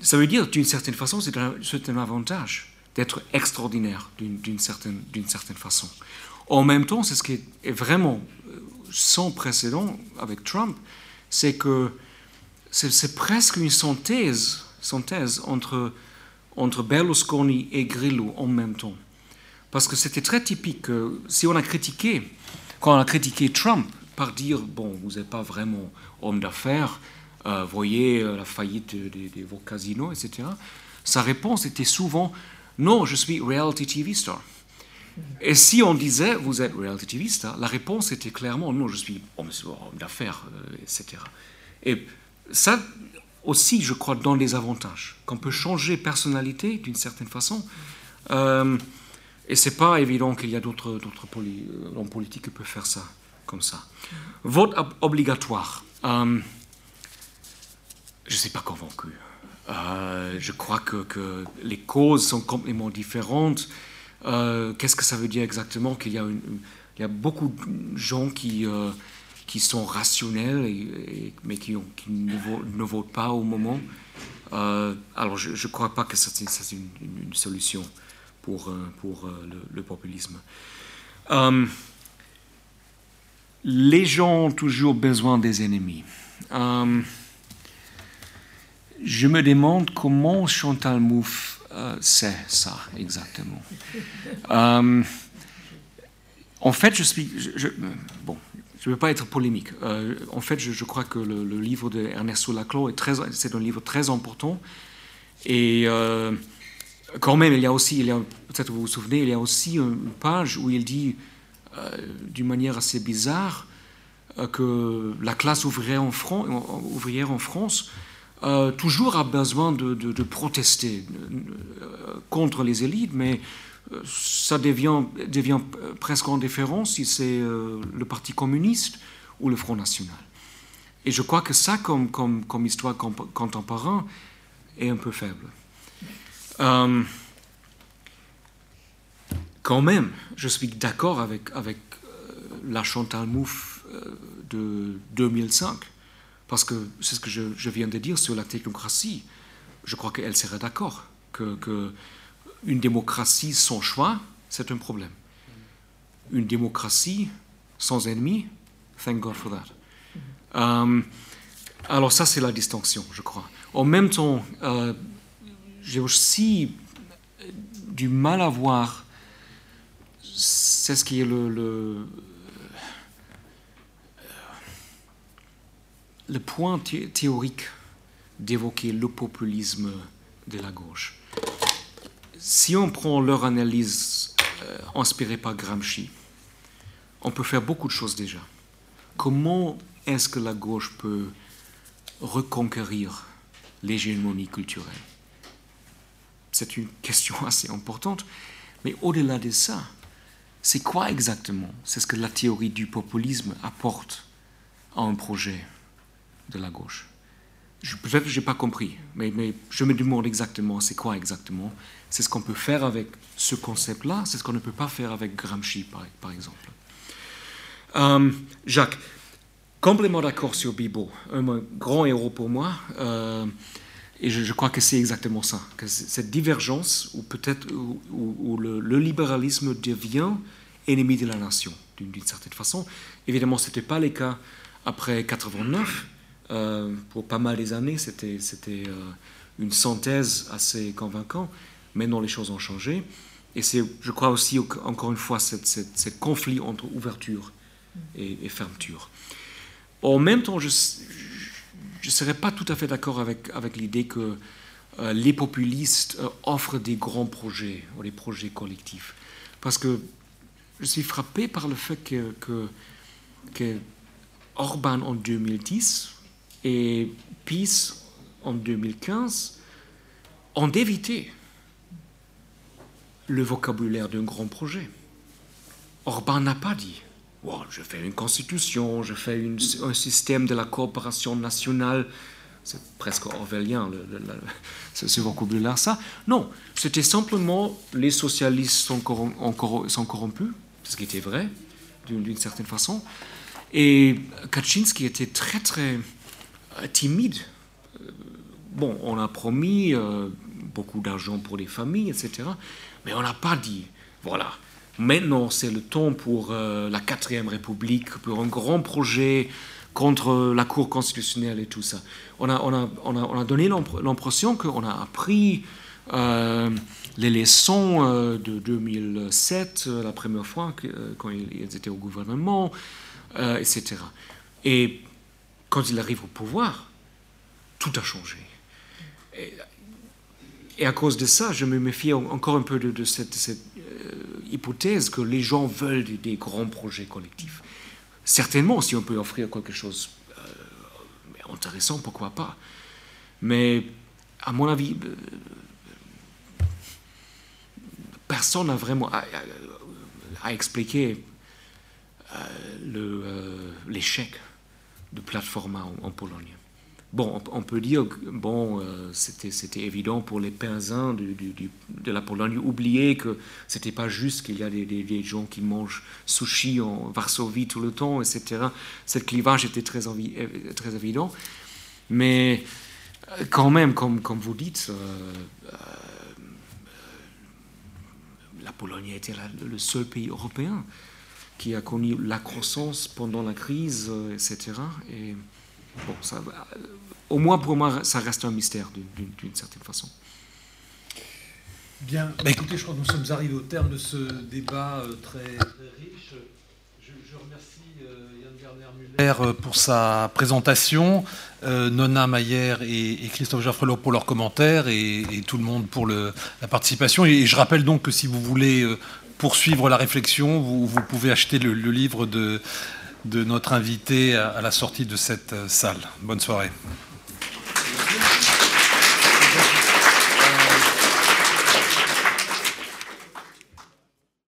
ça veut dire, d'une certaine façon, c'est un, avantage d'être extraordinaire d'une certaine, façon. En même temps, c'est ce qui est vraiment euh, sans précédent avec Trump, c'est que c'est presque une synthèse synthèse entre, entre Berlusconi et Grillo en même temps. Parce que c'était très typique. si on a critiqué, quand on a critiqué Trump, par dire, bon, vous n'êtes pas vraiment homme d'affaires, euh, voyez euh, la faillite de, vos casinos, etc., sa réponse était souvent, non, je suis reality TV star. Et si on disait, vous êtes reality TV star, la réponse était clairement, non, je suis homme, d'affaires, euh, etc. Et ça, aussi, je crois, dans les avantages, qu'on peut changer personnalité d'une certaine façon. Euh, et c'est pas évident qu'il y a d'autres hommes politiques qui peuvent faire ça comme ça. Vote obligatoire. Euh, je ne suis pas convaincu. Euh, je crois que, les causes sont complètement différentes. Qu'est-ce que ça veut dire exactement Qu'il y, a beaucoup de gens qui, sont rationnels, mais qui, ne, votent, pas au moment. alors, je ne crois pas que c'est une, solution pour le, populisme. Les gens ont toujours besoin des ennemis je me demande comment Chantal Mouffe euh, sait ça exactement. Euh, en fait, je bon, je ne veux pas être polémique. Euh, en fait, je, crois que le, livre de Ernesto Laclau est très, c'est un livre très important. Et quand même, il y a aussi, peut-être vous vous souvenez, il y a aussi une page où il dit, d'une manière assez bizarre, que la classe ouvrière en, France euh, toujours a besoin de, protester euh, contre les élites, mais euh, ça devient, presque indifférent si c'est le Parti communiste ou le Front National. Et je crois que ça, comme histoire contemporaine, est un peu faible. Quand même, je suis d'accord avec, avec la Chantal Mouffe de 2005 parce que c'est ce que je, viens de dire sur la technocratie. Je crois qu'elle serait d'accord que, une démocratie sans choix, c'est un problème. Une démocratie sans ennemis, thank God for that. Euh, alors ça, c'est la distinction, je crois. En même temps, euh, j'ai aussi du mal à voir, c'est ce qui est le le point théorique d'évoquer le populisme de la gauche. Si on prend leur analyse euh, inspirée par Gramsci, on peut faire beaucoup de choses déjà. Comment est-ce que la gauche peut reconquérir l'hégémonie culturelle? C'est une question assez importante. Mais au-delà de ça, c'est quoi exactement? C'est ce que la théorie du populisme apporte à un projet de la gauche. Peut-être que je n'ai pas compris, mais, je me demande exactement c'est quoi exactement? C'est ce qu'on peut faire avec ce concept-là, c'est ce qu'on ne peut pas faire avec Gramsci, par, par exemple. Euh, Jacques, complètement d'accord sur Bibo, un grand héros pour moi, euh, et je, crois que c'est exactement ça, que cette divergence, ou peut-être où, le, libéralisme devient ennemi de la nation, d'une certaine façon. Évidemment, ce n'était pas le cas après 89 euh, pour pas mal des années, c'était euh, une synthèse assez convaincante. Maintenant, les choses ont changé. Et c'est, je crois aussi, encore une fois, ce conflit entre ouverture et, fermeture. En même temps, je ne serais pas tout à fait d'accord avec, avec l'idée que euh, les populistes offrent des grands projets ou des projets collectifs. Parce que je suis frappé par le fait que, que, que Orban en 2010 et PIS en 2015 ont évité le vocabulaire d'un grand projet. Orban n'a pas dit je fais une constitution, je fais un système de la coopération nationale. C'est presque orwellien, ce, vocabulaire, ça. Non, c'était simplement les socialistes sont, sont corrompus, ce qui était vrai, d'une certaine façon. Et Kaczynski était très, très euh, timide. Euh, bon, on a promis euh, beaucoup d'argent pour les familles, etc. Mais on n'a pas dit, voilà, maintenant c'est le temps pour la quatrième République, pour un grand projet contre la Cour constitutionnelle et tout ça. On a, on a, on a, donné l'impression qu'on a appris les leçons de 2007, la première fois quand ils étaient au gouvernement, etc. Et quand il arrive au pouvoir, tout a changé. Et, à cause de ça, je me méfie encore un peu de, cette, euh, hypothèse que les gens veulent des, grands projets collectifs. Certainement, si on peut offrir quelque chose euh, intéressant, pourquoi pas. Mais à mon avis, euh, personne n'a vraiment à, expliquer l'échec de plateforme en, Pologne. Bon, on peut dire bon, euh, c'était évident pour les paysans de la Pologne oublier que c'était pas juste qu'il y a des, gens qui mangent sushi en Varsovie tout le temps, etc. Ce clivage était très, très évident. Mais euh, quand même, comme, comme vous dites, euh, la Pologne était le seul pays européen qui a connu la croissance pendant la crise, etc. Et bon, ça, au moins pour moi, ça reste un mystère d'une certaine façon. Bien, bah, écoutez, je crois que nous sommes arrivés au terme de ce débat euh, très, riche. Je, remercie euh, Yann Werner Muller euh, pour sa présentation, Nona Mayer et, Christophe Jaffrelot pour leurs commentaires et, tout le monde pour le, la participation. Et, je rappelle donc que si vous voulez poursuivre la réflexion, vous, vous pouvez acheter le, le livre de, de notre invité à la sortie de cette salle. Bonne soirée.